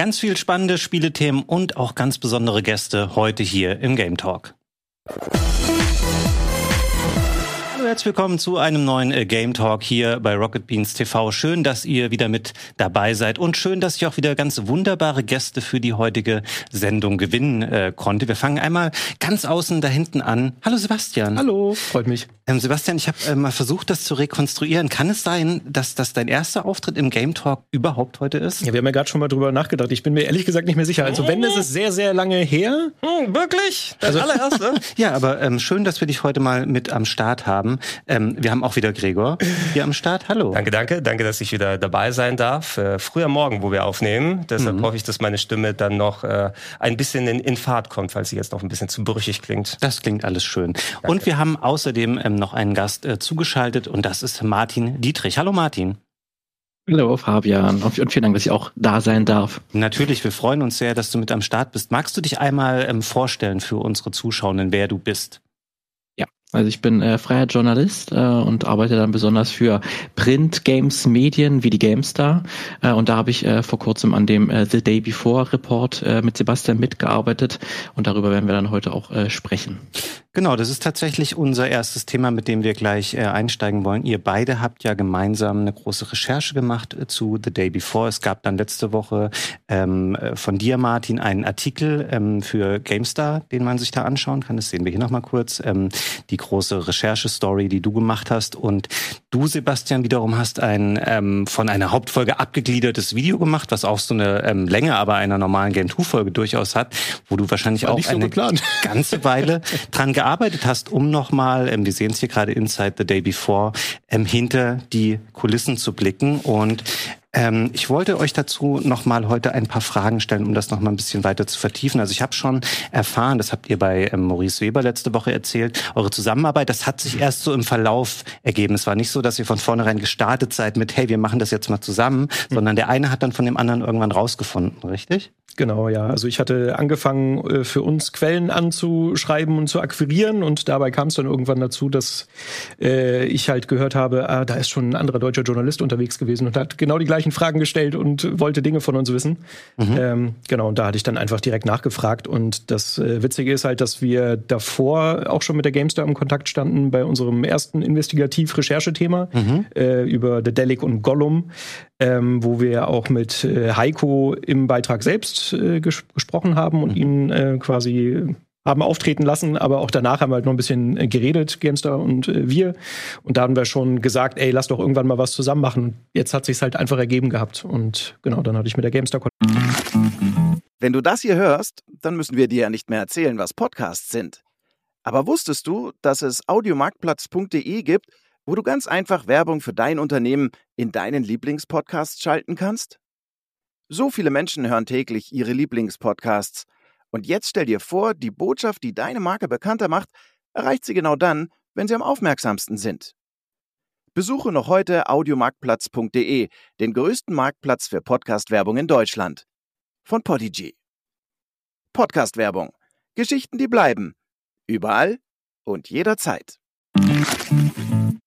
Ganz viel spannende Spielethemen und auch ganz besondere Gäste heute hier im Game Talk. Herzlich willkommen zu einem neuen äh, Game Talk hier bei Rocket Beans TV. Schön, dass ihr wieder mit dabei seid und schön, dass ich auch wieder ganz wunderbare Gäste für die heutige Sendung gewinnen äh, konnte. Wir fangen einmal ganz außen da hinten an. Hallo Sebastian. Hallo, freut mich. Ähm, Sebastian, ich habe äh, mal versucht, das zu rekonstruieren. Kann es sein, dass das dein erster Auftritt im Game Talk überhaupt heute ist? Ja, wir haben ja gerade schon mal drüber nachgedacht. Ich bin mir ehrlich gesagt nicht mehr sicher. Also wenn, ist es sehr, sehr lange her. Hm, wirklich? Das also, allererste? ja, aber ähm, schön, dass wir dich heute mal mit am Start haben. Ähm, wir haben auch wieder Gregor hier am Start. Hallo. Danke, danke. Danke, dass ich wieder dabei sein darf. Äh, früher Morgen, wo wir aufnehmen. Deshalb mhm. hoffe ich, dass meine Stimme dann noch äh, ein bisschen in, in Fahrt kommt, falls sie jetzt noch ein bisschen zu brüchig klingt. Das klingt alles schön. Danke. Und wir haben außerdem ähm, noch einen Gast äh, zugeschaltet und das ist Martin Dietrich. Hallo Martin. Hallo Fabian und vielen Dank, dass ich auch da sein darf. Natürlich, wir freuen uns sehr, dass du mit am Start bist. Magst du dich einmal ähm, vorstellen für unsere Zuschauenden, wer du bist? Also ich bin äh, freier Journalist äh, und arbeite dann besonders für Print, Games, Medien wie die GameStar. Äh, und da habe ich äh, vor kurzem an dem äh, The Day Before Report äh, mit Sebastian mitgearbeitet und darüber werden wir dann heute auch äh, sprechen. Genau, das ist tatsächlich unser erstes Thema, mit dem wir gleich äh, einsteigen wollen. Ihr beide habt ja gemeinsam eine große Recherche gemacht äh, zu The Day Before. Es gab dann letzte Woche ähm, äh, von dir, Martin, einen Artikel ähm, für GameStar, den man sich da anschauen kann. Das sehen wir hier nochmal kurz. Ähm, die große Recherche-Story, die du gemacht hast. Und du, Sebastian, wiederum hast ein ähm, von einer Hauptfolge abgegliedertes Video gemacht, was auch so eine ähm, Länge aber einer normalen Game 2-Folge durchaus hat, wo du wahrscheinlich auch so eine geplant. ganze Weile dran gearbeitet hast, um nochmal, ähm, wir sehen es hier gerade Inside the Day Before, ähm, hinter die Kulissen zu blicken. Und ähm, ich wollte euch dazu nochmal heute ein paar Fragen stellen, um das nochmal ein bisschen weiter zu vertiefen. Also ich habe schon erfahren, das habt ihr bei ähm, Maurice Weber letzte Woche erzählt, eure Zusammenarbeit, das hat sich erst so im Verlauf ergeben. Es war nicht so, dass ihr von vornherein gestartet seid mit, hey, wir machen das jetzt mal zusammen, mhm. sondern der eine hat dann von dem anderen irgendwann rausgefunden, richtig? Genau, ja. Also ich hatte angefangen, äh, für uns Quellen anzuschreiben und zu akquirieren und dabei kam es dann irgendwann dazu, dass äh, ich halt gehört habe, ah, da ist schon ein anderer deutscher Journalist unterwegs gewesen und hat genau die gleichen Fragen gestellt und wollte Dinge von uns wissen. Mhm. Ähm, genau, und da hatte ich dann einfach direkt nachgefragt und das äh, Witzige ist halt, dass wir davor auch schon mit der GameStar im Kontakt standen bei unserem ersten Investigativ-Recherchethema mhm. äh, über The Delic und Gollum, ähm, wo wir auch mit äh, Heiko im Beitrag selbst äh, ges gesprochen haben und mhm. ihn äh, quasi haben auftreten lassen, aber auch danach haben wir halt noch ein bisschen äh, geredet, Gamestar und äh, wir. Und da haben wir schon gesagt, ey, lass doch irgendwann mal was zusammen machen. Jetzt hat sich's halt einfach ergeben gehabt. Und genau, dann hatte ich mit der Gamestar Wenn du das hier hörst, dann müssen wir dir ja nicht mehr erzählen, was Podcasts sind. Aber wusstest du, dass es audiomarktplatz.de gibt, wo du ganz einfach Werbung für dein Unternehmen in deinen Lieblingspodcasts schalten kannst? So viele Menschen hören täglich ihre Lieblingspodcasts. Und jetzt stell dir vor, die Botschaft, die deine Marke bekannter macht, erreicht sie genau dann, wenn sie am aufmerksamsten sind. Besuche noch heute audiomarktplatz.de, den größten Marktplatz für Podcast-Werbung in Deutschland. Von Podigy. Podcast-Werbung. Geschichten, die bleiben. Überall und jederzeit.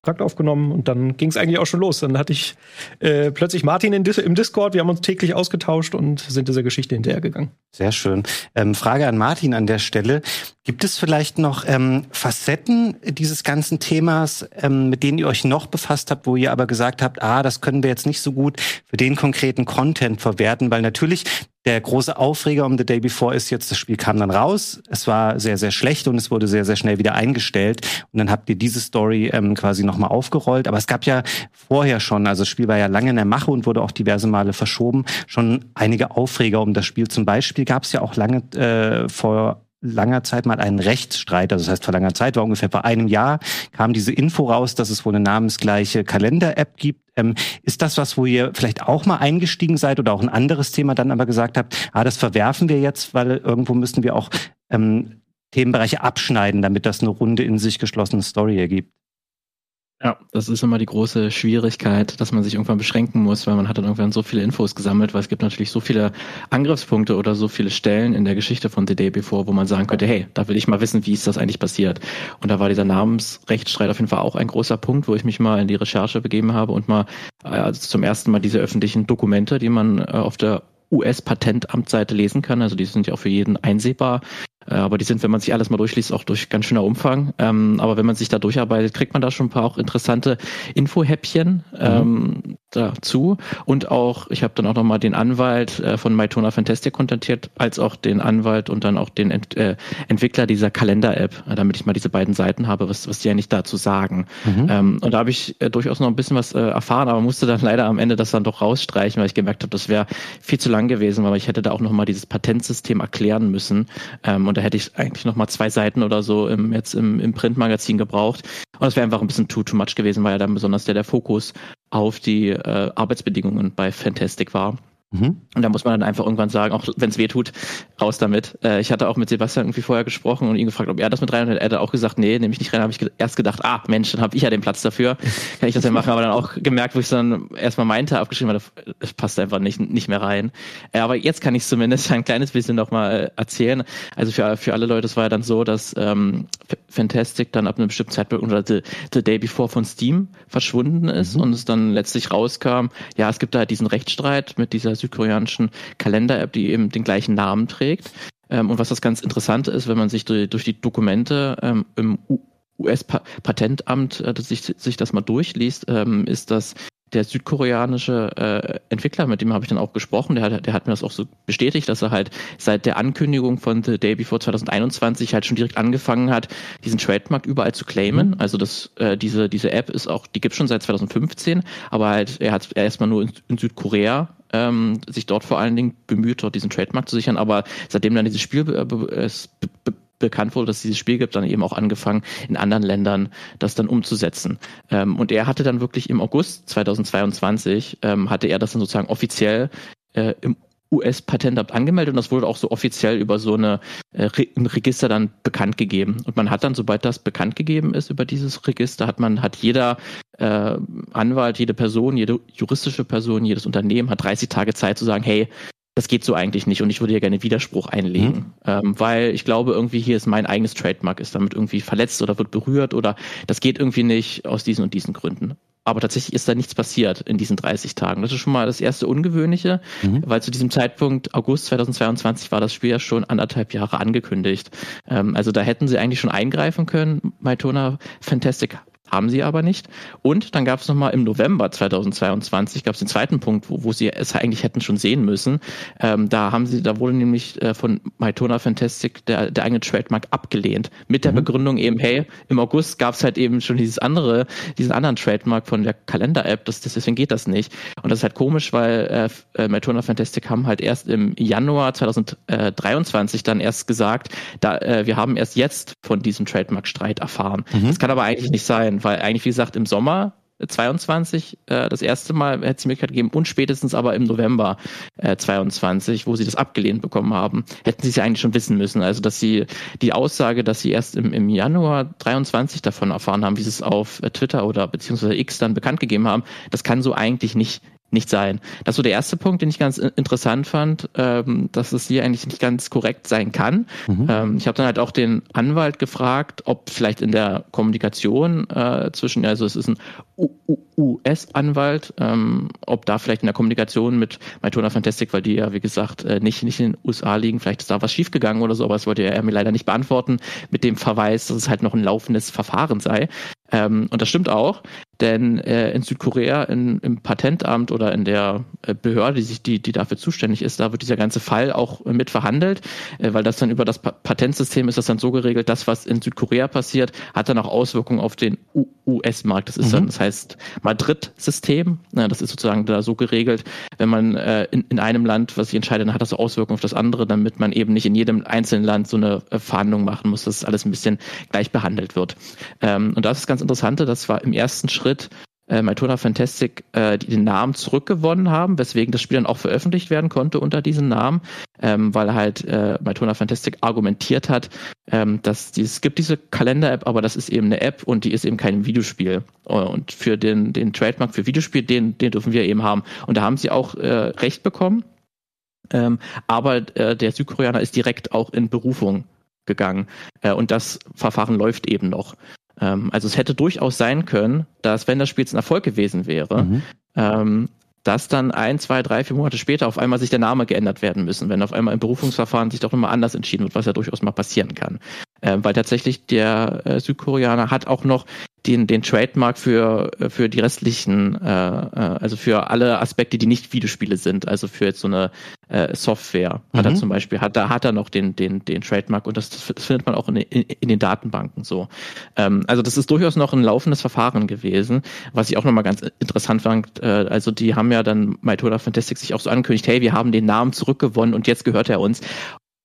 Kontakt aufgenommen und dann ging es eigentlich auch schon los. Dann hatte ich äh, plötzlich Martin in, im Discord, wir haben uns täglich ausgetauscht und sind dieser Geschichte hinterhergegangen. Sehr schön. Ähm, Frage an Martin an der Stelle. Gibt es vielleicht noch ähm, Facetten dieses ganzen Themas, ähm, mit denen ihr euch noch befasst habt, wo ihr aber gesagt habt, ah, das können wir jetzt nicht so gut für den konkreten Content verwerten, weil natürlich der große Aufreger um The Day Before ist jetzt, das Spiel kam dann raus, es war sehr, sehr schlecht und es wurde sehr, sehr schnell wieder eingestellt. Und dann habt ihr diese Story ähm, quasi nochmal aufgerollt. Aber es gab ja vorher schon, also das Spiel war ja lange in der Mache und wurde auch diverse Male verschoben, schon einige Aufreger um das Spiel. Zum Beispiel gab es ja auch lange äh, vor langer Zeit mal einen Rechtsstreit, also das heißt vor langer Zeit, war ungefähr vor einem Jahr, kam diese Info raus, dass es wohl eine namensgleiche Kalender-App gibt. Ähm, ist das was, wo ihr vielleicht auch mal eingestiegen seid oder auch ein anderes Thema dann aber gesagt habt, ah, das verwerfen wir jetzt, weil irgendwo müssen wir auch ähm, Themenbereiche abschneiden, damit das eine runde in sich geschlossene Story ergibt? Ja, das ist immer die große Schwierigkeit, dass man sich irgendwann beschränken muss, weil man hat dann irgendwann so viele Infos gesammelt, weil es gibt natürlich so viele Angriffspunkte oder so viele Stellen in der Geschichte von The Before, wo man sagen könnte, hey, da will ich mal wissen, wie ist das eigentlich passiert. Und da war dieser Namensrechtsstreit auf jeden Fall auch ein großer Punkt, wo ich mich mal in die Recherche begeben habe und mal äh, also zum ersten Mal diese öffentlichen Dokumente, die man äh, auf der US-Patentamtseite lesen kann. Also die sind ja auch für jeden einsehbar. Äh, aber die sind, wenn man sich alles mal durchliest, auch durch ganz schöner Umfang. Ähm, aber wenn man sich da durcharbeitet, kriegt man da schon ein paar auch interessante Infohäppchen mhm. ähm, dazu. Und auch, ich habe dann auch nochmal den Anwalt äh, von Mytona Fantastic kontaktiert, als auch den Anwalt und dann auch den Ent äh, Entwickler dieser Kalender-App, äh, damit ich mal diese beiden Seiten habe, was, was die eigentlich dazu sagen. Mhm. Ähm, und da habe ich äh, durchaus noch ein bisschen was erfahren, aber musste dann leider am Ende das dann doch rausstreichen, weil ich gemerkt habe, das wäre viel zu lang gewesen, weil ich hätte da auch nochmal dieses Patentsystem erklären müssen. Und da hätte ich eigentlich nochmal zwei Seiten oder so im, jetzt im, im Printmagazin gebraucht. Und das wäre einfach ein bisschen too, too much gewesen, weil ja dann besonders der, der Fokus auf die äh, Arbeitsbedingungen bei Fantastic war. Mhm. Und da muss man dann einfach irgendwann sagen, auch wenn es weh tut, raus damit. Äh, ich hatte auch mit Sebastian irgendwie vorher gesprochen und ihn gefragt, ob er das mit rein hat. Er hat auch gesagt, nee, nehme ich nicht rein. habe ich ge erst gedacht, ah, Mensch, dann habe ich ja den Platz dafür. Kann ich das ja machen. Aber dann auch gemerkt, wo ich dann erstmal meinte, abgeschrieben habe, das passt einfach nicht, nicht mehr rein. Äh, aber jetzt kann ich zumindest ein kleines bisschen nochmal erzählen. Also für, für alle Leute, es war ja dann so, dass ähm, Fantastic dann ab einem bestimmten Zeitpunkt oder the, the Day Before von Steam verschwunden ist mhm. und es dann letztlich rauskam, ja, es gibt da diesen Rechtsstreit mit dieser südkoreanischen Kalender-App, die eben den gleichen Namen trägt. Ähm, und was das ganz Interessante ist, wenn man sich durch, durch die Dokumente ähm, im US-Patentamt äh, sich, sich das mal durchliest, ähm, ist, dass der südkoreanische äh, Entwickler, mit dem habe ich dann auch gesprochen, der hat, der hat mir das auch so bestätigt, dass er halt seit der Ankündigung von The Day Before 2021 halt schon direkt angefangen hat, diesen Trademark überall zu claimen. Mhm. Also das, äh, diese, diese App ist auch, die gibt schon seit 2015, aber halt, er hat erstmal nur in, in Südkorea ähm, sich dort vor allen Dingen bemüht, dort diesen Trademark zu sichern, aber seitdem dann dieses Spiel äh, es bekannt wurde, dass es dieses Spiel gibt, dann eben auch angefangen, in anderen Ländern das dann umzusetzen. Ähm, und er hatte dann wirklich im August 2022, ähm, hatte er das dann sozusagen offiziell äh, im US-Patentamt angemeldet und das wurde auch so offiziell über so eine äh, ein Register dann bekannt gegeben. Und man hat dann, sobald das bekannt gegeben ist über dieses Register, hat man, hat jeder äh, Anwalt, jede Person, jede juristische Person, jedes Unternehmen hat 30 Tage Zeit zu sagen, hey, das geht so eigentlich nicht und ich würde hier gerne Widerspruch einlegen, mhm. ähm, weil ich glaube irgendwie hier ist mein eigenes Trademark ist damit irgendwie verletzt oder wird berührt oder das geht irgendwie nicht aus diesen und diesen Gründen. Aber tatsächlich ist da nichts passiert in diesen 30 Tagen. Das ist schon mal das erste Ungewöhnliche, mhm. weil zu diesem Zeitpunkt, August 2022, war das Spiel ja schon anderthalb Jahre angekündigt. Ähm, also da hätten sie eigentlich schon eingreifen können. Mytona Fantastic haben sie aber nicht. Und dann gab es nochmal im November 2022, gab es den zweiten Punkt, wo, wo sie es eigentlich hätten schon sehen müssen. Ähm, da haben sie, da wurde nämlich äh, von Mytona Fantastic der, der eigene Trademark abgelehnt. Mit der mhm. Begründung eben, hey, im August gab es halt eben schon dieses andere, diesen anderen Trademark von der Kalender-App, das, das, deswegen geht das nicht. Und das ist halt komisch, weil äh, äh Mytona Fantastic haben halt erst im Januar 2023 dann erst gesagt, da, äh, wir haben erst jetzt von diesem Trademark-Streit erfahren. Mhm. Das kann aber eigentlich nicht sein, weil eigentlich, wie gesagt, im Sommer 22 äh, das erste Mal hätte es die Möglichkeit gegeben und spätestens aber im November äh, 22, wo sie das abgelehnt bekommen haben, hätten sie es ja eigentlich schon wissen müssen. Also dass sie die Aussage, dass sie erst im, im Januar 23 davon erfahren haben, wie sie es auf Twitter oder beziehungsweise X dann bekannt gegeben haben, das kann so eigentlich nicht nicht sein. Das ist so der erste Punkt, den ich ganz interessant fand, ähm, dass es hier eigentlich nicht ganz korrekt sein kann. Mhm. Ähm, ich habe dann halt auch den Anwalt gefragt, ob vielleicht in der Kommunikation äh, zwischen, also es ist ein US-Anwalt, ähm, ob da vielleicht in der Kommunikation mit Mytona Fantastic, weil die ja, wie gesagt, äh, nicht, nicht in den USA liegen, vielleicht ist da was schiefgegangen oder so, aber das wollte er mir leider nicht beantworten, mit dem Verweis, dass es halt noch ein laufendes Verfahren sei. Ähm, und das stimmt auch, denn äh, in Südkorea in, im Patentamt oder in der äh, Behörde, die, sich, die, die dafür zuständig ist, da wird dieser ganze Fall auch mit verhandelt, äh, weil das dann über das pa Patentsystem ist das dann so geregelt, das, was in Südkorea passiert, hat dann auch Auswirkungen auf den US-Markt. Das ist mhm. dann, das heißt Madrid-System. Ja, das ist sozusagen da so geregelt, wenn man äh, in, in einem Land was sich entscheidet, dann hat das Auswirkungen auf das andere, damit man eben nicht in jedem einzelnen Land so eine äh, Verhandlung machen muss, dass alles ein bisschen gleich behandelt wird. Ähm, und das ist ganz Interessante, das war im ersten Schritt äh, Mytona Fantastic äh, den Namen zurückgewonnen haben, weswegen das Spiel dann auch veröffentlicht werden konnte unter diesem Namen, ähm, weil halt äh, Mytona Fantastic argumentiert hat, ähm, dass die, es gibt diese Kalender-App, aber das ist eben eine App und die ist eben kein Videospiel. Und für den, den Trademark für Videospiel, den, den dürfen wir eben haben. Und da haben sie auch äh, recht bekommen. Ähm, aber äh, der Südkoreaner ist direkt auch in Berufung gegangen. Äh, und das Verfahren läuft eben noch. Ähm, also es hätte durchaus sein können, dass wenn das Spiel jetzt ein Erfolg gewesen wäre, mhm. ähm, dass dann ein, zwei, drei, vier Monate später auf einmal sich der Name geändert werden müssen, wenn auf einmal im Berufungsverfahren sich doch nochmal anders entschieden wird, was ja durchaus mal passieren kann. Äh, weil tatsächlich der äh, Südkoreaner hat auch noch den, den Trademark für, für die restlichen, äh, äh, also für alle Aspekte, die nicht Videospiele sind, also für jetzt so eine äh, Software hat mhm. er zum Beispiel, hat, da hat er noch den, den, den Trademark und das, das findet man auch in, in, in den Datenbanken so. Ähm, also das ist durchaus noch ein laufendes Verfahren gewesen, was ich auch nochmal ganz interessant fand. Äh, also die haben ja dann Mytoda Fantastic sich auch so angekündigt, hey, wir haben den Namen zurückgewonnen und jetzt gehört er uns.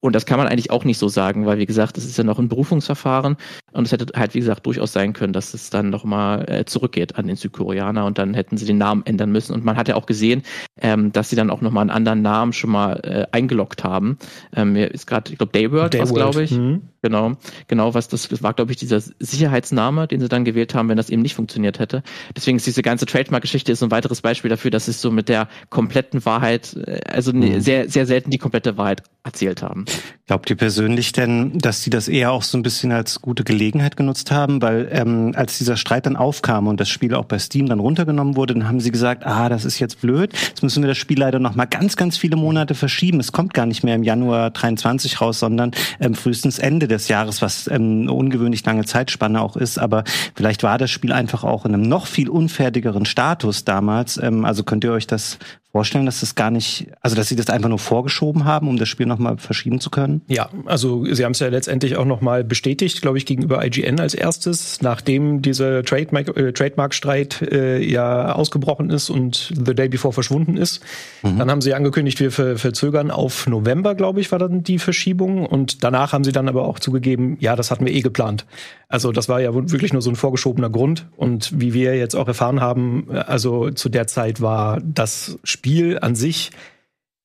Und das kann man eigentlich auch nicht so sagen, weil wie gesagt, es ist ja noch ein Berufungsverfahren und es hätte halt wie gesagt durchaus sein können, dass es dann nochmal äh, zurückgeht an den Südkoreaner und dann hätten sie den Namen ändern müssen. Und man hat ja auch gesehen, ähm, dass sie dann auch nochmal einen anderen Namen schon mal äh, eingeloggt haben. Ähm, mir ist gerade, ich glaube, Dayword, Day was glaube ich. Mhm. Genau, genau, was das, das war, glaube ich, dieser Sicherheitsname, den sie dann gewählt haben, wenn das eben nicht funktioniert hätte. Deswegen ist diese ganze Trademark-Geschichte ist ein weiteres Beispiel dafür, dass es so mit der kompletten Wahrheit, äh, also mhm. sehr, sehr selten die komplette Wahrheit erzählt haben. Glaubt ihr persönlich denn, dass sie das eher auch so ein bisschen als gute Gelegenheit genutzt haben? Weil ähm, als dieser Streit dann aufkam und das Spiel auch bei Steam dann runtergenommen wurde, dann haben sie gesagt, ah, das ist jetzt blöd. Jetzt müssen wir das Spiel leider noch mal ganz, ganz viele Monate verschieben. Es kommt gar nicht mehr im Januar 23 raus, sondern ähm, frühestens Ende des Jahres, was ähm, eine ungewöhnlich lange Zeitspanne auch ist. Aber vielleicht war das Spiel einfach auch in einem noch viel unfertigeren Status damals. Ähm, also könnt ihr euch das vorstellen, dass das gar nicht, also dass sie das einfach nur vorgeschoben haben, um das Spiel nochmal verschieben zu können? Ja, also sie haben es ja letztendlich auch nochmal bestätigt, glaube ich, gegenüber IGN als erstes, nachdem dieser Trademark, äh, Trademark-Streit äh, ja ausgebrochen ist und The Day Before verschwunden ist. Mhm. Dann haben sie angekündigt, wir ver verzögern auf November, glaube ich, war dann die Verschiebung. Und danach haben sie dann aber auch zugegeben, ja, das hatten wir eh geplant. Also das war ja wirklich nur so ein vorgeschobener Grund. Und wie wir jetzt auch erfahren haben, also zu der Zeit war das Spiel an sich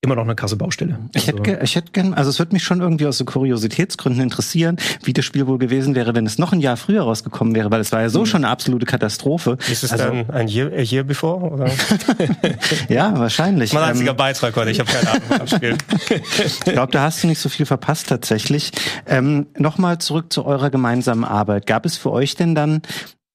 immer noch eine krasse Baustelle. Ich hätte, also ich hätte gern, also es würde mich schon irgendwie aus so Kuriositätsgründen interessieren, wie das Spiel wohl gewesen wäre, wenn es noch ein Jahr früher rausgekommen wäre, weil es war ja so mhm. schon eine absolute Katastrophe. Ist es also, dann ein Year, a year before? Oder? ja, wahrscheinlich. Mein einziger ähm, Beitrag heute, ich habe keine Ahnung vom Spiel. ich glaube, da hast du nicht so viel verpasst tatsächlich. Ähm, Nochmal zurück zu eurer gemeinsamen Arbeit. Gab es für euch denn dann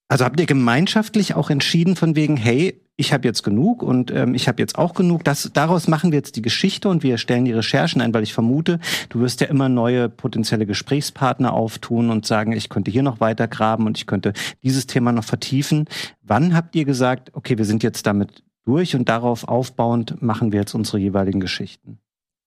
also habt ihr gemeinschaftlich auch entschieden von wegen, hey, ich habe jetzt genug und ähm, ich habe jetzt auch genug. Das, daraus machen wir jetzt die Geschichte und wir stellen die Recherchen ein, weil ich vermute, du wirst ja immer neue potenzielle Gesprächspartner auftun und sagen, ich könnte hier noch weiter graben und ich könnte dieses Thema noch vertiefen. Wann habt ihr gesagt, okay, wir sind jetzt damit durch und darauf aufbauend machen wir jetzt unsere jeweiligen Geschichten?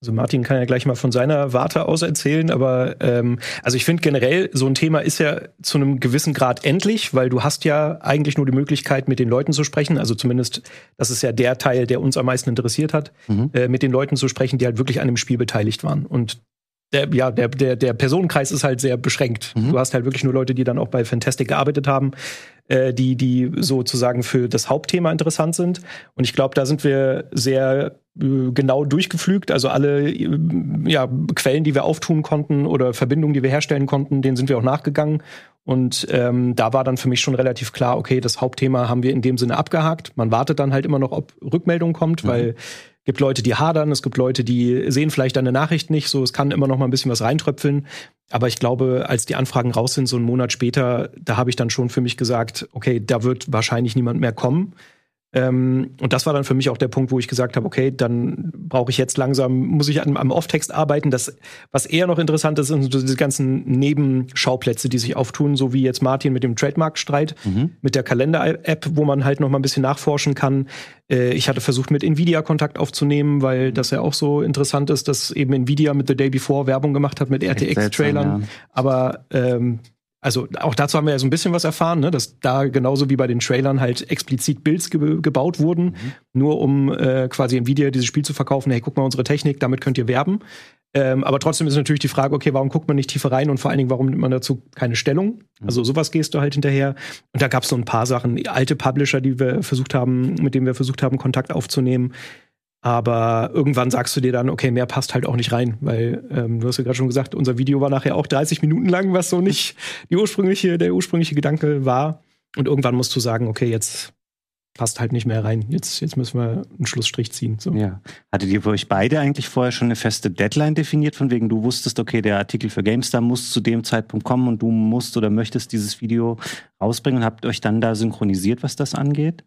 Also Martin kann ja gleich mal von seiner Warte aus erzählen, aber ähm, also ich finde generell, so ein Thema ist ja zu einem gewissen Grad endlich, weil du hast ja eigentlich nur die Möglichkeit, mit den Leuten zu sprechen. Also zumindest, das ist ja der Teil, der uns am meisten interessiert hat, mhm. äh, mit den Leuten zu sprechen, die halt wirklich an dem Spiel beteiligt waren. Und der, ja, der, der, der Personenkreis ist halt sehr beschränkt. Mhm. Du hast halt wirklich nur Leute, die dann auch bei Fantastic gearbeitet haben, äh, die, die sozusagen für das Hauptthema interessant sind. Und ich glaube, da sind wir sehr äh, genau durchgepflügt. Also alle äh, ja, Quellen, die wir auftun konnten oder Verbindungen, die wir herstellen konnten, denen sind wir auch nachgegangen. Und ähm, da war dann für mich schon relativ klar, okay, das Hauptthema haben wir in dem Sinne abgehakt. Man wartet dann halt immer noch, ob Rückmeldung kommt, mhm. weil gibt Leute, die hadern, es gibt Leute, die sehen vielleicht eine Nachricht nicht, so es kann immer noch mal ein bisschen was reintröpfeln. Aber ich glaube, als die Anfragen raus sind, so einen Monat später, da habe ich dann schon für mich gesagt, okay, da wird wahrscheinlich niemand mehr kommen. Ähm, und das war dann für mich auch der Punkt, wo ich gesagt habe, okay, dann brauche ich jetzt langsam, muss ich am, am Off-Text arbeiten. Das, was eher noch interessant ist, sind so diese ganzen Nebenschauplätze, die sich auftun, so wie jetzt Martin mit dem Trademark-Streit, mhm. mit der Kalender-App, wo man halt noch mal ein bisschen nachforschen kann. Äh, ich hatte versucht, mit Nvidia Kontakt aufzunehmen, weil das ja auch so interessant ist, dass eben Nvidia mit The Day Before Werbung gemacht hat mit RTX-Trailern. Ja. Aber ähm, also auch dazu haben wir ja so ein bisschen was erfahren, ne? dass da genauso wie bei den Trailern halt explizit Builds ge gebaut wurden, mhm. nur um äh, quasi Nvidia dieses Spiel zu verkaufen. Hey, guck mal unsere Technik, damit könnt ihr werben. Ähm, aber trotzdem ist natürlich die Frage, okay, warum guckt man nicht tiefer rein und vor allen Dingen, warum nimmt man dazu keine Stellung? Mhm. Also sowas gehst du halt hinterher. Und da gab es so ein paar Sachen, alte Publisher, die wir versucht haben, mit denen wir versucht haben, Kontakt aufzunehmen, aber irgendwann sagst du dir dann, okay, mehr passt halt auch nicht rein, weil ähm, du hast ja gerade schon gesagt, unser Video war nachher auch 30 Minuten lang, was so nicht die ursprüngliche, der ursprüngliche Gedanke war. Und irgendwann musst du sagen, okay, jetzt passt halt nicht mehr rein. Jetzt, jetzt müssen wir einen Schlussstrich ziehen. So. Ja. Hattet ihr für euch beide eigentlich vorher schon eine feste Deadline definiert, von wegen du wusstest, okay, der Artikel für GameStar muss zu dem Zeitpunkt kommen und du musst oder möchtest dieses Video rausbringen und habt euch dann da synchronisiert, was das angeht?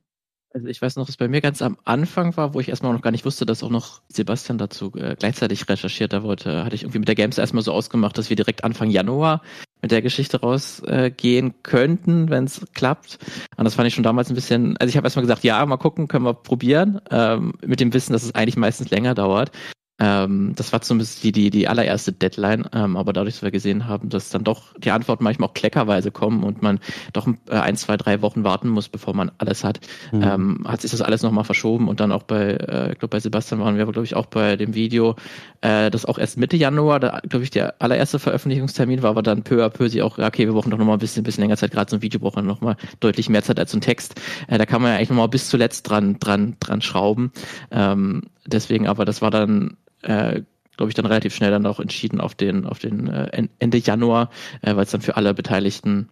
Also ich weiß noch, dass bei mir ganz am Anfang war, wo ich erstmal noch gar nicht wusste, dass auch noch Sebastian dazu äh, gleichzeitig recherchiert. Da wollte, hatte ich irgendwie mit der Games erstmal so ausgemacht, dass wir direkt Anfang Januar mit der Geschichte rausgehen äh, könnten, wenn es klappt. Und das fand ich schon damals ein bisschen, also ich habe erstmal gesagt, ja, mal gucken, können wir probieren, ähm, mit dem Wissen, dass es eigentlich meistens länger dauert. Ähm, das war zumindest die, die, die allererste Deadline, ähm, aber dadurch, dass wir gesehen haben, dass dann doch die Antworten manchmal auch kleckerweise kommen und man doch äh, ein, zwei, drei Wochen warten muss, bevor man alles hat, mhm. ähm, hat sich das alles nochmal verschoben und dann auch bei, äh, ich glaube bei Sebastian waren wir, glaube ich, auch bei dem Video, äh, das auch erst Mitte Januar, da glaube ich der allererste Veröffentlichungstermin war, aber dann peu à peu sie auch, okay, wir brauchen doch nochmal ein bisschen, bisschen länger Zeit, gerade so ein Video braucht man nochmal deutlich mehr Zeit als so ein Text. Äh, da kann man ja eigentlich nochmal bis zuletzt dran, dran, dran schrauben. Ähm, deswegen, aber das war dann äh, glaube ich, dann relativ schnell dann auch entschieden auf den, auf den äh, Ende Januar, äh, weil es dann für alle Beteiligten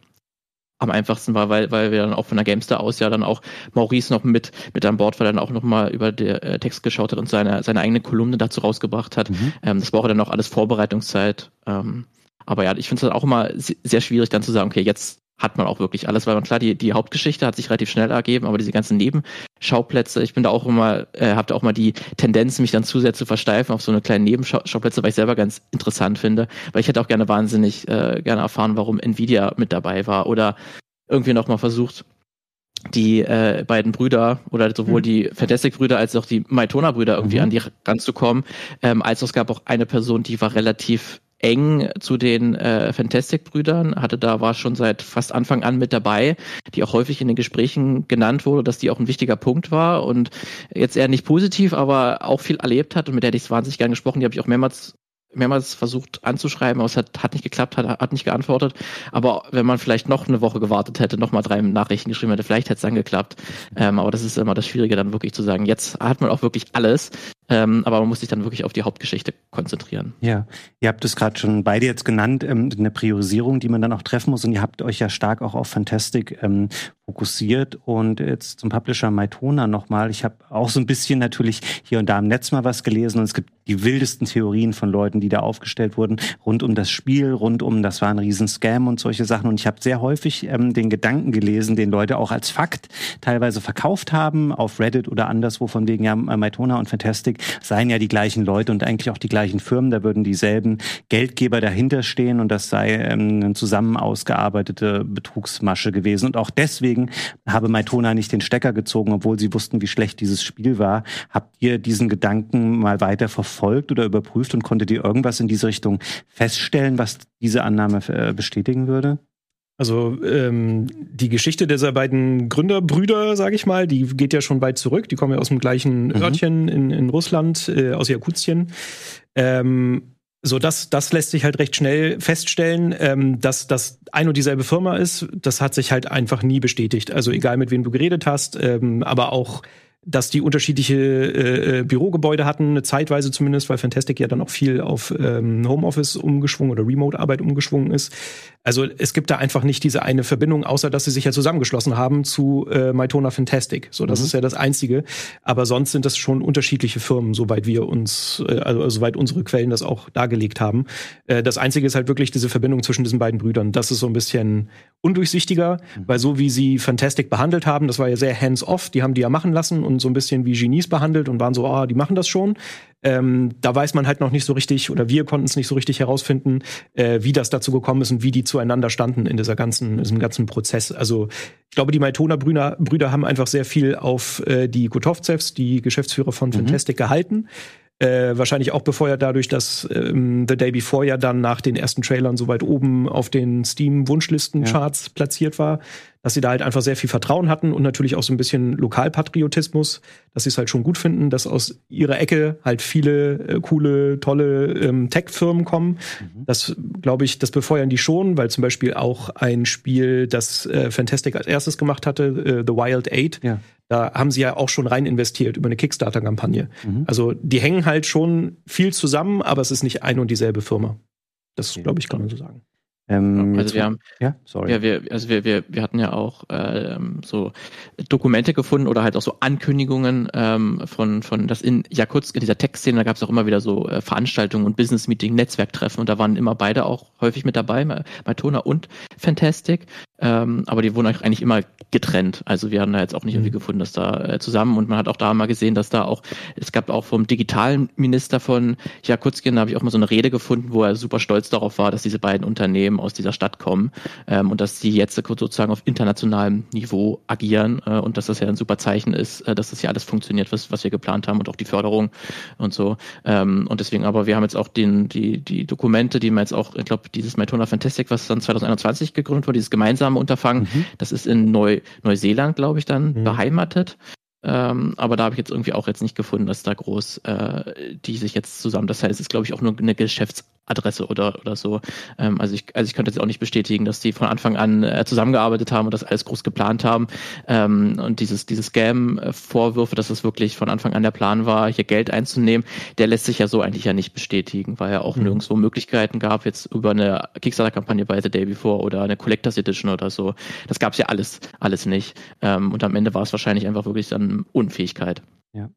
am einfachsten war, weil, weil wir dann auch von der Gamester aus ja dann auch Maurice noch mit, mit an Bord war, dann auch nochmal über den äh, Text geschaut hat und seine, seine eigene Kolumne dazu rausgebracht hat. Mhm. Ähm, das braucht dann auch alles Vorbereitungszeit. Ähm, aber ja, ich finde es auch immer sehr schwierig dann zu sagen, okay, jetzt hat man auch wirklich alles, weil man klar, die, die Hauptgeschichte hat sich relativ schnell ergeben, aber diese ganzen Nebenschauplätze, ich bin da auch immer, äh, habe da auch mal die Tendenz, mich dann zu sehr zu versteifen auf so eine kleine Nebenschauplätze, weil ich selber ganz interessant finde, weil ich hätte auch gerne wahnsinnig äh, gerne erfahren, warum Nvidia mit dabei war oder irgendwie noch mal versucht, die äh, beiden Brüder oder sowohl mhm. die Fantastic-Brüder als auch die Maitona-Brüder irgendwie mhm. an die ranzukommen. Ähm, als es gab auch eine Person, die war relativ eng zu den äh, Fantastic-Brüdern, hatte da war schon seit fast Anfang an mit dabei, die auch häufig in den Gesprächen genannt wurde, dass die auch ein wichtiger Punkt war und jetzt eher nicht positiv, aber auch viel erlebt hat und mit der hätte ich wahnsinnig gern gesprochen. Die habe ich auch mehrmals mehrmals versucht anzuschreiben, aber es hat, hat nicht geklappt, hat, hat nicht geantwortet. Aber wenn man vielleicht noch eine Woche gewartet hätte, noch mal drei Nachrichten geschrieben hätte, vielleicht hätte es dann geklappt. Ähm, aber das ist immer das Schwierige, dann wirklich zu sagen, jetzt hat man auch wirklich alles, ähm, aber man muss sich dann wirklich auf die Hauptgeschichte konzentrieren. Ja, ihr habt es gerade schon beide jetzt genannt, ähm, eine Priorisierung, die man dann auch treffen muss. Und ihr habt euch ja stark auch auf Fantastic ähm, fokussiert. Und jetzt zum Publisher Maitona nochmal. Ich habe auch so ein bisschen natürlich hier und da im Netz mal was gelesen. Und es gibt die wildesten Theorien von Leuten, die da aufgestellt wurden, rund um das Spiel, rund um, das war ein Riesenscam und solche Sachen. Und ich habe sehr häufig ähm, den Gedanken gelesen, den Leute auch als Fakt teilweise verkauft haben, auf Reddit oder anderswo, von wegen, ja, Maitona und Fantastic seien ja die gleichen Leute und eigentlich auch die gleichen Firmen. Da würden dieselben Geldgeber dahinter stehen und das sei ähm, eine zusammen ausgearbeitete Betrugsmasche gewesen. Und auch deswegen habe Maitona nicht den Stecker gezogen, obwohl sie wussten, wie schlecht dieses Spiel war. Habt ihr diesen Gedanken mal weiter verfolgt oder überprüft und konntet ihr irgendwas in diese Richtung feststellen, was diese Annahme äh, bestätigen würde? Also ähm, die Geschichte dieser beiden Gründerbrüder, sage ich mal, die geht ja schon weit zurück. Die kommen ja aus dem gleichen mhm. Örtchen in, in Russland, äh, aus Jakutien. Ähm, so, das, das lässt sich halt recht schnell feststellen, ähm, dass das ein und dieselbe Firma ist. Das hat sich halt einfach nie bestätigt. Also egal mit wem du geredet hast, ähm, aber auch dass die unterschiedliche äh, äh, Bürogebäude hatten, eine Zeitweise zumindest, weil Fantastic ja dann auch viel auf ähm, Homeoffice umgeschwungen oder Remote-Arbeit umgeschwungen ist. Also es gibt da einfach nicht diese eine Verbindung, außer dass sie sich ja zusammengeschlossen haben zu äh, Mytona Fantastic. So, das mhm. ist ja das Einzige. Aber sonst sind das schon unterschiedliche Firmen, soweit wir uns, äh, also soweit unsere Quellen das auch dargelegt haben. Äh, das Einzige ist halt wirklich diese Verbindung zwischen diesen beiden Brüdern. Das ist so ein bisschen undurchsichtiger, mhm. weil so wie sie Fantastic behandelt haben, das war ja sehr hands-off, die haben die ja machen lassen und so ein bisschen wie Genies behandelt und waren so, ah, die machen das schon. Ähm, da weiß man halt noch nicht so richtig, oder wir konnten es nicht so richtig herausfinden, äh, wie das dazu gekommen ist und wie die zueinander standen in dieser ganzen, in diesem ganzen Prozess. Also ich glaube, die Maitona Brüder, Brüder haben einfach sehr viel auf äh, die Kutovzevs, die Geschäftsführer von mhm. Fantastic, gehalten. Äh, wahrscheinlich auch befeuert dadurch, dass ähm, The Day Before ja dann nach den ersten Trailern so weit oben auf den Steam-Wunschlisten-Charts ja. platziert war dass sie da halt einfach sehr viel Vertrauen hatten und natürlich auch so ein bisschen Lokalpatriotismus, dass sie es halt schon gut finden, dass aus ihrer Ecke halt viele äh, coole, tolle ähm, Tech-Firmen kommen. Mhm. Das glaube ich, das befeuern die schon, weil zum Beispiel auch ein Spiel, das äh, Fantastic als erstes gemacht hatte, äh, The Wild Eight, ja. da haben sie ja auch schon rein investiert über eine Kickstarter-Kampagne. Mhm. Also die hängen halt schon viel zusammen, aber es ist nicht eine und dieselbe Firma. Das, glaube ich, kann man so sagen. Ähm, also wir haben, ja, sorry. Ja, wir, also wir, wir, wir hatten ja auch ähm, so Dokumente gefunden oder halt auch so Ankündigungen ähm, von, von das in Jakutsk, in dieser Tech-Szene, da gab es auch immer wieder so äh, Veranstaltungen und Business-Meeting, Netzwerktreffen und da waren immer beide auch häufig mit dabei, Matona und Fantastic. Ähm, aber die wurden eigentlich immer getrennt. Also wir haben da jetzt auch nicht mhm. irgendwie gefunden, dass da äh, zusammen und man hat auch da mal gesehen, dass da auch, es gab auch vom digitalen Minister von Jakutskien, da habe ich auch mal so eine Rede gefunden, wo er super stolz darauf war, dass diese beiden Unternehmen aus dieser Stadt kommen ähm, und dass sie jetzt sozusagen auf internationalem Niveau agieren äh, und dass das ja ein super Zeichen ist, äh, dass das ja alles funktioniert, was, was wir geplant haben und auch die Förderung und so. Ähm, und deswegen aber, wir haben jetzt auch den, die, die Dokumente, die man jetzt auch, ich glaube, dieses Mytona Fantastic, was dann 2021 gegründet wurde, dieses gemeinsame Unterfangen, mhm. das ist in Neu, Neuseeland, glaube ich, dann mhm. beheimatet. Ähm, aber da habe ich jetzt irgendwie auch jetzt nicht gefunden, dass da groß äh, die sich jetzt zusammen. Das heißt, es ist, glaube ich, auch nur eine Geschäfts Adresse oder, oder so. Ähm, also, ich, also ich könnte jetzt auch nicht bestätigen, dass die von Anfang an äh, zusammengearbeitet haben und das alles groß geplant haben. Ähm, und dieses, dieses Scam-Vorwürfe, dass es wirklich von Anfang an der Plan war, hier Geld einzunehmen, der lässt sich ja so eigentlich ja nicht bestätigen, weil ja auch mhm. nirgendwo Möglichkeiten gab, jetzt über eine Kickstarter-Kampagne bei The Day Before oder eine Collectors Edition oder so. Das gab's ja alles, alles nicht. Ähm, und am Ende war es wahrscheinlich einfach wirklich dann Unfähigkeit. Ja.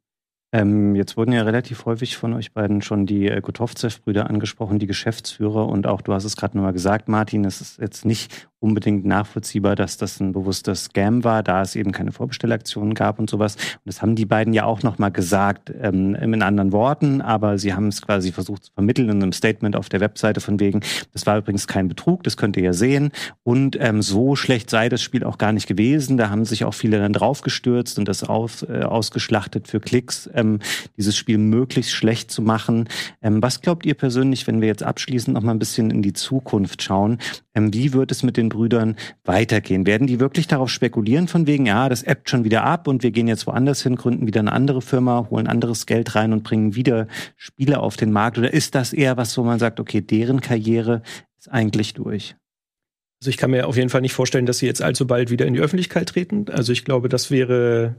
Ähm, jetzt wurden ja relativ häufig von euch beiden schon die äh, Gotovzev-Brüder angesprochen, die Geschäftsführer. Und auch du hast es gerade nochmal gesagt, Martin, es ist jetzt nicht unbedingt nachvollziehbar, dass das ein bewusster Scam war, da es eben keine Vorbestellaktionen gab und sowas. Und das haben die beiden ja auch nochmal gesagt, ähm, in anderen Worten, aber sie haben es quasi versucht zu vermitteln in einem Statement auf der Webseite von wegen, das war übrigens kein Betrug, das könnt ihr ja sehen. Und ähm, so schlecht sei das Spiel auch gar nicht gewesen. Da haben sich auch viele dann draufgestürzt und das aus, äh, ausgeschlachtet für Klicks, ähm, dieses Spiel möglichst schlecht zu machen. Ähm, was glaubt ihr persönlich, wenn wir jetzt abschließend noch mal ein bisschen in die Zukunft schauen? Ähm, wie wird es mit den Brüdern weitergehen? Werden die wirklich darauf spekulieren von wegen, ja, das ebbt schon wieder ab und wir gehen jetzt woanders hin, gründen wieder eine andere Firma, holen anderes Geld rein und bringen wieder Spiele auf den Markt? Oder ist das eher was, wo man sagt, okay, deren Karriere ist eigentlich durch? Also ich kann mir auf jeden Fall nicht vorstellen, dass sie jetzt allzu bald wieder in die Öffentlichkeit treten. Also ich glaube, das wäre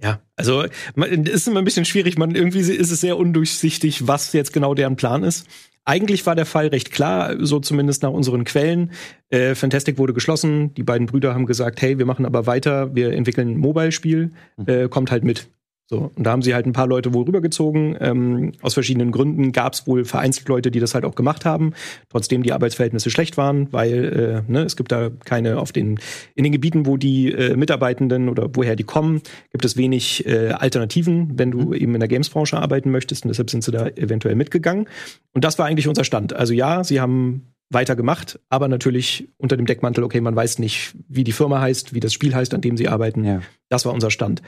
ja, also es ist immer ein bisschen schwierig. Man irgendwie ist es sehr undurchsichtig, was jetzt genau deren Plan ist. Eigentlich war der Fall recht klar, so zumindest nach unseren Quellen. Äh, Fantastic wurde geschlossen. Die beiden Brüder haben gesagt, hey, wir machen aber weiter, wir entwickeln ein Mobile-Spiel, mhm. äh, kommt halt mit. So, und da haben sie halt ein paar Leute wohl rübergezogen. Ähm, aus verschiedenen Gründen gab es wohl vereinzelt Leute, die das halt auch gemacht haben, trotzdem die Arbeitsverhältnisse schlecht waren, weil äh, ne, es gibt da keine auf den in den Gebieten, wo die äh, Mitarbeitenden oder woher die kommen, gibt es wenig äh, Alternativen, wenn du mhm. eben in der Games-Branche arbeiten möchtest. Und deshalb sind sie da eventuell mitgegangen. Und das war eigentlich unser Stand. Also ja, sie haben weiter gemacht, aber natürlich unter dem Deckmantel, okay, man weiß nicht, wie die Firma heißt, wie das Spiel heißt, an dem sie arbeiten. Ja. Das war unser Stand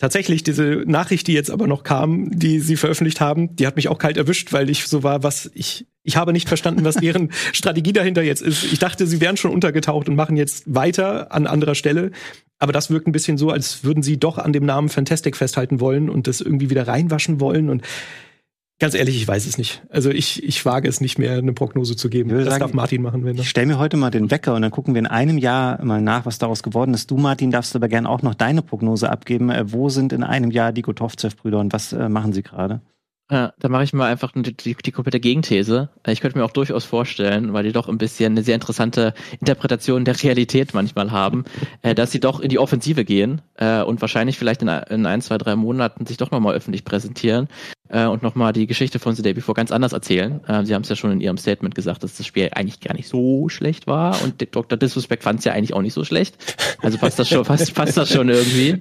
tatsächlich diese Nachricht, die jetzt aber noch kam, die sie veröffentlicht haben, die hat mich auch kalt erwischt, weil ich so war, was ich ich habe nicht verstanden, was deren Strategie dahinter jetzt ist. Ich dachte, sie wären schon untergetaucht und machen jetzt weiter an anderer Stelle. Aber das wirkt ein bisschen so, als würden sie doch an dem Namen Fantastic festhalten wollen und das irgendwie wieder reinwaschen wollen. Und Ganz ehrlich, ich weiß es nicht. Also ich, ich wage es nicht mehr, eine Prognose zu geben. Das sagen, darf Martin machen. Wenn ich stelle mir heute mal den Wecker und dann gucken wir in einem Jahr mal nach, was daraus geworden ist. Du, Martin, darfst aber gern auch noch deine Prognose abgeben. Äh, wo sind in einem Jahr die Gotovzev-Brüder und was äh, machen sie gerade? Ja, da mache ich mal einfach die, die, die, komplette Gegenthese. Ich könnte mir auch durchaus vorstellen, weil die doch ein bisschen eine sehr interessante Interpretation der Realität manchmal haben, äh, dass sie doch in die Offensive gehen äh, und wahrscheinlich vielleicht in, in ein, zwei, drei Monaten sich doch nochmal öffentlich präsentieren äh, und nochmal die Geschichte von The Day Before ganz anders erzählen. Äh, sie haben es ja schon in ihrem Statement gesagt, dass das Spiel eigentlich gar nicht so schlecht war und Dr. Disrespect fand es ja eigentlich auch nicht so schlecht. Also passt das schon, passt, passt das schon irgendwie.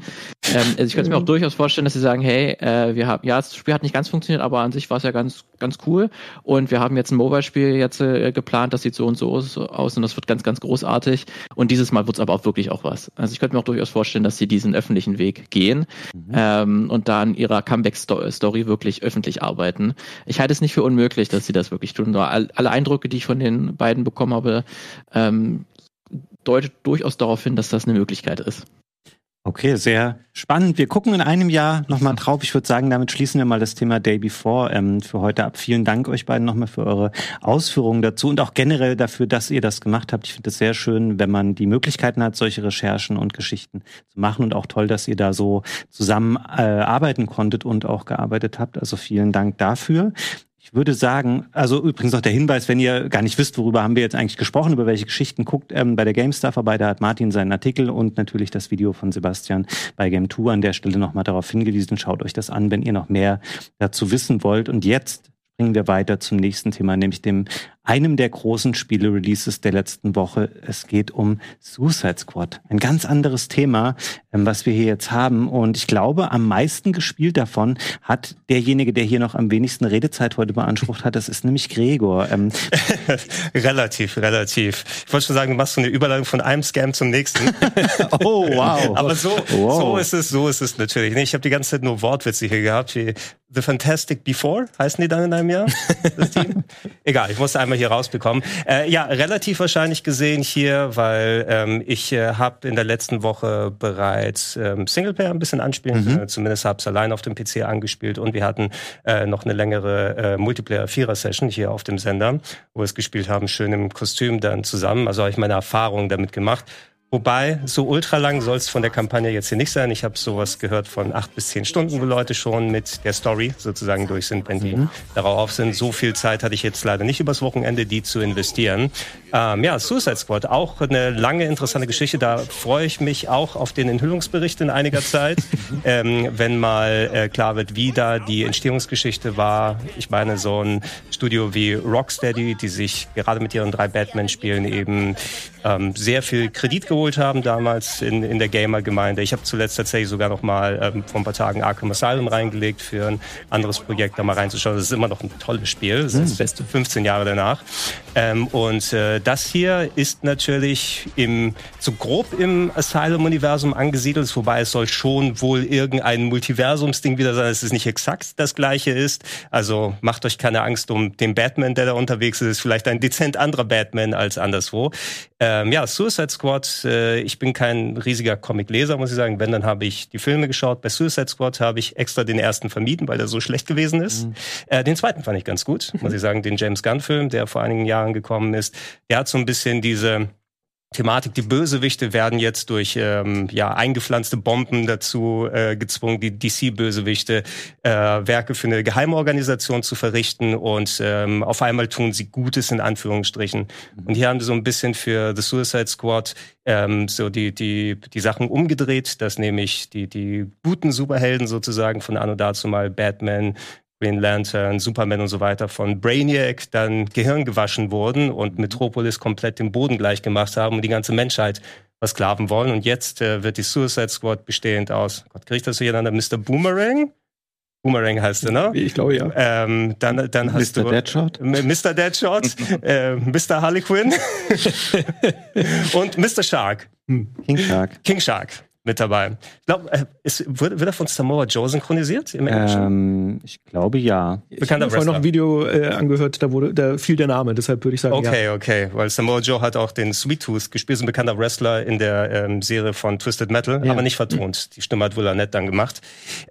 Ähm, also ich könnte mir auch durchaus vorstellen, dass sie sagen, hey, äh, wir haben, ja, das Spiel hat nicht ganz funktioniert, aber an sich war es ja ganz, ganz cool. Und wir haben jetzt ein Mobile-Spiel jetzt äh, geplant, das sieht so und so aus und das wird ganz, ganz großartig. Und dieses Mal wird es aber auch wirklich auch was. Also ich könnte mir auch durchaus vorstellen, dass sie diesen öffentlichen Weg gehen mhm. ähm, und da an ihrer Comeback-Story wirklich öffentlich arbeiten. Ich halte es nicht für unmöglich, dass sie das wirklich tun. Alle Eindrücke, die ich von den beiden bekommen habe, ähm, deutet durchaus darauf hin, dass das eine Möglichkeit ist. Okay, sehr spannend. Wir gucken in einem Jahr nochmal drauf. Ich würde sagen, damit schließen wir mal das Thema Day Before ähm, für heute ab. Vielen Dank euch beiden nochmal für eure Ausführungen dazu und auch generell dafür, dass ihr das gemacht habt. Ich finde es sehr schön, wenn man die Möglichkeiten hat, solche Recherchen und Geschichten zu machen und auch toll, dass ihr da so zusammen äh, arbeiten konntet und auch gearbeitet habt. Also vielen Dank dafür. Ich würde sagen, also übrigens noch der Hinweis, wenn ihr gar nicht wisst, worüber haben wir jetzt eigentlich gesprochen, über welche Geschichten guckt, ähm, bei der GameStar vorbei, da hat Martin seinen Artikel und natürlich das Video von Sebastian bei Game 2 an der Stelle nochmal darauf hingewiesen. Schaut euch das an, wenn ihr noch mehr dazu wissen wollt. Und jetzt springen wir weiter zum nächsten Thema, nämlich dem einem der großen Spiele-Releases der letzten Woche. Es geht um Suicide Squad. Ein ganz anderes Thema, ähm, was wir hier jetzt haben. Und ich glaube, am meisten gespielt davon hat derjenige, der hier noch am wenigsten Redezeit heute beansprucht hat. Das ist nämlich Gregor. Ähm, relativ, relativ. Ich wollte schon sagen, du machst so eine Überleitung von einem Scam zum nächsten. oh, wow. Aber so, wow. so ist es, so ist es natürlich. Ich habe die ganze Zeit nur Wortwitze hier gehabt, wie The Fantastic Before, heißen die dann in einem Jahr? Das Team? Egal, ich musste einmal hier rausbekommen. Äh, ja, relativ wahrscheinlich gesehen hier, weil ähm, ich äh, habe in der letzten Woche bereits ähm, Singleplayer ein bisschen anspielen mhm. Zumindest habe es allein auf dem PC angespielt und wir hatten äh, noch eine längere äh, Multiplayer-Vierer-Session hier auf dem Sender, wo wir es gespielt haben, schön im Kostüm dann zusammen. Also habe ich meine Erfahrungen damit gemacht. Wobei, so ultra lang soll es von der Kampagne jetzt hier nicht sein. Ich habe sowas gehört von acht bis zehn Stunden, wo Leute schon mit der Story sozusagen durch sind, wenn die mhm. darauf sind. So viel Zeit hatte ich jetzt leider nicht übers Wochenende, die zu investieren. Ähm, ja, Suicide Squad, auch eine lange interessante Geschichte. Da freue ich mich auch auf den Enthüllungsbericht in einiger Zeit, ähm, wenn mal äh, klar wird, wie da die Entstehungsgeschichte war. Ich meine, so ein Studio wie Rocksteady, die sich gerade mit ihren drei Batman-Spielen eben ähm, sehr viel Kredit geholt haben damals in, in der Gamer-Gemeinde. Ich habe zuletzt tatsächlich sogar noch mal ähm, vor ein paar Tagen Arkham Asylum reingelegt für ein anderes Projekt, da mal reinzuschauen. Das ist immer noch ein tolles Spiel. Das ist das beste 15 Jahre danach. Ähm, und äh, das hier ist natürlich im, so grob im Asylum-Universum angesiedelt, wobei es soll schon wohl irgendein Multiversumsding wieder sein, dass es nicht exakt das gleiche ist. Also macht euch keine Angst um den Batman, der da unterwegs ist vielleicht ein dezent anderer Batman als anderswo. Ähm, ja, Suicide Squad, äh, ich bin kein riesiger Comic-Leser, muss ich sagen. Wenn, dann habe ich die Filme geschaut. Bei Suicide Squad habe ich extra den ersten vermieden, weil der so schlecht gewesen ist. Mhm. Äh, den zweiten fand ich ganz gut, muss ich sagen. Den James Gunn-Film, der vor einigen Jahren gekommen ist. Der hat so ein bisschen diese Thematik, die Bösewichte werden jetzt durch ähm, ja eingepflanzte Bomben dazu äh, gezwungen, die DC-Bösewichte äh, Werke für eine Geheimorganisation zu verrichten und ähm, auf einmal tun sie Gutes in Anführungsstrichen. Mhm. Und hier haben sie so ein bisschen für The Suicide Squad ähm, so die die die Sachen umgedreht, dass nämlich die die guten Superhelden sozusagen von anno dazu mal Batman, Green Lantern, Superman und so weiter von Brainiac dann Gehirn gewaschen wurden und Metropolis komplett den Boden gleich gemacht haben und die ganze Menschheit versklaven wollen. Und jetzt äh, wird die Suicide Squad bestehend aus, Gott, kriegt das durcheinander, Mr. Boomerang? Boomerang heißt er, ne? Ich glaube ja. Ähm, dann, dann hast Mr. du Deadshot? Mr. Deadshot, äh, Mr. Harley Quinn und Mr. Shark. King Shark. King Shark mit dabei. Ich glaube, äh, wird, wird er von Samoa Joe synchronisiert im Englischen? Ähm, ich glaube ja. Ich habe vorhin noch ein Video äh, angehört, da, wurde, da fiel der Name, deshalb würde ich sagen Okay, ja. okay, weil Samoa Joe hat auch den Sweet Tooth gespielt, ist ein bekannter Wrestler in der ähm, Serie von Twisted Metal, ja. aber nicht vertont. Die Stimme hat Nett dann gemacht.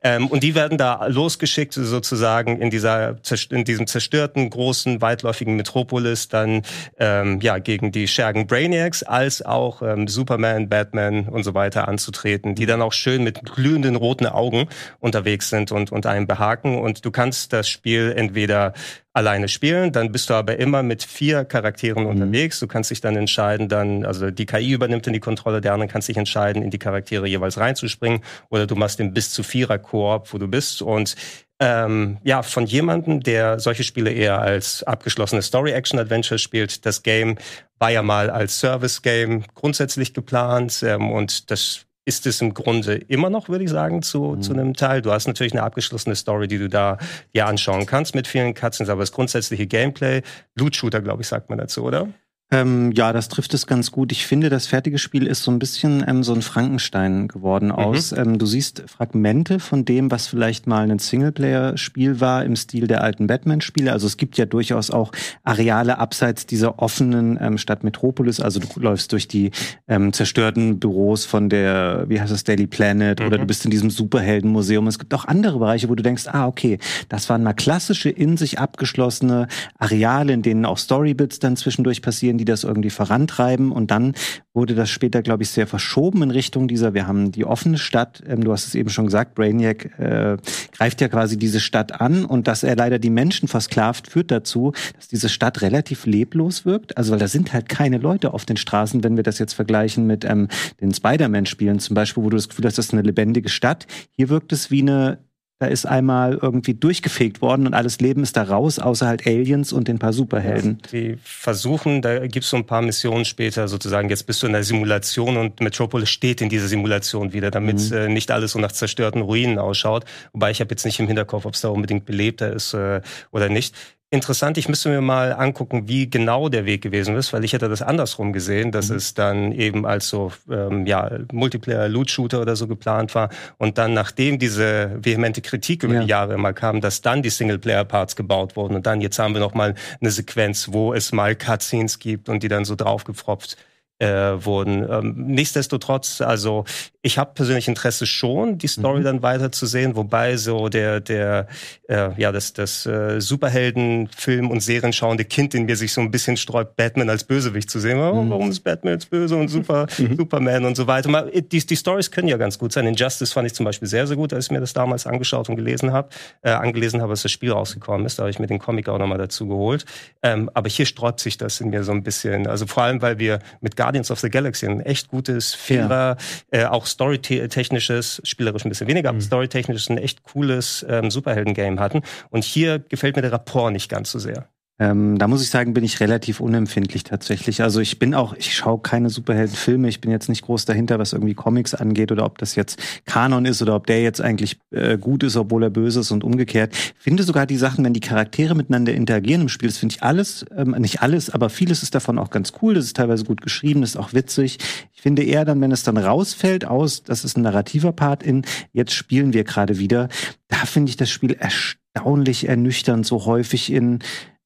Ähm, und die werden da losgeschickt sozusagen in dieser in diesem zerstörten, großen, weitläufigen Metropolis dann ähm, ja gegen die Schergen Brainiacs als auch ähm, Superman, Batman und so weiter anzutreten auftreten, die dann auch schön mit glühenden roten Augen unterwegs sind und, und einen behaken. Und du kannst das Spiel entweder alleine spielen, dann bist du aber immer mit vier Charakteren mhm. unterwegs. Du kannst dich dann entscheiden, dann, also die KI übernimmt dann die Kontrolle der anderen, kannst dich entscheiden, in die Charaktere jeweils reinzuspringen oder du machst den bis zu vierer Koop, wo du bist und ähm, ja, von jemandem, der solche Spiele eher als abgeschlossene Story-Action-Adventure spielt. Das Game war ja mal als Service-Game grundsätzlich geplant ähm, und das ist es im Grunde immer noch, würde ich sagen, zu, mhm. zu einem Teil. Du hast natürlich eine abgeschlossene Story, die du da dir anschauen kannst mit vielen Cutscenes, aber das grundsätzliche Gameplay, Loot-Shooter, glaube ich, sagt man dazu, oder? Ähm, ja, das trifft es ganz gut. Ich finde, das fertige Spiel ist so ein bisschen ähm, so ein Frankenstein geworden mhm. aus. Ähm, du siehst Fragmente von dem, was vielleicht mal ein Singleplayer-Spiel war im Stil der alten Batman-Spiele. Also es gibt ja durchaus auch Areale abseits dieser offenen ähm, Stadt Metropolis. Also du läufst durch die ähm, zerstörten Büros von der, wie heißt das, Daily Planet mhm. oder du bist in diesem Superheldenmuseum. Es gibt auch andere Bereiche, wo du denkst, ah, okay, das waren mal klassische, in sich abgeschlossene Areale, in denen auch Storybits dann zwischendurch passieren die das irgendwie vorantreiben. Und dann wurde das später, glaube ich, sehr verschoben in Richtung dieser, wir haben die offene Stadt, ähm, du hast es eben schon gesagt, Brainiac äh, greift ja quasi diese Stadt an und dass er leider die Menschen versklavt, führt dazu, dass diese Stadt relativ leblos wirkt. Also weil da sind halt keine Leute auf den Straßen, wenn wir das jetzt vergleichen mit ähm, den Spider-Man-Spielen zum Beispiel, wo du das Gefühl hast, das ist eine lebendige Stadt. Hier wirkt es wie eine da ist einmal irgendwie durchgefegt worden und alles Leben ist da raus, außer halt Aliens und den paar Superhelden. Die versuchen, da gibt es so ein paar Missionen später sozusagen, jetzt bist du in der Simulation und Metropolis steht in dieser Simulation wieder, damit mhm. äh, nicht alles so nach zerstörten Ruinen ausschaut. Wobei ich habe jetzt nicht im Hinterkopf, ob es da unbedingt belebter ist äh, oder nicht interessant. Ich müsste mir mal angucken, wie genau der Weg gewesen ist, weil ich hätte das andersrum gesehen, dass mhm. es dann eben als so ähm, ja Multiplayer-Loot-Shooter oder so geplant war und dann nachdem diese vehemente Kritik über ja. die Jahre immer kam, dass dann die Singleplayer-Parts gebaut wurden und dann jetzt haben wir noch mal eine Sequenz, wo es mal Cutscenes gibt und die dann so draufgepfropft äh, wurden. Ähm, nichtsdestotrotz, also ich habe persönlich Interesse schon, die Story mhm. dann weiterzusehen, wobei so der der äh, ja das das äh, Superheldenfilm und Serienschauende Kind in mir sich so ein bisschen sträubt, Batman als Bösewicht zu sehen. Mhm. Warum ist Batman jetzt böse und Super mhm. Superman und so weiter? Mal, die die Stories können ja ganz gut sein. Injustice fand ich zum Beispiel sehr sehr gut, als ich mir das damals angeschaut und gelesen habe, äh, angelesen habe, als das Spiel rausgekommen ist. Da habe ich mir den Comic auch nochmal dazu geholt. Ähm, aber hier sträubt sich das in mir so ein bisschen. Also vor allem, weil wir mit Gar Guardians of the Galaxy ein echt gutes Fehler, ja. äh, auch storytechnisches, spielerisch ein bisschen weniger, aber mhm. storytechnisches ein echt cooles ähm, Superhelden-Game hatten. Und hier gefällt mir der Rapport nicht ganz so sehr. Ähm, da muss ich sagen, bin ich relativ unempfindlich tatsächlich. Also ich bin auch, ich schaue keine Superheldenfilme. Ich bin jetzt nicht groß dahinter, was irgendwie Comics angeht oder ob das jetzt Kanon ist oder ob der jetzt eigentlich äh, gut ist, obwohl er böse ist und umgekehrt. Ich finde sogar die Sachen, wenn die Charaktere miteinander interagieren im Spiel, das finde ich alles, ähm, nicht alles, aber vieles ist davon auch ganz cool. Das ist teilweise gut geschrieben, das ist auch witzig. Ich finde eher dann, wenn es dann rausfällt aus, das ist ein narrativer Part in, jetzt spielen wir gerade wieder, da finde ich das Spiel erstaunlich ernüchternd, so häufig in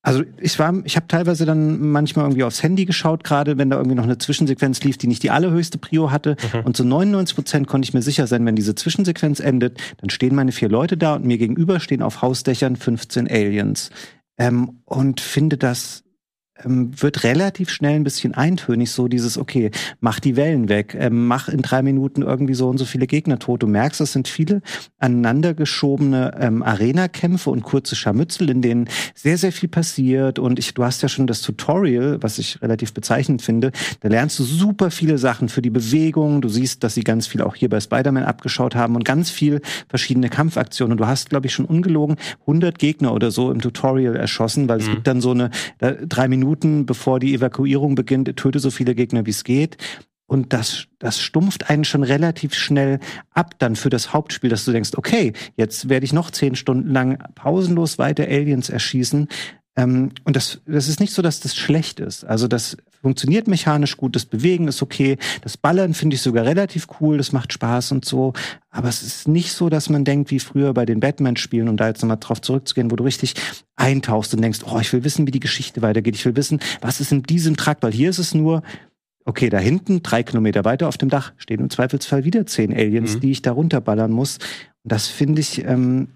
also ich war, ich habe teilweise dann manchmal irgendwie aufs Handy geschaut, gerade wenn da irgendwie noch eine Zwischensequenz lief, die nicht die allerhöchste Prio hatte. Mhm. Und zu 99 Prozent konnte ich mir sicher sein, wenn diese Zwischensequenz endet, dann stehen meine vier Leute da und mir gegenüber stehen auf Hausdächern 15 Aliens. Ähm, und finde das wird relativ schnell ein bisschen eintönig, so dieses, okay, mach die Wellen weg, ähm, mach in drei Minuten irgendwie so und so viele Gegner tot. Du merkst, das sind viele aneinandergeschobene ähm, Arena-Kämpfe und kurze Scharmützel, in denen sehr, sehr viel passiert. Und ich, du hast ja schon das Tutorial, was ich relativ bezeichnend finde. Da lernst du super viele Sachen für die Bewegung. Du siehst, dass sie ganz viel auch hier bei Spider-Man abgeschaut haben und ganz viel verschiedene Kampfaktionen. Und du hast, glaube ich, schon ungelogen 100 Gegner oder so im Tutorial erschossen, weil es mhm. gibt dann so eine da, drei Minuten Minuten, bevor die Evakuierung beginnt, töte so viele Gegner, wie es geht. Und das, das stumpft einen schon relativ schnell ab dann für das Hauptspiel, dass du denkst, okay, jetzt werde ich noch zehn Stunden lang pausenlos weiter Aliens erschießen. Ähm, und das, das ist nicht so, dass das schlecht ist. Also das funktioniert mechanisch gut, das Bewegen ist okay, das Ballern finde ich sogar relativ cool, das macht Spaß und so. Aber es ist nicht so, dass man denkt, wie früher bei den Batman-Spielen, um da jetzt nochmal drauf zurückzugehen, wo du richtig eintauchst und denkst, oh, ich will wissen, wie die Geschichte weitergeht, ich will wissen, was ist in diesem Trakt, weil hier ist es nur, okay, da hinten, drei Kilometer weiter auf dem Dach, stehen im Zweifelsfall wieder zehn Aliens, mhm. die ich da runterballern muss. Und das finde ich ähm,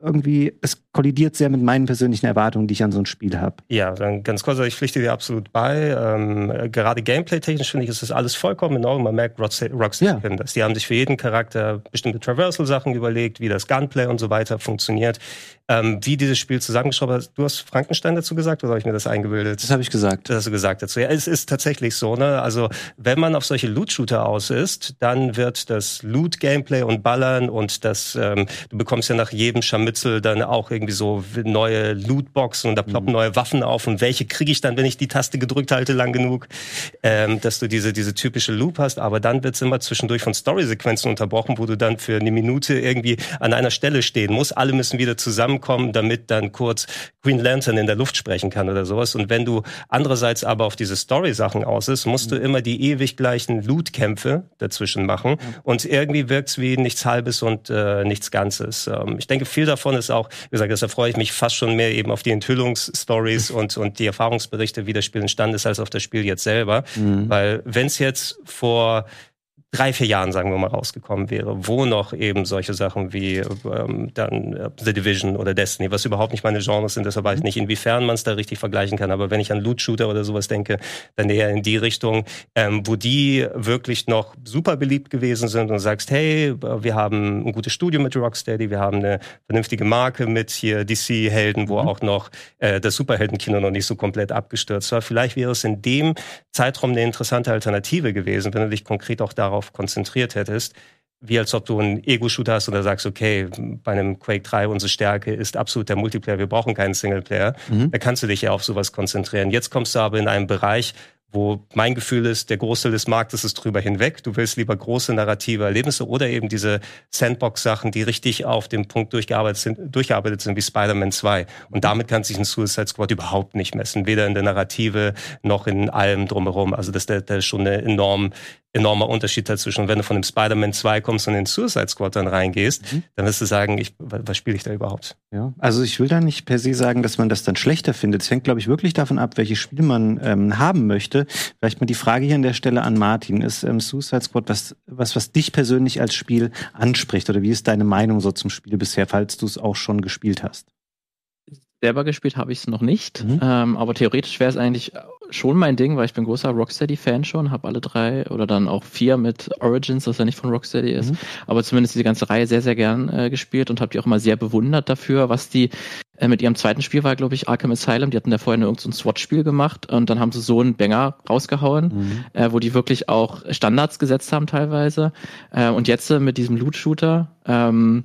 irgendwie, es kollidiert sehr mit meinen persönlichen Erwartungen, die ich an so ein Spiel habe. Ja, dann ganz kurz, ich pflichte dir absolut bei. Ähm, gerade gameplay-technisch finde ich, ist das alles vollkommen in Ordnung. Man merkt, Rockstar ja. das. Die haben sich für jeden Charakter bestimmte Traversal-Sachen überlegt, wie das Gunplay und so weiter funktioniert. Ähm, wie dieses Spiel zusammengeschraubt hat. Du hast Frankenstein dazu gesagt oder habe ich mir das eingebildet? Das habe ich gesagt. Das hast du gesagt dazu. Ja, es ist tatsächlich so. Ne? Also wenn man auf solche Loot-Shooter aus ist, dann wird das Loot-Gameplay und Ballern und das, ähm, du bekommst ja nach jedem Scharmützel dann auch irgendwie so neue Lootboxen und da ploppen mhm. neue Waffen auf und welche kriege ich dann, wenn ich die Taste gedrückt halte lang genug, ähm, dass du diese, diese typische Loop hast. Aber dann wird's immer zwischendurch von Story-Sequenzen unterbrochen, wo du dann für eine Minute irgendwie an einer Stelle stehen musst. Alle müssen wieder zusammen zusammenkommen, damit dann kurz Green Lantern in der Luft sprechen kann oder sowas. Und wenn du andererseits aber auf diese Story-Sachen aus ist, musst du mhm. immer die ewig gleichen Loot-Kämpfe dazwischen machen. Und irgendwie wirkt's wie nichts Halbes und äh, nichts Ganzes. Ähm, ich denke, viel davon ist auch, wie gesagt, deshalb freue ich mich fast schon mehr eben auf die Enthüllungsstories und, und die Erfahrungsberichte, wie das Spiel entstanden ist, als auf das Spiel jetzt selber. Mhm. Weil wenn es jetzt vor drei, vier Jahren, sagen wir mal, rausgekommen wäre, wo noch eben solche Sachen wie ähm, dann äh, The Division oder Destiny, was überhaupt nicht meine Genres sind, deshalb weiß ich nicht, inwiefern man es da richtig vergleichen kann. Aber wenn ich an Loot-Shooter oder sowas denke, dann eher in die Richtung, ähm, wo die wirklich noch super beliebt gewesen sind und sagst, hey, wir haben ein gutes Studio mit Rocksteady, wir haben eine vernünftige Marke mit hier DC-Helden, wo mhm. auch noch äh, das Superheldenkino noch nicht so komplett abgestürzt war. Vielleicht wäre es in dem Zeitraum eine interessante Alternative gewesen, wenn du dich konkret auch darauf konzentriert hättest. wie als ob du einen Ego-Shooter hast und da sagst, okay, bei einem Quake 3 unsere Stärke ist absolut der Multiplayer, wir brauchen keinen Singleplayer. Mhm. Da kannst du dich ja auf sowas konzentrieren. Jetzt kommst du aber in einen Bereich, wo mein Gefühl ist, der Großteil des Marktes ist drüber hinweg. Du willst lieber große narrative Erlebnisse oder eben diese Sandbox-Sachen, die richtig auf dem Punkt durchgearbeitet sind, durchgearbeitet sind wie Spider-Man 2. Und damit kann sich ein Suicide Squad überhaupt nicht messen, weder in der Narrative noch in allem drumherum. Also das, das ist schon eine enorm enormer Unterschied dazwischen. Und wenn du von dem Spider-Man 2 kommst und in den Suicide Squad dann reingehst, mhm. dann wirst du sagen, ich, was spiele ich da überhaupt? Ja, also ich will da nicht per se sagen, dass man das dann schlechter findet. Es hängt, glaube ich, wirklich davon ab, welches Spiel man ähm, haben möchte. Vielleicht mal die Frage hier an der Stelle an Martin. Ist ähm, Suicide Squad was, was, was dich persönlich als Spiel anspricht? Oder wie ist deine Meinung so zum Spiel bisher, falls du es auch schon gespielt hast? Selber gespielt habe ich es noch nicht, mhm. ähm, aber theoretisch wäre es eigentlich schon mein Ding, weil ich bin großer Rocksteady-Fan schon, habe alle drei oder dann auch vier mit Origins, was ja nicht von Rocksteady ist, mhm. aber zumindest diese ganze Reihe sehr, sehr gern äh, gespielt und habe die auch immer sehr bewundert dafür, was die äh, mit ihrem zweiten Spiel war, glaube ich, Arkham Asylum, die hatten da vorher nur irgendein so SWAT-Spiel gemacht und dann haben sie so einen Banger rausgehauen, mhm. äh, wo die wirklich auch Standards gesetzt haben teilweise äh, und jetzt äh, mit diesem Loot-Shooter ähm,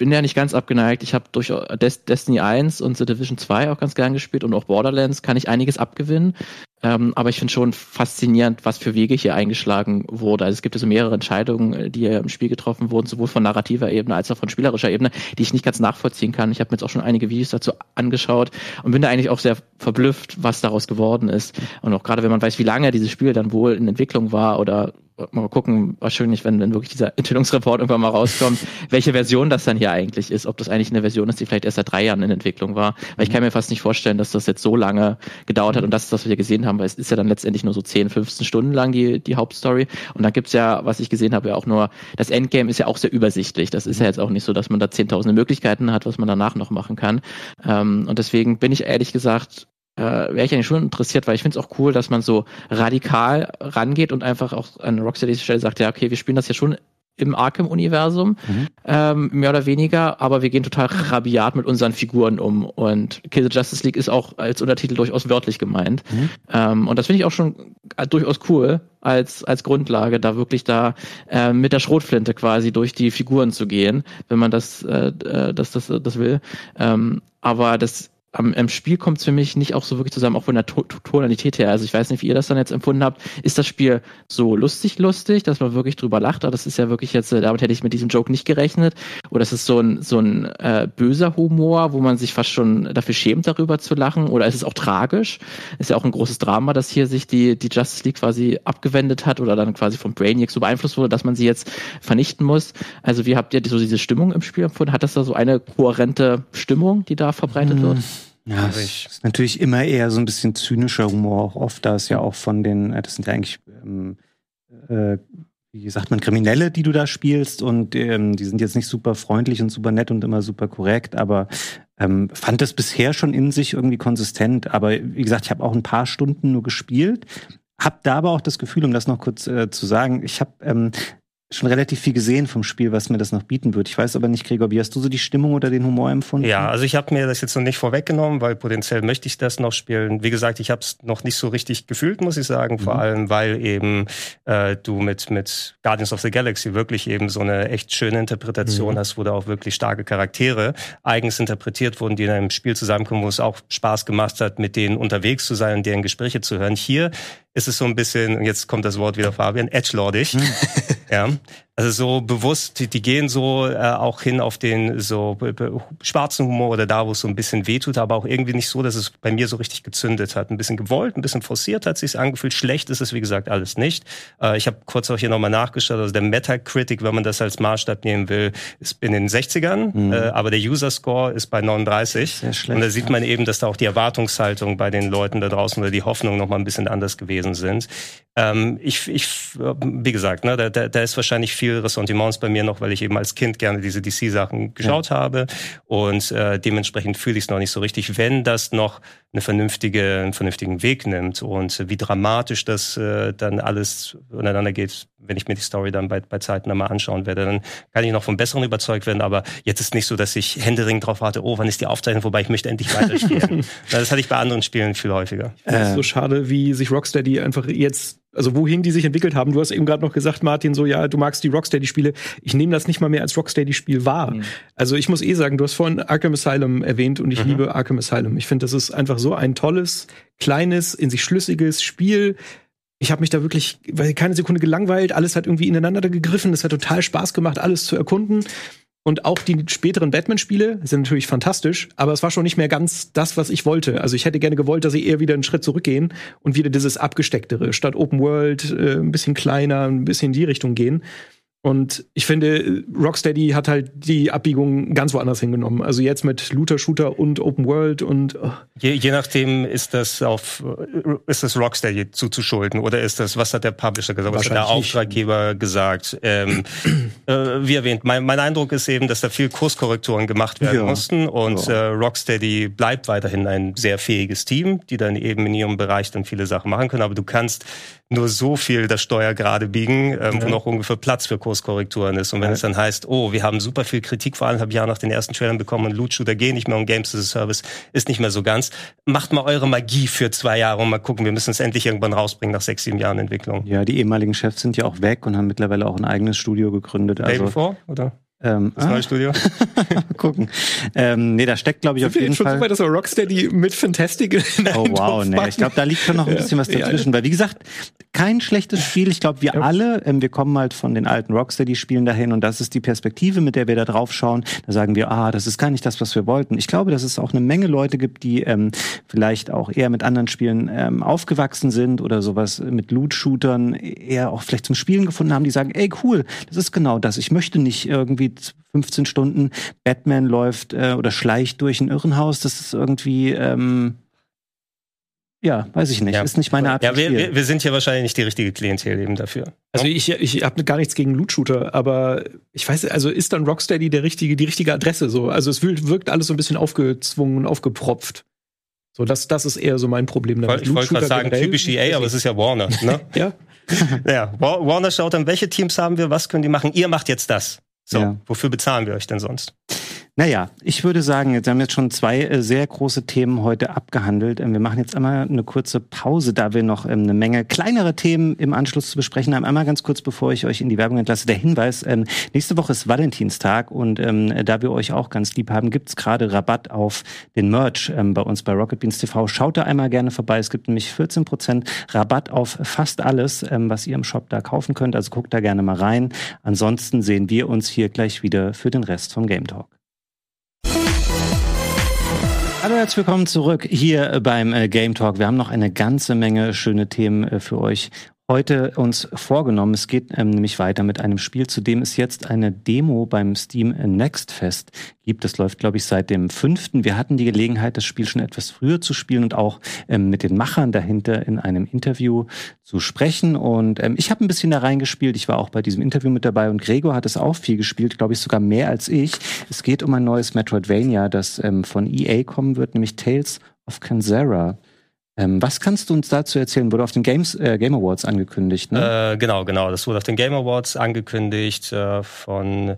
bin ja nicht ganz abgeneigt. Ich habe durch Des Destiny 1 und The Division 2 auch ganz gern gespielt und auch Borderlands kann ich einiges abgewinnen. Ähm, aber ich finde schon faszinierend, was für Wege hier eingeschlagen wurde. Also es gibt so also mehrere Entscheidungen, äh, die im Spiel getroffen wurden, sowohl von narrativer Ebene als auch von spielerischer Ebene, die ich nicht ganz nachvollziehen kann. Ich habe mir jetzt auch schon einige Videos dazu angeschaut und bin da eigentlich auch sehr verblüfft, was daraus geworden ist. Und auch gerade wenn man weiß, wie lange dieses Spiel dann wohl in Entwicklung war oder mal gucken, wahrscheinlich, wenn, wenn wirklich dieser Entwicklungsreport irgendwann mal rauskommt, welche Version das dann hier eigentlich ist, ob das eigentlich eine Version ist, die vielleicht erst seit drei Jahren in Entwicklung war. Weil ich kann mir fast nicht vorstellen, dass das jetzt so lange gedauert hat und das ist, was wir gesehen haben, weil es ist ja dann letztendlich nur so 10, 15 Stunden lang die, die Hauptstory. Und dann gibt's ja, was ich gesehen habe, ja auch nur, das Endgame ist ja auch sehr übersichtlich. Das ist ja jetzt auch nicht so, dass man da zehntausende Möglichkeiten hat, was man danach noch machen kann. Ähm, und deswegen bin ich ehrlich gesagt äh, wäre ich eigentlich schon interessiert, weil ich finde es auch cool, dass man so radikal rangeht und einfach auch an Rocksteady Stelle sagt, ja, okay, wir spielen das ja schon im Arkham-Universum, mhm. ähm, mehr oder weniger, aber wir gehen total rabiat mit unseren Figuren um. Und Kill the Justice League ist auch als Untertitel durchaus wörtlich gemeint. Mhm. Ähm, und das finde ich auch schon äh, durchaus cool als, als Grundlage, da wirklich da äh, mit der Schrotflinte quasi durch die Figuren zu gehen, wenn man das, äh, äh das, das, das will. Ähm, aber das am, am Spiel kommt es für mich nicht auch so wirklich zusammen, auch von der Tonalität her. Also ich weiß nicht, wie ihr das dann jetzt empfunden habt. Ist das Spiel so lustig, lustig, dass man wirklich drüber lacht? Aber das ist ja wirklich jetzt, äh, damit hätte ich mit diesem Joke nicht gerechnet. Oder ist es so ein, so ein äh, böser Humor, wo man sich fast schon dafür schämt, darüber zu lachen? Oder ist es auch tragisch? Ist ja auch ein großes Drama, dass hier sich die, die Justice League quasi abgewendet hat oder dann quasi von Brainiac so beeinflusst wurde, dass man sie jetzt vernichten muss. Also wie habt ihr so diese Stimmung im Spiel empfunden? Hat das da so eine kohärente Stimmung, die da verbreitet hm. wird? Ja, das ist natürlich immer eher so ein bisschen zynischer Humor auch oft, da ist ja auch von den, äh, das sind ja eigentlich, ähm, äh, wie sagt man, Kriminelle, die du da spielst und ähm, die sind jetzt nicht super freundlich und super nett und immer super korrekt, aber ähm, fand das bisher schon in sich irgendwie konsistent. Aber wie gesagt, ich habe auch ein paar Stunden nur gespielt, hab da aber auch das Gefühl, um das noch kurz äh, zu sagen, ich habe ähm, schon relativ viel gesehen vom Spiel, was mir das noch bieten wird. Ich weiß aber nicht, Gregor, wie hast du so die Stimmung oder den Humor empfunden? Ja, also ich habe mir das jetzt noch nicht vorweggenommen, weil potenziell möchte ich das noch spielen. Wie gesagt, ich habe es noch nicht so richtig gefühlt, muss ich sagen. Vor mhm. allem, weil eben äh, du mit mit Guardians of the Galaxy wirklich eben so eine echt schöne Interpretation mhm. hast, wo da auch wirklich starke Charaktere eigens interpretiert wurden, die in einem Spiel zusammenkommen, wo es auch Spaß gemacht hat, mit denen unterwegs zu sein und deren Gespräche zu hören. Hier ist es so ein bisschen, jetzt kommt das Wort wieder Fabian, edgelordig. Hm. ja. Also so bewusst, die, die gehen so äh, auch hin auf den so schwarzen Humor oder da, wo es so ein bisschen wehtut, aber auch irgendwie nicht so, dass es bei mir so richtig gezündet hat. Ein bisschen gewollt, ein bisschen forciert hat sich angefühlt. Schlecht ist es, wie gesagt, alles nicht. Äh, ich habe kurz auch hier nochmal nachgeschaut. Also der Metacritic, wenn man das als Maßstab nehmen will, ist in den 60ern, mhm. äh, aber der User Score ist bei 39. Sehr schlecht, Und da sieht man eben, dass da auch die Erwartungshaltung bei den Leuten da draußen oder die Hoffnung nochmal ein bisschen anders gewesen sind. Ähm, ich, ich, wie gesagt, ne, da, da, da ist wahrscheinlich viel Ressentiments bei mir noch, weil ich eben als Kind gerne diese DC-Sachen geschaut ja. habe und äh, dementsprechend fühle ich es noch nicht so richtig. Wenn das noch eine vernünftige, einen vernünftigen Weg nimmt und wie dramatisch das äh, dann alles untereinander geht, wenn ich mir die Story dann bei, bei Zeiten einmal anschauen werde, dann kann ich noch vom Besseren überzeugt werden. Aber jetzt ist nicht so, dass ich händeringend drauf warte, oh, wann ist die Aufzeichnung vorbei, ich möchte endlich weiterspielen. das hatte ich bei anderen Spielen viel häufiger. Es ist so schade, wie sich Rocksteady einfach jetzt also wohin die sich entwickelt haben. Du hast eben gerade noch gesagt, Martin, so ja, du magst die Rocksteady-Spiele. Ich nehme das nicht mal mehr als Rocksteady-Spiel wahr. Mhm. Also ich muss eh sagen, du hast vorhin Arkham Asylum erwähnt und ich mhm. liebe Arkham Asylum. Ich finde, das ist einfach so ein tolles, kleines, in sich schlüssiges Spiel. Ich habe mich da wirklich keine Sekunde gelangweilt. Alles hat irgendwie ineinander gegriffen. Es hat total Spaß gemacht, alles zu erkunden. Und auch die späteren Batman-Spiele sind natürlich fantastisch, aber es war schon nicht mehr ganz das, was ich wollte. Also ich hätte gerne gewollt, dass sie eher wieder einen Schritt zurückgehen und wieder dieses abgestecktere, statt Open World äh, ein bisschen kleiner, ein bisschen in die Richtung gehen. Und ich finde, Rocksteady hat halt die Abbiegung ganz woanders hingenommen. Also jetzt mit Looter Shooter und Open World und oh. je, je nachdem ist das auf ist das Rocksteady zuzuschulden oder ist das was hat der Publisher gesagt, was hat der Auftraggeber nicht. gesagt? Ähm, äh, wie erwähnt, mein, mein Eindruck ist eben, dass da viel Kurskorrekturen gemacht werden ja. mussten und ja. äh, Rocksteady bleibt weiterhin ein sehr fähiges Team, die dann eben in ihrem Bereich dann viele Sachen machen können. Aber du kannst nur so viel das Steuer gerade biegen, ähm, ja. wo noch ungefähr Platz für Kurskorrekturen ist. Und wenn ja. es dann heißt, oh, wir haben super viel Kritik vor allem Jahr nach den ersten Trailern bekommen und Loot Shooter gehen nicht mehr und Games as a Service ist nicht mehr so ganz. Macht mal eure Magie für zwei Jahre und mal gucken, wir müssen es endlich irgendwann rausbringen nach sechs, sieben Jahren Entwicklung. Ja, die ehemaligen Chefs sind ja auch weg und haben mittlerweile auch ein eigenes Studio gegründet. Also, bevor, oder? Ähm, das ah. neue Studio. gucken. Ähm, nee, da steckt, glaube ich, auf jeden schon Fall. So weit, dass Rocksteady mit Fantastic in Oh wow, nee, ich glaube, da liegt schon noch ein bisschen was dazwischen. Ja. Weil wie gesagt, kein schlechtes Spiel. Ich glaube, wir ja. alle, ähm, wir kommen halt von den alten Rocksteady-Spielen dahin und das ist die Perspektive, mit der wir da drauf schauen. Da sagen wir, ah, das ist gar nicht das, was wir wollten. Ich glaube, dass es auch eine Menge Leute gibt, die ähm, vielleicht auch eher mit anderen Spielen ähm, aufgewachsen sind oder sowas mit Loot-Shootern eher auch vielleicht zum Spielen gefunden haben, die sagen, ey, cool, das ist genau das. Ich möchte nicht irgendwie 15 Stunden Batman läuft äh, oder schleicht durch ein Irrenhaus. Das ist irgendwie, ähm, ja, weiß ich nicht. Ja. Ist nicht meine Art. Ja, wir, wir, wir sind ja wahrscheinlich nicht die richtige Klientel eben dafür. Also ich, ich habe gar nichts gegen Loot-Shooter, aber ich weiß, also ist dann Rocksteady der richtige, die richtige Adresse so? Also es wirkt alles so ein bisschen aufgezwungen und aufgepropft. So, das, das ist eher so mein Problem damit. Ich wollte gerade sagen, typisch EA, aber es ist ja Warner, ne? ja. ja, Warner schaut dann, welche Teams haben wir, was können die machen? Ihr macht jetzt das. So, ja. wofür bezahlen wir euch denn sonst? Naja, ich würde sagen, wir haben jetzt schon zwei äh, sehr große Themen heute abgehandelt. Ähm, wir machen jetzt einmal eine kurze Pause, da wir noch ähm, eine Menge kleinere Themen im Anschluss zu besprechen haben. Einmal ganz kurz, bevor ich euch in die Werbung entlasse, der Hinweis, ähm, nächste Woche ist Valentinstag und da wir euch auch ganz lieb haben, gibt's gerade Rabatt auf den Merch bei uns bei Rocket Beans TV. Schaut da einmal gerne vorbei. Es gibt nämlich 14 Prozent Rabatt auf fast alles, was ihr im Shop da kaufen könnt. Also guckt da gerne mal rein. Ansonsten sehen wir uns hier gleich wieder für den Rest vom Game Talk. Hallo, herzlich willkommen zurück hier beim äh, Game Talk. Wir haben noch eine ganze Menge schöne Themen äh, für euch heute uns vorgenommen. Es geht ähm, nämlich weiter mit einem Spiel, zu dem es jetzt eine Demo beim Steam Next Fest gibt. Das läuft, glaube ich, seit dem fünften. Wir hatten die Gelegenheit, das Spiel schon etwas früher zu spielen und auch ähm, mit den Machern dahinter in einem Interview zu sprechen. Und ähm, ich habe ein bisschen da reingespielt. Ich war auch bei diesem Interview mit dabei und Gregor hat es auch viel gespielt, glaube ich, sogar mehr als ich. Es geht um ein neues Metroidvania, das ähm, von EA kommen wird, nämlich Tales of Kanzera. Ähm, was kannst du uns dazu erzählen? Wurde auf den Games, äh, Game Awards angekündigt, ne? Äh, genau, genau. Das wurde auf den Game Awards angekündigt äh, von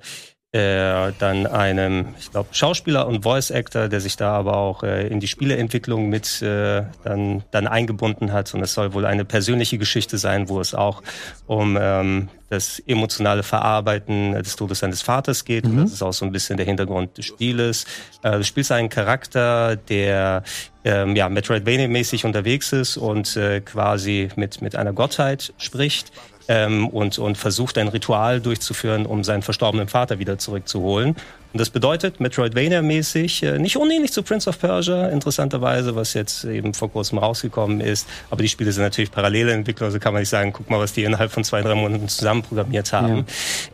äh, dann einem, ich glaube, Schauspieler und Voice Actor, der sich da aber auch äh, in die Spieleentwicklung mit äh, dann, dann eingebunden hat. Und es soll wohl eine persönliche Geschichte sein, wo es auch um ähm, das emotionale Verarbeiten des Todes seines Vaters geht. Mhm. Und das ist auch so ein bisschen der Hintergrund des Spieles. Äh, du spielst einen Charakter, der ähm, ja, Metroidvania-mäßig unterwegs ist und äh, quasi mit, mit einer Gottheit spricht ähm, und, und versucht ein Ritual durchzuführen, um seinen verstorbenen Vater wieder zurückzuholen. Und das bedeutet, Metroidvania-mäßig, äh, nicht unähnlich zu Prince of Persia, interessanterweise, was jetzt eben vor kurzem rausgekommen ist. Aber die Spiele sind natürlich parallele Entwickler, also kann man nicht sagen, guck mal, was die innerhalb von zwei, drei Monaten zusammen programmiert haben.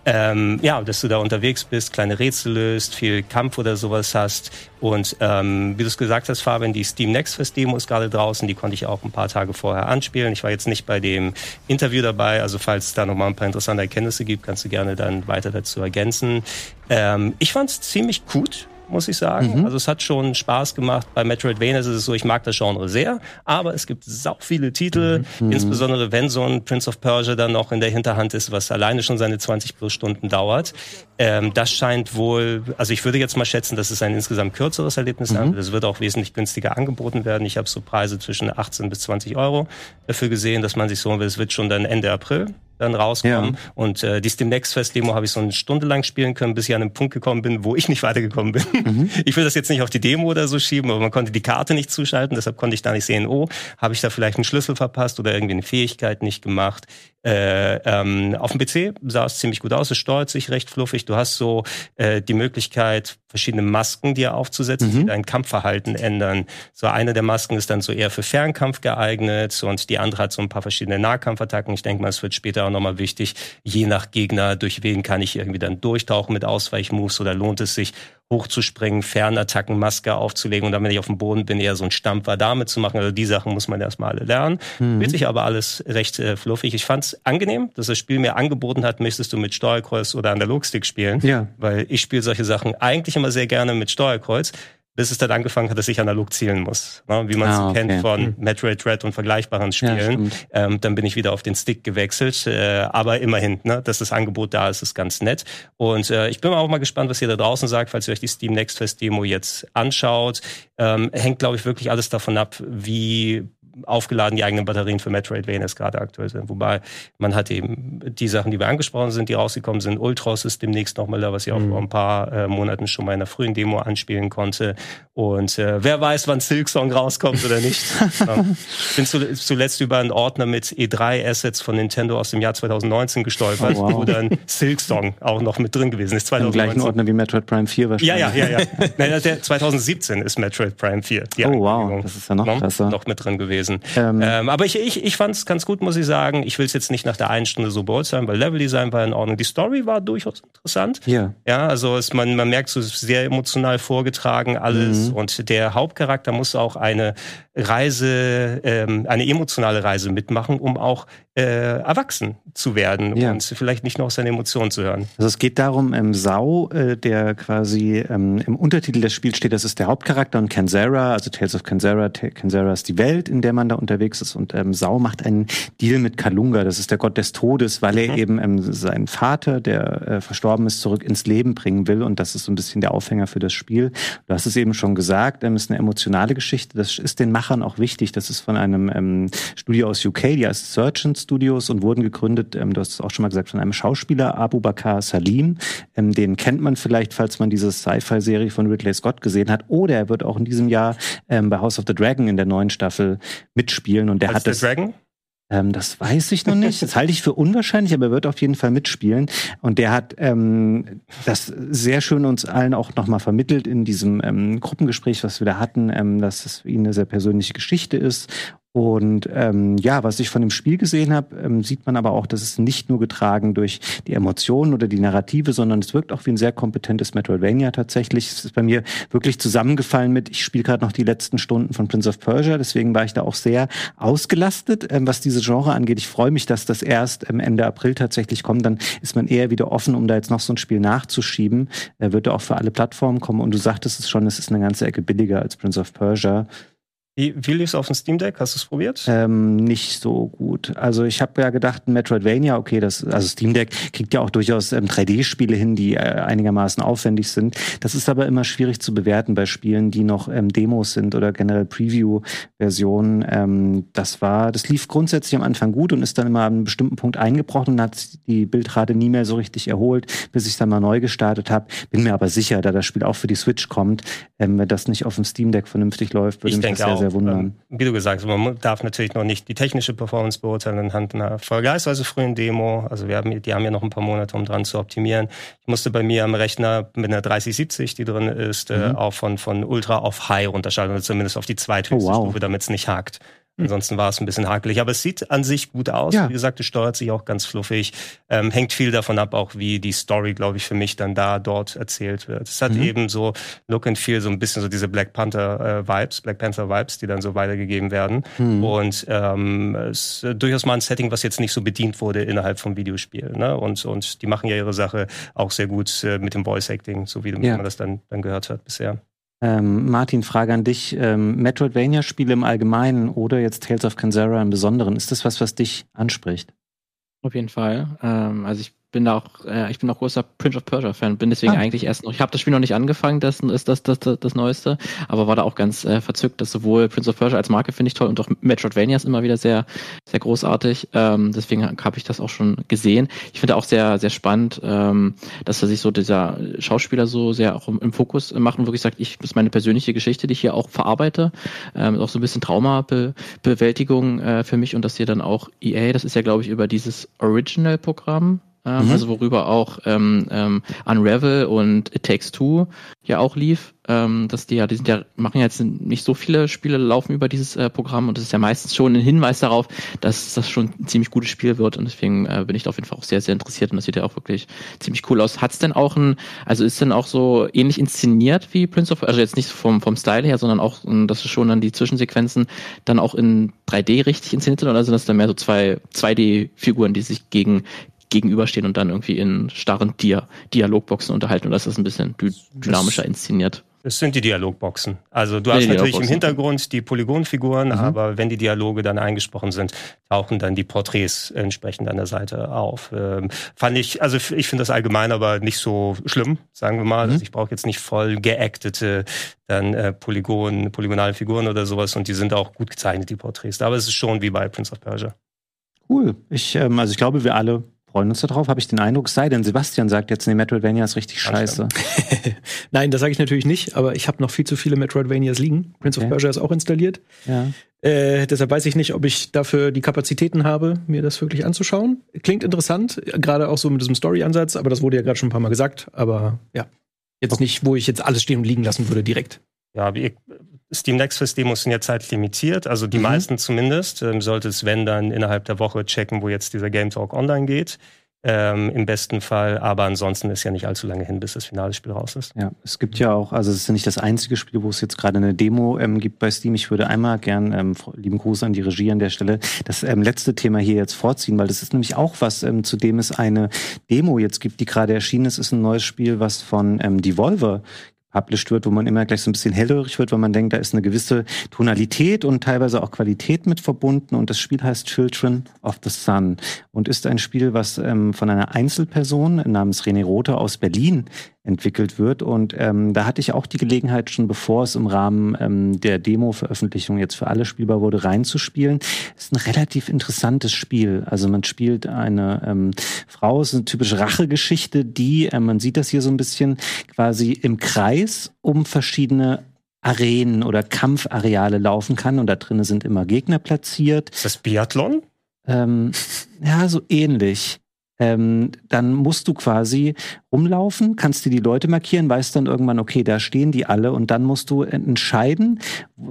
Ja, ähm, ja dass du da unterwegs bist, kleine Rätsel löst, viel Kampf oder sowas hast. Und ähm, wie du es gesagt hast, Fabian, die Steam Next Fest Demo ist gerade draußen, die konnte ich auch ein paar Tage vorher anspielen. Ich war jetzt nicht bei dem Interview dabei, also falls es da nochmal ein paar interessante Erkenntnisse gibt, kannst du gerne dann weiter dazu ergänzen. Ähm, ich fand es ziemlich gut. muss ich sagen. Mhm. Also es hat schon Spaß gemacht. Bei Metroidvania ist es so, ich mag das Genre sehr, aber es gibt sau viele Titel, Mhm. insbesondere wenn so ein Prince of Persia dann noch in der Hinterhand ist, was alleine schon seine 20 plus Stunden dauert. Ähm, das scheint wohl, also ich würde jetzt mal schätzen, dass es ein insgesamt kürzeres Erlebnis sein wird. Es wird auch wesentlich günstiger angeboten werden. Ich habe so Preise zwischen 18 bis 20 Euro dafür gesehen, dass man sich so, es wird schon dann Ende April dann rauskommen. Ja. Und äh, die Steam Next Fest Demo habe ich so eine Stunde lang spielen können, bis ich an einen Punkt gekommen bin, wo ich nicht weitergekommen bin. Mhm. Ich will das jetzt nicht auf die Demo oder so schieben, aber man konnte die Karte nicht zuschalten, deshalb konnte ich da nicht sehen, oh, habe ich da vielleicht einen Schlüssel verpasst oder irgendwie eine Fähigkeit nicht gemacht. Äh, ähm, auf dem PC sah es ziemlich gut aus, es steuert sich recht fluffig. Du hast so äh, die Möglichkeit, verschiedene Masken dir aufzusetzen, die dein Kampfverhalten ändern. So eine der Masken ist dann so eher für Fernkampf geeignet und die andere hat so ein paar verschiedene Nahkampfattacken. Ich denke mal, es wird später auch nochmal wichtig, je nach Gegner, durch wen kann ich irgendwie dann durchtauchen mit Ausweichmoves oder lohnt es sich, hochzuspringen, Fernattacken, Maske aufzulegen und dann, wenn ich auf dem Boden bin, eher so ein Stampfer damit zu machen. Also die Sachen muss man erstmal alle lernen. Spielt sich aber alles recht äh, fluffig. Ich fand es angenehm, dass das Spiel mir angeboten hat, möchtest du mit Steuerkreuz oder Analogstick spielen. Ja. Weil ich spiele solche Sachen eigentlich immer sehr gerne mit Steuerkreuz, bis es dann angefangen hat, dass ich analog zielen muss. Ne? Wie man es Ah, okay. kennt von Metroid Dread und vergleichbaren Ja, Spielen. stimmt. ähm, dann bin ich wieder auf den Stick gewechselt. Äh, aber immerhin, ne, dass das Angebot da ist, ist ganz nett. Und äh, ich bin auch mal gespannt, was ihr da draußen sagt, falls ihr euch die Steam Next Fest Demo jetzt anschaut. Ähm, hängt, glaube ich, wirklich alles davon ab, wie aufgeladen die eigenen Batterien für Metroidvanias gerade aktuell sind. Wobei man hat eben die Sachen, die wir angesprochen sind, die rausgekommen sind. Ultros ist demnächst nochmal da, was ich auch vor ein paar äh, Monaten schon mal in einer frühen Demo anspielen konnte. Und äh, wer weiß, wann Silksong rauskommt oder nicht. ja. Ich bin zu, zuletzt über einen Ordner mit E3-Assets von Nintendo aus dem Jahr 2019 gestolpert, Oh, wow. wo dann Silksong auch noch mit drin gewesen ist. Im 2019. gleichen Ordner wie Metroid Prime 4 wahrscheinlich. Ja, ja, ja, ja. Nein, das- der 2017 ist Metroid Prime 4. Die Oh, wow. Das ist ja noch krasser. Noch mit drin gewesen. Ähm, Ähm, aber ich, ich, ich fand es ganz gut, muss ich sagen. Ich will es jetzt nicht nach der einen Stunde so beurteilen, weil Leveldesign war in Ordnung. Die Story war durchaus interessant. Ja. Ja, also es, man, man merkt, so es ist sehr emotional vorgetragen alles. Mhm. Und der Hauptcharakter muss auch eine Reise, ähm, eine emotionale Reise mitmachen, um auch äh, erwachsen zu werden Ja. und vielleicht nicht nur auf seine Emotionen zu hören. Also es geht darum, ähm, Sau, äh, der quasi ähm, im Untertitel des Spiels steht, das ist der Hauptcharakter und Kenzera, also Tales of Kenzera, Te- Kenzera ist die Welt, in der man da unterwegs ist und ähm, Sau macht einen Deal mit Kalunga, das ist der Gott des Todes, weil er eben ähm, seinen Vater, der äh, verstorben ist, zurück ins Leben bringen will und das ist so ein bisschen der Aufhänger für das Spiel. Du hast es eben schon gesagt, ähm, es ist eine emotionale Geschichte, das ist den Machern auch wichtig, das ist von einem ähm, Studio aus UK, die heißt Surgeon Studios und wurden gegründet, ähm, du hast es auch schon mal gesagt, von einem Schauspieler, Abu Bakr Salim. Ähm, den kennt man vielleicht, falls man diese Sci-Fi-Serie von Ridley Scott gesehen hat. Oder er wird auch in diesem Jahr ähm, bei House of the Dragon in der neuen Staffel mitspielen. Und der Als hat das. Dragon? Ähm, das weiß ich noch nicht. Das halte ich für unwahrscheinlich, aber er wird auf jeden Fall mitspielen. Und der hat ähm, das sehr schön uns allen auch nochmal vermittelt in diesem ähm, Gruppengespräch, was wir da hatten, ähm, dass es für ihn eine sehr persönliche Geschichte ist. Und ähm, ja, was ich von dem Spiel gesehen habe, ähm, sieht man aber auch, dass es nicht nur getragen durch die Emotionen oder die Narrative, sondern es wirkt auch wie ein sehr kompetentes Metroidvania tatsächlich. Es ist bei mir wirklich zusammengefallen mit, ich spiele gerade noch die letzten Stunden von Prince of Persia, deswegen war ich da auch sehr ausgelastet, ähm, was diese Genre angeht. Ich freue mich, dass das erst ähm, Ende April tatsächlich kommt. Dann ist man eher wieder offen, um da jetzt noch so ein Spiel nachzuschieben. Er wird auch für alle Plattformen kommen. Und du sagtest es schon, es ist eine ganze Ecke billiger als Prince of Persia. Wie, wie lief's auf dem Steam Deck? Hast du es probiert? Ähm, nicht so gut. Also ich habe ja gedacht, Metroidvania, okay, das, also Steam Deck kriegt ja auch durchaus ähm, 3D-Spiele hin, die äh, einigermaßen aufwendig sind. Das ist aber immer schwierig zu bewerten bei Spielen, die noch ähm, Demos sind oder generell Preview-Versionen. Ähm, das war, das lief grundsätzlich am Anfang gut und ist dann immer an einem bestimmten Punkt eingebrochen und hat die Bildrate nie mehr so richtig erholt, bis ich dann mal neu gestartet habe. Bin mir aber sicher, da das Spiel auch für die Switch kommt, ähm, wenn das nicht auf dem Steam Deck vernünftig läuft, würde ich mich das sehr, auch. Sehr wundern. Ähm, wie du gesagt hast, man darf natürlich noch nicht die technische Performance beurteilen anhand einer vergleichsweise frühen Demo. Also wir haben, die haben ja noch ein paar Monate, um dran zu optimieren. Ich musste bei mir am Rechner mit einer 3070, die drin ist, äh, Mhm. auch von, von Ultra auf High runterschalten, oder zumindest auf die zweithöchste Oh, wow. Stufe, damit es nicht hakt. Ansonsten war es ein bisschen hakelig. Aber es sieht an sich gut aus. Ja. Wie gesagt, es steuert sich auch ganz fluffig. Ähm, hängt viel davon ab, auch wie die Story, glaube ich, für mich dann da dort erzählt wird. Es hat Mhm. eben so Look and Feel, so ein bisschen so diese Black Panther äh, Vibes, Black Panther Vibes, die dann so weitergegeben werden. Mhm. Und ähm, es ist durchaus mal ein Setting, was jetzt nicht so bedient wurde innerhalb vom Videospiel. Ne? Und, und die machen ja ihre Sache auch sehr gut äh, mit dem Voice Acting, so wie Ja. man das dann, dann gehört hat bisher. Ähm, Martin, Frage an dich. Ähm, Metroidvania-Spiele im Allgemeinen oder jetzt Tales of Kansara im Besonderen, ist das was, was dich anspricht? Auf jeden Fall. Ähm, also ich bin da auch, äh, ich bin auch großer Prince of Persia Fan, bin deswegen Ah. eigentlich erst noch, ich habe das Spiel noch nicht angefangen, das ist das, das, das, das Neueste, aber war da auch ganz äh, verzückt, dass sowohl Prince of Persia als Marke finde ich toll und auch Metroidvania ist immer wieder sehr, sehr großartig. Ähm, deswegen habe ich das auch schon gesehen. Ich finde auch sehr, sehr spannend, ähm, dass er sich so dieser Schauspieler so sehr auch im, im Fokus macht und wirklich sagt, ich das ist meine persönliche Geschichte, die ich hier auch verarbeite. Ähm, auch so ein bisschen Traumabewältigung äh, für mich und dass hier dann auch EA, das ist ja glaube ich über dieses Original-Programm, ähm, Mhm. also worüber auch ähm, ähm, Unravel und It Takes Two ja auch lief, ähm, dass die ja, die sind ja, machen ja jetzt nicht so viele Spiele, laufen über dieses äh, Programm und das ist ja meistens schon ein Hinweis darauf, dass das schon ein ziemlich gutes Spiel wird und deswegen äh, bin ich da auf jeden Fall auch sehr, sehr interessiert und das sieht ja auch wirklich ziemlich cool aus. Hat's denn auch ein, also ist denn auch so ähnlich inszeniert wie Prince of, also jetzt nicht vom, vom Style her, sondern auch, ähm, dass es schon dann die Zwischensequenzen dann auch in 3D richtig inszeniert sind oder sind das dann mehr so zwei 2D-Figuren, die sich gegen gegenüberstehen und dann irgendwie in starren Dia Dialogboxen unterhalten oder ist das ein bisschen dy dynamischer inszeniert? Es sind die Dialogboxen. Also du hast die natürlich im. Hintergrund die Polygonfiguren, Mhm. aber wenn die Dialoge dann eingesprochen sind, tauchen dann die Porträts entsprechend an der Seite auf. Ähm, fand ich, also ich finde das allgemein aber nicht so schlimm, sagen wir mal. Mhm. Also ich brauche jetzt nicht voll geactete dann äh, Polygon, polygonale Figuren oder sowas und die sind auch gut gezeichnet, die Porträts. Aber es ist schon wie bei Prince of Persia. Cool. Ich, ähm, also ich glaube, wir alle freuen uns darauf, habe ich den Eindruck. Sei denn, Sebastian sagt jetzt, nee, Metroidvania ist richtig scheiße. Nein, das sage ich natürlich nicht, aber ich habe noch viel zu viele Metroidvanias liegen. Prince Okay. of Persia ist auch installiert. Ja. Äh, deshalb weiß ich nicht, ob ich dafür die Kapazitäten habe, mir das wirklich anzuschauen. Klingt interessant, gerade auch so mit diesem Story-Ansatz, aber das wurde ja gerade schon ein paar Mal gesagt. Aber ja, jetzt nicht, wo ich jetzt alles stehen und liegen lassen würde direkt. Ja, wie, Steam Next Fest Demos sind ja zeitlimitiert, also die Mhm. meisten zumindest. Ähm, sollte es, wenn, dann innerhalb der Woche checken, wo jetzt dieser Game Talk online geht. Ähm, Im besten Fall, aber ansonsten ist ja nicht allzu lange hin, bis das finale Spiel raus ist. Ja, es gibt ja auch, also es ist ja nicht das einzige Spiel, wo es jetzt gerade eine Demo ähm, gibt bei Steam. Ich würde einmal gern, ähm, lieben Gruß an die Regie an der Stelle, das ähm, letzte Thema hier jetzt vorziehen, weil das ist nämlich auch was, ähm, zu dem es eine Demo jetzt gibt, die gerade erschienen ist, ist ein neues Spiel, was von ähm, Devolver published wird, wo man immer gleich so ein bisschen hellhörig wird, weil man denkt, da ist eine gewisse Tonalität und teilweise auch Qualität mit verbunden. Und das Spiel heißt Children of the Sun und ist ein Spiel, was ähm, von einer Einzelperson namens René Rothe aus Berlin entwickelt wird. Und ähm, da hatte ich auch die Gelegenheit, schon bevor es im Rahmen ähm, der Demo-Veröffentlichung jetzt für alle spielbar wurde, reinzuspielen. Ist ein relativ interessantes Spiel. Also man spielt eine ähm, Frau, es ist eine typische Rachegeschichte, die, äh, man sieht das hier so ein bisschen, quasi im Kreis um verschiedene Arenen oder Kampfareale laufen kann und da drinnen sind immer Gegner platziert. Ist das Biathlon? Ähm, ja, so ähnlich. Ähm, dann musst du quasi rumlaufen, kannst dir die Leute markieren, weißt dann irgendwann, okay, da stehen die alle und dann musst du entscheiden,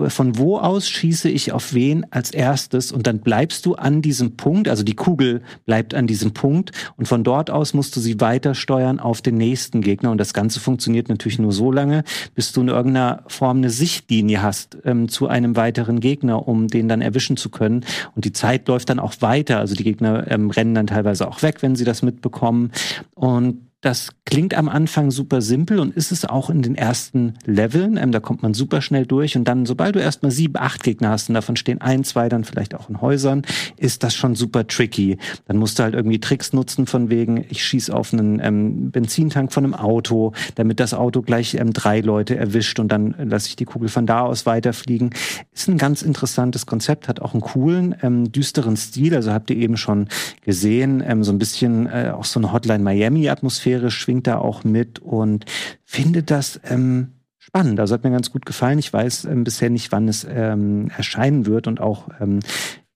von wo aus schieße ich auf wen als erstes und dann bleibst du an diesem Punkt, also die Kugel bleibt an diesem Punkt und von dort aus musst du sie weiter steuern auf den nächsten Gegner und das Ganze funktioniert natürlich nur so lange, bis du in irgendeiner Form eine Sichtlinie hast ähm, zu einem weiteren Gegner, um den dann erwischen zu können und die Zeit läuft dann auch weiter, also die Gegner ähm, rennen dann teilweise auch weg, wenn sie das mitbekommen und das klingt am Anfang super simpel und ist es auch in den ersten Leveln. Ähm, da kommt man super schnell durch und dann, sobald du erstmal sieben, acht Gegner hast und davon stehen ein, zwei dann vielleicht auch in Häusern, ist das schon super tricky. Dann musst du halt irgendwie Tricks nutzen von wegen, ich schieß auf einen ähm, Benzintank von einem Auto, damit das Auto gleich ähm, drei Leute erwischt und dann lasse ich die Kugel von da aus weiterfliegen. Ist ein ganz interessantes Konzept, hat auch einen coolen, ähm, düsteren Stil. Also habt ihr eben schon gesehen, ähm, so ein bisschen äh, auch so eine Hotline Miami-Atmosphäre schwingt da auch mit und finde das ähm, spannend. Also hat mir ganz gut gefallen. Ich weiß ähm, bisher nicht, wann es ähm, erscheinen wird und auch ähm,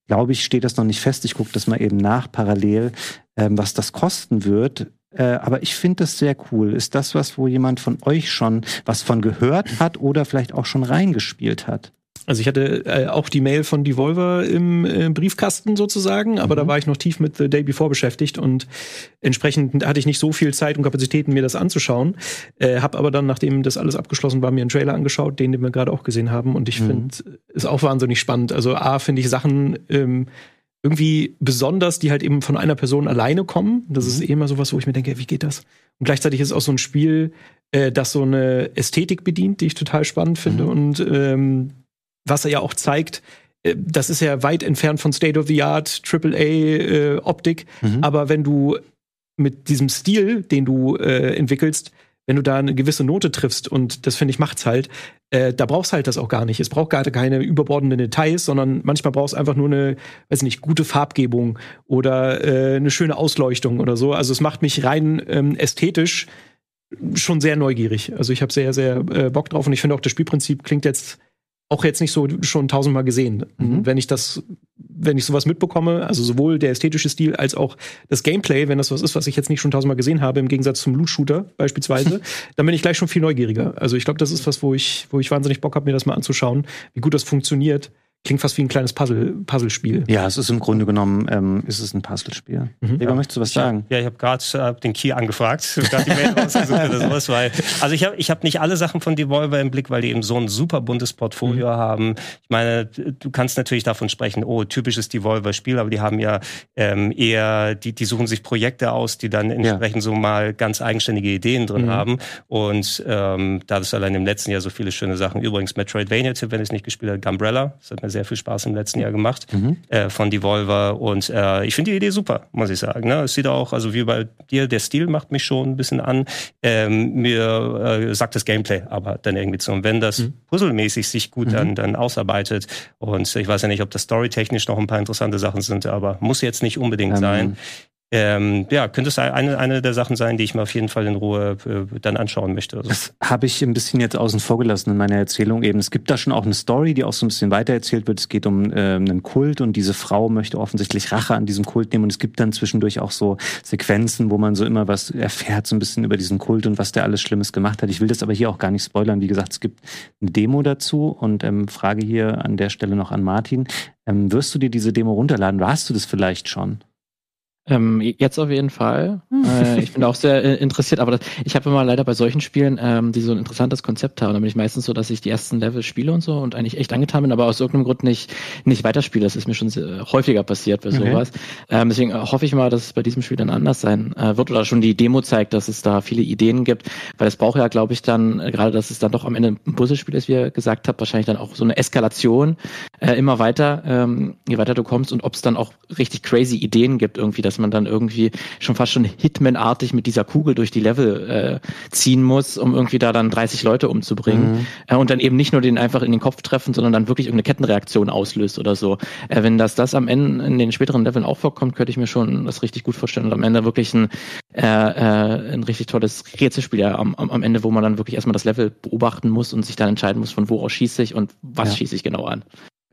glaube ich, steht das noch nicht fest. Ich gucke das mal eben nach parallel, ähm, was das kosten wird. Äh, aber ich finde das sehr cool. Ist das was, wo jemand von euch schon was von gehört hat oder vielleicht auch schon reingespielt hat? Also ich hatte äh, auch die Mail von Devolver im äh, Briefkasten sozusagen, aber mhm. da war ich noch tief mit The Day Before beschäftigt und entsprechend hatte ich nicht so viel Zeit und Kapazitäten, mir das anzuschauen. Äh, hab aber dann, nachdem das alles abgeschlossen war, mir einen Trailer angeschaut, den, den wir gerade auch gesehen haben. Und ich mhm. finde, ist auch wahnsinnig spannend. Also A, finde ich Sachen ähm, irgendwie besonders, die halt eben von einer Person alleine kommen. Das mhm. ist eh immer sowas, wo ich mir denke, wie geht das? Und gleichzeitig ist es auch so ein Spiel, äh, das so eine Ästhetik bedient, die ich total spannend finde. Mhm. Und ähm, was er ja auch zeigt, äh, das ist ja weit entfernt von State of the Art, AAA-Optik. Äh, mhm. Aber wenn du mit diesem Stil, den du äh, entwickelst, wenn du da eine gewisse Note triffst, und das finde ich macht's halt, äh, da brauchst halt das auch gar nicht. Es braucht gar keine überbordenden Details, sondern manchmal brauchst einfach nur eine, weiß nicht, gute Farbgebung oder äh, eine schöne Ausleuchtung oder so. Also es macht mich rein ähm, ästhetisch schon sehr neugierig. Also ich habe sehr, sehr äh, Bock drauf und ich finde auch das Spielprinzip klingt jetzt auch jetzt nicht so schon tausendmal gesehen. Mhm. Wenn ich das, wenn ich sowas mitbekomme, also sowohl der ästhetische Stil als auch das Gameplay, wenn das was ist, was ich jetzt nicht schon tausendmal gesehen habe, im Gegensatz zum Loot-Shooter beispielsweise, dann bin ich gleich schon viel neugieriger. Also ich glaube, das ist was, wo ich, wo ich wahnsinnig Bock habe, mir das mal anzuschauen, wie gut das funktioniert. Klingt fast wie ein kleines Puzzle, Puzzlespiel. Ja, es ist im Grunde genommen ähm, ist es ein Puzzlespiel. Mhm. Leber, ja. möchtest du was sagen? Ja, ich habe gerade äh, den Key angefragt, gerade die Mail rausgesucht oder sowas, weil also ich habe ich hab nicht alle Sachen von Devolver im Blick, weil die eben so ein super buntes Portfolio mhm. haben. Ich meine, du kannst natürlich davon sprechen, oh, typisches Devolver-Spiel, aber die haben ja ähm, eher, die, die suchen sich Projekte aus, die dann entsprechend ja. so mal ganz eigenständige Ideen drin mhm. haben. Und ähm, da ist allein im letzten Jahr so viele schöne Sachen. Übrigens Metroidvania, wenn es nicht gespielt hat, Gumbrella, das hat mir sehr viel Spaß im letzten Jahr gemacht mhm. äh, von Devolver und äh, ich finde die Idee super, muss ich sagen. Ne? Es sieht auch, also wie bei dir, der Stil macht mich schon ein bisschen an. Ähm, mir äh, sagt das Gameplay aber dann irgendwie zu. Und wenn das mhm. puzzlemäßig sich gut mhm. dann, dann ausarbeitet und ich weiß ja nicht, ob das storytechnisch noch ein paar interessante Sachen sind, aber muss jetzt nicht unbedingt ähm, sein ähm, ja, könnte es eine, eine der Sachen sein, die ich mir auf jeden Fall in Ruhe äh, dann anschauen möchte. Also. Das habe ich ein bisschen jetzt außen vor gelassen in meiner Erzählung eben. Es gibt da schon auch eine Story, die auch so ein bisschen weitererzählt wird. Es geht um äh, einen Kult und diese Frau möchte offensichtlich Rache an diesem Kult nehmen und es gibt dann zwischendurch auch so Sequenzen, wo man so immer was erfährt, so ein bisschen über diesen Kult und was der alles Schlimmes gemacht hat. Ich will das aber hier auch gar nicht spoilern. Wie gesagt, es gibt eine Demo dazu und ähm, Frage hier an der Stelle noch an Martin. Ähm, wirst du dir diese Demo runterladen? Warst du das vielleicht schon? Ähm, jetzt auf jeden Fall. äh, ich bin auch sehr äh, interessiert, aber das, ich habe immer leider bei solchen Spielen, ähm, die so ein interessantes Konzept haben, da bin ich meistens so, dass ich die ersten Level spiele und so und eigentlich echt angetan bin, aber aus irgendeinem Grund nicht, nicht weiterspiele. Das ist mir schon sehr, häufiger passiert bei sowas. Okay. Ähm, deswegen hoffe ich mal, dass es bei diesem Spiel dann anders sein äh, wird oder schon die Demo zeigt, dass es da viele Ideen gibt, weil es braucht ja, glaube ich, dann, äh, gerade dass es dann doch am Ende ein Puzzlespiel ist, wie ihr gesagt habt, wahrscheinlich dann auch so eine Eskalation äh, immer weiter, ähm, je weiter du kommst und ob es dann auch richtig crazy Ideen gibt irgendwie, dass man dann irgendwie schon fast schon Hitman-artig mit dieser Kugel durch die Level äh, ziehen muss, um irgendwie da dann 30 Leute umzubringen. Mhm. Äh, und dann eben nicht nur den einfach in den Kopf treffen, sondern dann wirklich irgendeine Kettenreaktion auslöst oder so. Äh, wenn das das am Ende in den späteren Leveln auch vorkommt, könnte ich mir schon das richtig gut vorstellen. Und am Ende wirklich ein, äh, äh, ein richtig tolles Rätselspiel ja, am, am Ende, wo man dann wirklich erstmal das Level beobachten muss und sich dann entscheiden muss, von wo aus schieße ich und was ja. schieße ich genau an.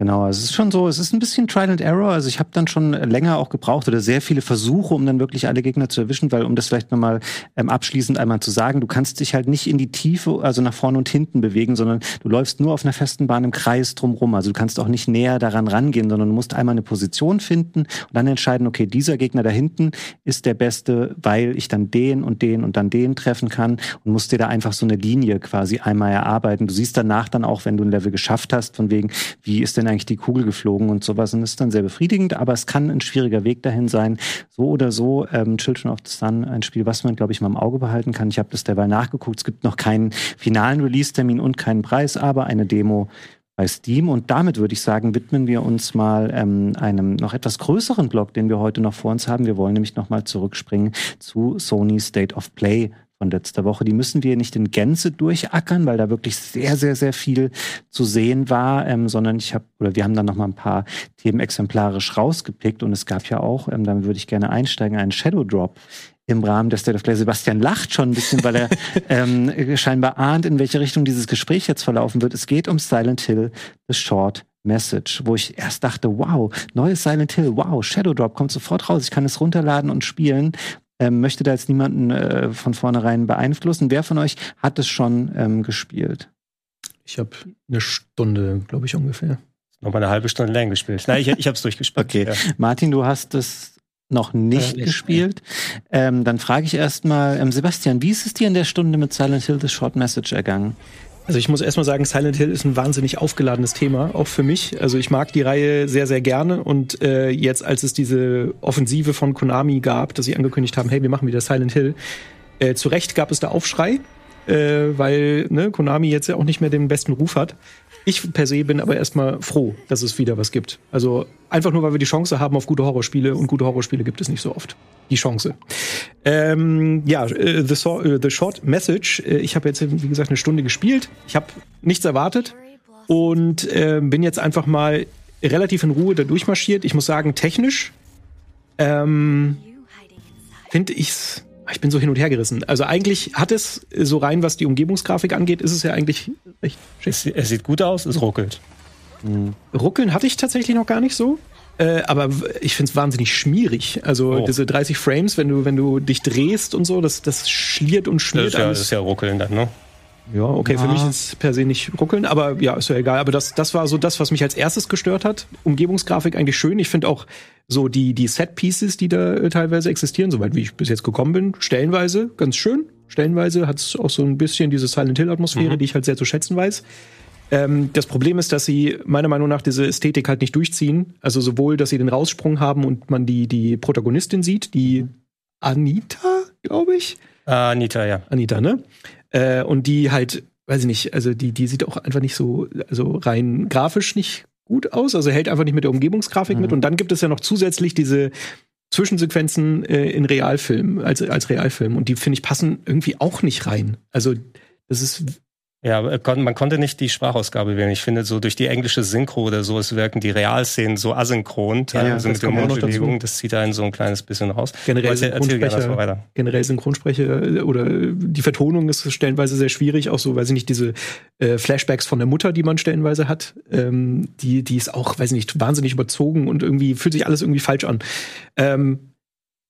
Genau, es ist schon so, es ist ein bisschen Trial and Error. Also ich habe dann schon länger auch gebraucht oder sehr viele Versuche, um dann wirklich alle Gegner zu erwischen, weil um das vielleicht nochmal ähm, abschließend einmal zu sagen, du kannst dich halt nicht in die Tiefe, also nach vorne und hinten bewegen, sondern du läufst nur auf einer festen Bahn im Kreis drumrum. Also du kannst auch nicht näher daran rangehen, sondern du musst einmal eine Position finden und dann entscheiden, okay, dieser Gegner da hinten ist der beste, weil ich dann den und den und dann den treffen kann und musst dir da einfach so eine Linie quasi einmal erarbeiten. Du siehst danach dann auch, wenn du ein Level geschafft hast, von wegen, wie ist denn eigentlich die Kugel geflogen und sowas. Und das ist dann sehr befriedigend, aber es kann ein schwieriger Weg dahin sein. So oder so, ähm, Children of the Sun, ein Spiel, was man, glaube ich, mal im Auge behalten kann. Ich habe das derweil nachgeguckt. Es gibt noch keinen finalen Release-Termin und keinen Preis, aber eine Demo bei Steam. Und damit würde ich sagen, widmen wir uns mal ähm, einem noch etwas größeren Blog, den wir heute noch vor uns haben. Wir wollen nämlich nochmal zurückspringen zu Sony State of Play von letzter Woche. Die müssen wir nicht in Gänze durchackern, weil da wirklich sehr, sehr, sehr viel zu sehen war, ähm, sondern ich habe, oder wir haben dann noch mal ein paar Themen exemplarisch rausgepickt und es gab ja auch, ähm, damit würde ich gerne einsteigen, einen Shadow Drop im Rahmen der State of Play. Sebastian lacht schon ein bisschen, weil er ähm, scheinbar ahnt, in welche Richtung dieses Gespräch jetzt verlaufen wird. Es geht um Silent Hill, The Short Message, wo ich erst dachte, wow, neues Silent Hill, wow, Shadow Drop kommt sofort raus, ich kann es runterladen und spielen ähm, möchte da jetzt niemanden äh, von vornherein beeinflussen. Wer von euch hat es schon ähm, gespielt? Ich habe eine Stunde, glaube ich, ungefähr. Nochmal eine halbe Stunde länger gespielt. Nein, ich, ich habe es durchgespielt. Okay. Ja. Martin, du hast es noch nicht Äh, nicht, gespielt. Ähm, dann frage ich erstmal, ähm, Sebastian, wie ist es dir in der Stunde mit Silent Hill The Short Message ergangen? Also ich muss erstmal sagen, Silent Hill ist ein wahnsinnig aufgeladenes Thema, auch für mich. Also ich mag die Reihe sehr, sehr gerne. Und äh, jetzt, als es diese Offensive von Konami gab, dass sie angekündigt haben, hey, wir machen wieder Silent Hill, äh, zu Recht gab es da Aufschrei, äh, weil ne, Konami jetzt ja auch nicht mehr den besten Ruf hat. Ich per se bin aber erstmal froh, dass es wieder was gibt. Also einfach nur, weil wir die Chance haben auf gute Horrorspiele und gute Horrorspiele gibt es nicht so oft. Die Chance. Ähm, ja, äh, the, so äh, the Short Message. Äh, ich habe jetzt, wie gesagt, eine Stunde gespielt. Ich habe nichts erwartet und äh, bin jetzt einfach mal relativ in Ruhe da durchmarschiert. Ich muss sagen, technisch ähm, finde ich's. Ich bin so hin und her gerissen. Also eigentlich hat es so rein, was die Umgebungsgrafik angeht, ist es ja eigentlich schick. Es, es sieht gut aus, es ruckelt. Ruckeln hatte ich tatsächlich noch gar nicht so. Äh, aber ich finde es wahnsinnig schmierig. Also Oh. diese 30 Frames, wenn du, wenn du dich drehst und so, das, das schliert und Das schmiert ist, ja, das alles. ist ja ruckeln dann, ne? Ja, okay, für Ja. mich ist es per se nicht ruckeln, aber ja, ist ja egal. Aber das, das war so das, was mich als erstes gestört hat. Umgebungsgrafik eigentlich schön. Ich finde auch so die, die Set-Pieces, die da äh, teilweise existieren, soweit wie ich bis jetzt gekommen bin, stellenweise ganz schön. Stellenweise hat es auch so ein bisschen diese Silent Hill-Atmosphäre, die ich halt sehr zu schätzen weiß. Ähm, das Problem ist, dass sie meiner Meinung nach diese Ästhetik halt nicht durchziehen. Also sowohl, dass sie den Raussprung haben und man die, die Protagonistin sieht, die Anita, glaube ich. Anita, ja. Anita, ne? Äh, und die halt, weiß ich nicht, also die, die sieht auch einfach nicht so, also rein grafisch nicht gut aus, also hält einfach nicht mit der Umgebungsgrafik mit. Und dann gibt es ja noch zusätzlich diese Zwischensequenzen äh, in Realfilm, als, als Realfilm. Und die, finde ich, passen irgendwie auch nicht rein. Also, das ist, Ja, kon- man konnte nicht die Sprachausgabe wählen. Ich finde, so durch die englische Synchro oder so, es wirken die Realszenen so asynchron, teilweise mit auch noch dazu. Mundbewegungen. Das zieht einen so ein kleines bisschen raus. generell Erzähl- erzähl Synchronsprecher, weiter. generell Synchronsprecher äh, oder die Vertonung ist stellenweise sehr schwierig, auch so, weiß ich nicht, diese äh, Flashbacks von der Mutter, die man stellenweise hat, ähm, die, die ist auch, weiß ich nicht, wahnsinnig überzogen und irgendwie fühlt sich alles irgendwie falsch an. Ähm,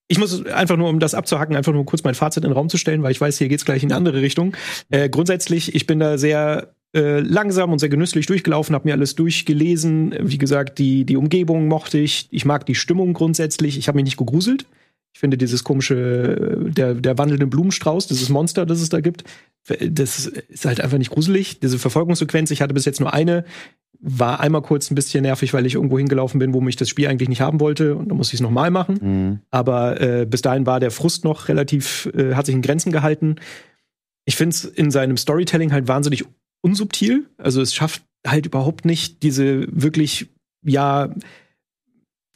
ich muss einfach nur, um das abzuhacken, einfach nur kurz mein Fazit in den Raum zu stellen, weil ich weiß, hier geht's gleich in eine andere Richtung. Äh, grundsätzlich, ich bin da sehr äh, langsam und sehr genüsslich durchgelaufen, habe mir alles durchgelesen. Wie gesagt, die, die Umgebung mochte ich. Ich mag die Stimmung grundsätzlich. Ich habe mich nicht gegruselt. Ich finde dieses komische, der, der wandelnde Blumenstrauß, dieses Monster, das es da gibt, das ist halt einfach nicht gruselig. Diese Verfolgungssequenz, ich hatte bis jetzt nur eine, war einmal kurz ein bisschen nervig, weil ich irgendwo hingelaufen bin, wo mich das Spiel eigentlich nicht haben wollte und dann muss ich es nochmal machen. Mhm. Aber äh, bis dahin war der Frust noch relativ, äh, hat sich in Grenzen gehalten. Ich finde es in seinem Storytelling halt wahnsinnig unsubtil. Also es schafft halt überhaupt nicht diese wirklich, ja,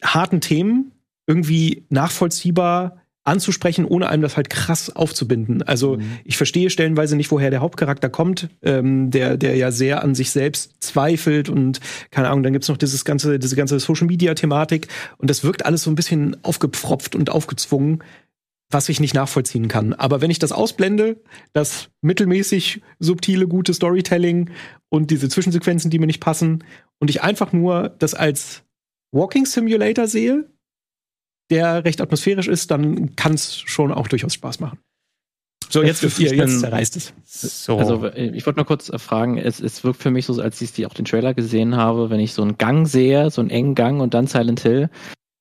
harten Themen irgendwie nachvollziehbar anzusprechen, ohne einem das halt krass aufzubinden. Also ich verstehe stellenweise nicht, woher der Hauptcharakter kommt, ähm, der, der ja sehr an sich selbst zweifelt und keine Ahnung, dann gibt's noch dieses ganze, diese ganze Social Media Thematik und das wirkt alles so ein bisschen aufgepfropft und aufgezwungen, was ich nicht nachvollziehen kann. Aber wenn ich das ausblende, das mittelmäßig subtile, gute Storytelling und diese Zwischensequenzen, die mir nicht passen, und ich einfach nur das als Walking Simulator sehe, der recht atmosphärisch ist, dann kann es schon auch durchaus Spaß machen. So, jetzt dürft ihr, Ich bin- jetzt zerreißt es. So. Also äh, ich wollte nur kurz äh, fragen, es, es wirkt für mich so, als ich die auch den Trailer gesehen habe, wenn ich so einen Gang sehe, so einen engen Gang und dann Silent Hill,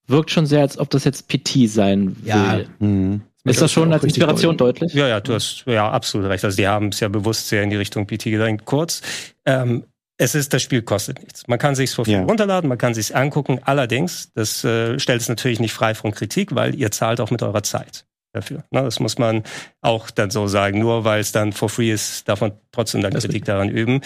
wirkt schon sehr, als ob das jetzt PT sein will. Ja. Mhm. Ist das schon als Inspiration deutlich? Ja, ja, du hast ja absolut recht. Also die haben es ja bewusst sehr in die Richtung PT gedrängt. Kurz, ähm, es ist, das Spiel kostet nichts. Man kann sich's vor Ja. runterladen, man kann sich's angucken. Allerdings, das äh, stellt es natürlich nicht frei von Kritik, weil ihr zahlt auch mit eurer Zeit dafür. Ne, das muss man auch dann so sagen. Nur weil es dann for free ist, darf man trotzdem dann Das Kritik daran üben.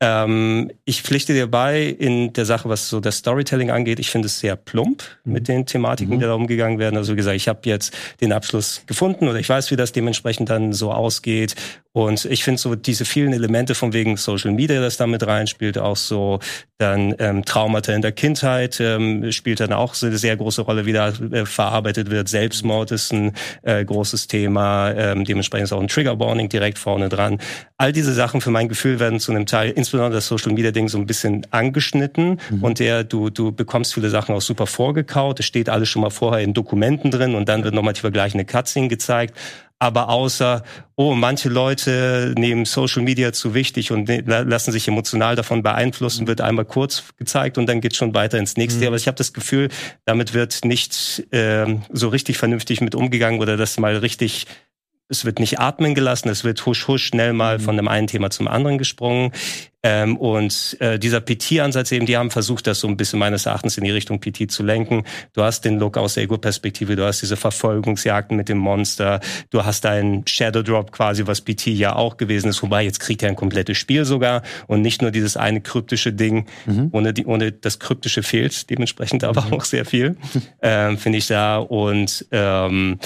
Ähm, ich pflichte dir bei in der Sache, was so das Storytelling angeht. Ich finde es sehr plump mit den Thematiken, die da umgegangen werden. Also wie gesagt, ich habe jetzt den Abschluss gefunden oder ich weiß, wie das dementsprechend dann so ausgeht. Und ich finde so diese vielen Elemente von wegen Social Media, das da mit reinspielt, auch so dann ähm, Traumata in der Kindheit ähm, spielt dann auch so eine sehr große Rolle, wie da äh, verarbeitet wird. Selbstmord ist ein äh, großes Thema, ähm, dementsprechend ist auch ein Trigger Warning direkt vorne dran. All diese diese Sachen für mein Gefühl werden zu einem Teil, insbesondere das Social Media Ding, so ein bisschen angeschnitten. Mhm. Und der, du, du bekommst viele Sachen auch super vorgekaut. Es steht alles schon mal vorher in Dokumenten drin und dann wird nochmal die vergleichende Cutscene gezeigt aber außer, oh, manche Leute nehmen Social Media zu wichtig und ne, lassen sich emotional davon beeinflussen, wird einmal kurz gezeigt und dann geht schon weiter ins nächste. Mhm. Aber ich habe das Gefühl, damit wird nicht äh, so richtig vernünftig mit umgegangen oder das mal richtig es wird nicht atmen gelassen, es wird husch husch schnell mal mhm. von dem einen Thema zum anderen gesprungen. Ähm, und äh, dieser PT-Ansatz eben, die haben versucht, das so ein bisschen meines Erachtens in die Richtung PT zu lenken. Du hast den Look aus der Ego-Perspektive, du hast diese Verfolgungsjagden mit dem Monster, du hast einen Shadow Drop quasi, was PT ja auch gewesen ist, wobei jetzt kriegt er ein komplettes Spiel sogar und nicht nur dieses eine kryptische Ding, mhm. ohne, die, ohne das kryptische fehlt dementsprechend aber mhm. auch sehr viel, ähm, finde ich da. Und ähm,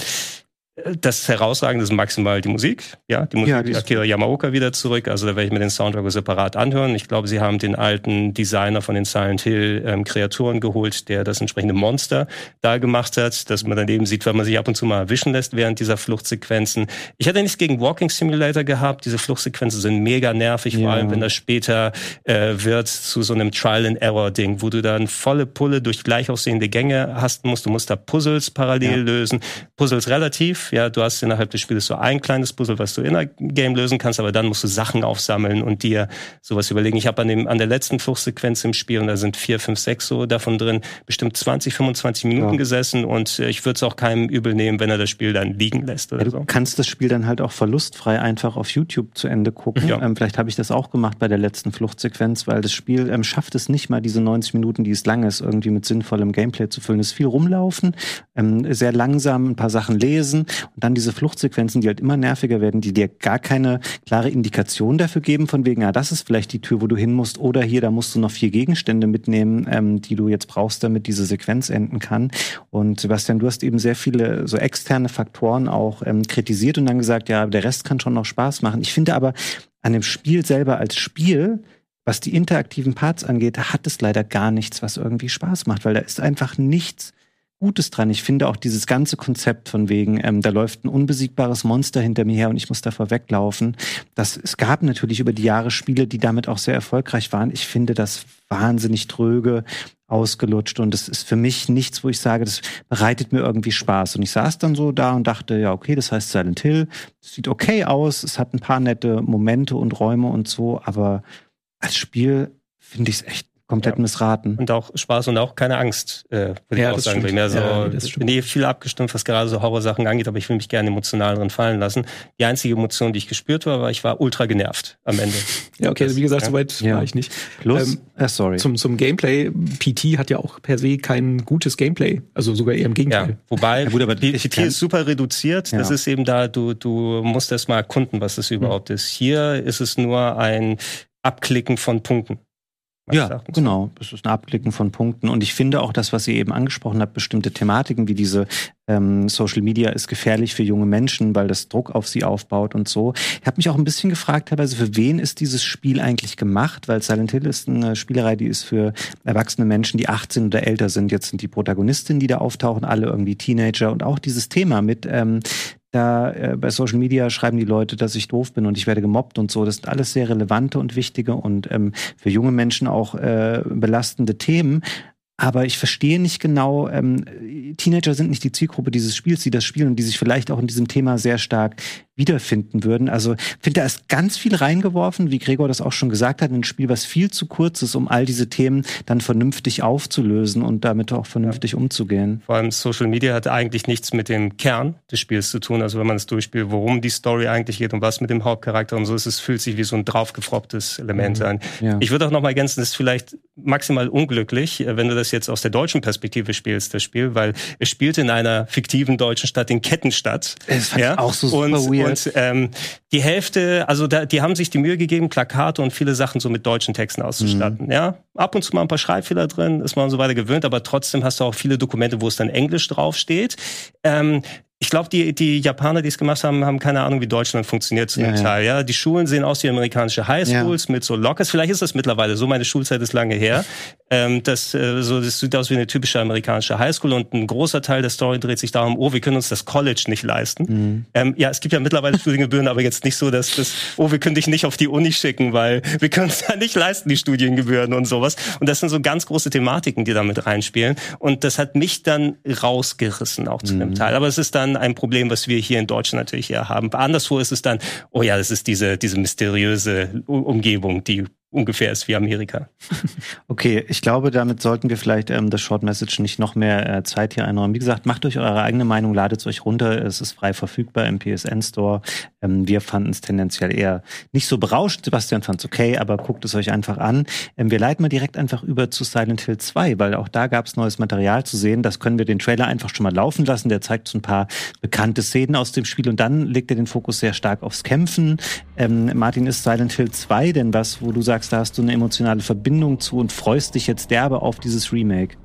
das Herausragende ist maximal die Musik. Ja, die Musik ja, Akira Yamaoka wieder zurück. Also da werde ich mir den Soundtrack separat anhören. Ich glaube, sie haben den alten Designer von den Silent Hill ähm, Kreaturen geholt, der das entsprechende Monster da gemacht hat, dass man dann eben sieht, wenn man sich ab und zu mal erwischen lässt während dieser Fluchtsequenzen. Ich hatte nichts gegen Walking Simulator gehabt. Diese Fluchtsequenzen sind mega nervig, ja. vor allem wenn das später äh, wird zu so einem Trial and Error Ding, wo du dann volle Pulle durch gleich aussehende Gänge hast musst. Du musst da Puzzles parallel ja. lösen. Puzzles relativ ja, du hast innerhalb des Spiels so ein kleines Puzzle, was du in der Game lösen kannst, aber dann musst du Sachen aufsammeln und dir sowas überlegen. Ich habe an, dem, an der letzten Fluchtsequenz im Spiel, und da sind vier, fünf, sechs so davon drin, bestimmt 20, 25 Minuten ja. gesessen und äh, ich würde es auch keinem übel nehmen, wenn er das Spiel dann liegen lässt oder ja, du so. kannst das Spiel dann halt auch verlustfrei einfach auf YouTube zu Ende gucken. Ja. Ähm, vielleicht habe ich das auch gemacht bei der letzten Fluchtsequenz, weil das Spiel ähm, schafft es nicht mal, diese 90 Minuten, die es lang ist, irgendwie mit sinnvollem Gameplay zu füllen. Es ist viel rumlaufen, ähm, sehr langsam ein paar Sachen lesen und dann diese Fluchtsequenzen, die halt immer nerviger werden, die dir gar keine klare Indikation dafür geben, von wegen, ja, das ist vielleicht die Tür, wo du hin musst, oder hier, da musst du noch vier Gegenstände mitnehmen, ähm, die du jetzt brauchst, damit diese Sequenz enden kann. Und Sebastian, du hast eben sehr viele so externe Faktoren auch ähm, kritisiert und dann gesagt, ja, der Rest kann schon noch Spaß machen. Ich finde aber an dem Spiel selber als Spiel, was die interaktiven Parts angeht, hat es leider gar nichts, was irgendwie Spaß macht, weil da ist einfach nichts Gutes dran. Ich finde auch dieses ganze Konzept von wegen, ähm, da läuft ein unbesiegbares Monster hinter mir her und ich muss davor weglaufen. Das, es gab natürlich über die Jahre Spiele, die damit auch sehr erfolgreich waren. Ich finde das wahnsinnig tröge, ausgelutscht und es ist für mich nichts, wo ich sage, das bereitet mir irgendwie Spaß. Und ich saß dann so da und dachte, ja, okay, das heißt Silent Hill, das sieht okay aus, es hat ein paar nette Momente und Räume und so, aber als Spiel finde ich es echt komplett ja. missraten. Und auch Spaß und auch keine Angst, äh, würde ja, ich auch sagen. Bin mehr so, ja, bin eh viel abgestimmt, was gerade so Horrorsachen angeht, aber ich will mich gerne emotional drin fallen lassen. Die einzige Emotion, die ich gespürt habe, war, ich war ultra genervt am Ende. ja, okay, das, wie gesagt, ja. soweit war ich nicht. Plus, ähm, äh, sorry. Zum, zum Gameplay, PT hat ja auch per se kein gutes Gameplay, also sogar eher im Gegenteil. Ja, wobei, ja, gut, aber PT ist super reduziert. Das ist eben da, du, du musst erst mal erkunden, was das überhaupt mhm. ist. Hier ist es nur ein Abklicken von Punkten. Ja, genau. Es ist ein Abklicken von Punkten. Und ich finde auch das, was Sie eben angesprochen hat, bestimmte Thematiken wie diese ähm, Social Media ist gefährlich für junge Menschen, weil das Druck auf sie aufbaut und so. Ich habe mich auch ein bisschen gefragt, teilweise, für wen ist dieses Spiel eigentlich gemacht? Weil Silent Hill ist eine Spielerei, die ist für erwachsene Menschen, die 18 oder älter sind. Jetzt sind die Protagonistinnen, die da auftauchen, alle irgendwie Teenager. Und auch dieses Thema mit ähm, da äh, bei Social Media schreiben die Leute, dass ich doof bin und ich werde gemobbt und so. Das sind alles sehr relevante und wichtige und ähm, für junge Menschen auch äh, belastende Themen. Aber ich verstehe nicht genau, ähm, Teenager sind nicht die Zielgruppe dieses Spiels, die das spielen und die sich vielleicht auch in diesem Thema sehr stark wiederfinden würden. Also finde, da ist ganz viel reingeworfen, wie Gregor das auch schon gesagt hat, ein Spiel, was viel zu kurz ist, um all diese Themen dann vernünftig aufzulösen und damit auch vernünftig ja. umzugehen. Vor allem Social Media hat eigentlich nichts mit dem Kern des Spiels zu tun. Also wenn man es durchspielt, worum die Story eigentlich geht und was mit dem Hauptcharakter und so ist, es fühlt sich wie so ein draufgefrocktes Element mhm. an. Ja. Ich würde auch noch mal ergänzen, das ist vielleicht maximal unglücklich, äh, wenn du das jetzt aus der deutschen Perspektive spielst, das Spiel, weil es spielt in einer fiktiven deutschen Stadt, in Kettenstadt. Das fand ja? auch so super und, weird. Und ähm, die Hälfte, also da, die haben sich die Mühe gegeben, Plakate und viele Sachen so mit deutschen Texten auszustatten. Mhm. Ja, ab und zu mal ein paar Schreibfehler drin, ist man so weiter gewöhnt, aber trotzdem hast du auch viele Dokumente, wo es dann Englisch draufsteht. Ähm, ich glaube, die, die Japaner, die es gemacht haben, haben keine Ahnung, wie Deutschland funktioniert zu dem ja, Teil. Ja, die Schulen sehen aus wie amerikanische Highschools ja. mit so Lockers. Vielleicht ist das mittlerweile so. Meine Schulzeit ist lange her. Ähm, das, äh, so, das sieht aus wie eine typische amerikanische Highschool und ein großer Teil der Story dreht sich darum, oh, wir können uns das College nicht leisten. Mhm. Ähm, ja, es gibt ja mittlerweile Studiengebühren, aber jetzt nicht so, dass das, oh, wir können dich nicht auf die Uni schicken, weil wir können es ja nicht leisten, die Studiengebühren und sowas. Und das sind so ganz große Thematiken, die damit reinspielen. Und das hat mich dann rausgerissen, auch zu mhm. dem Teil. Aber es ist dann ein Problem, was wir hier in Deutschland natürlich eher haben. Anderswo ist es dann, oh ja, das ist diese, diese mysteriöse Umgebung, die ungefähr ist wie Amerika. Okay, ich glaube, damit sollten wir vielleicht ähm, das Short Message nicht noch mehr äh, Zeit hier einräumen. Wie gesagt, macht euch eure eigene Meinung, ladet es euch runter. Es ist frei verfügbar im PSN Store. Ähm, wir fanden es tendenziell eher nicht so berauschend. Sebastian fand es okay, aber guckt es euch einfach an. Ähm, wir leiten mal direkt einfach über zu Silent Hill 2, weil auch da gab es neues Material zu sehen. Das können wir den Trailer einfach schon mal laufen lassen. Der zeigt so ein paar bekannte Szenen aus dem Spiel und dann legt er den Fokus sehr stark aufs Kämpfen. Ähm, Martin, ist Silent Hill 2 denn was, wo du sagst, da hast du eine emotionale Verbindung zu und freust dich jetzt derbe auf dieses Remake?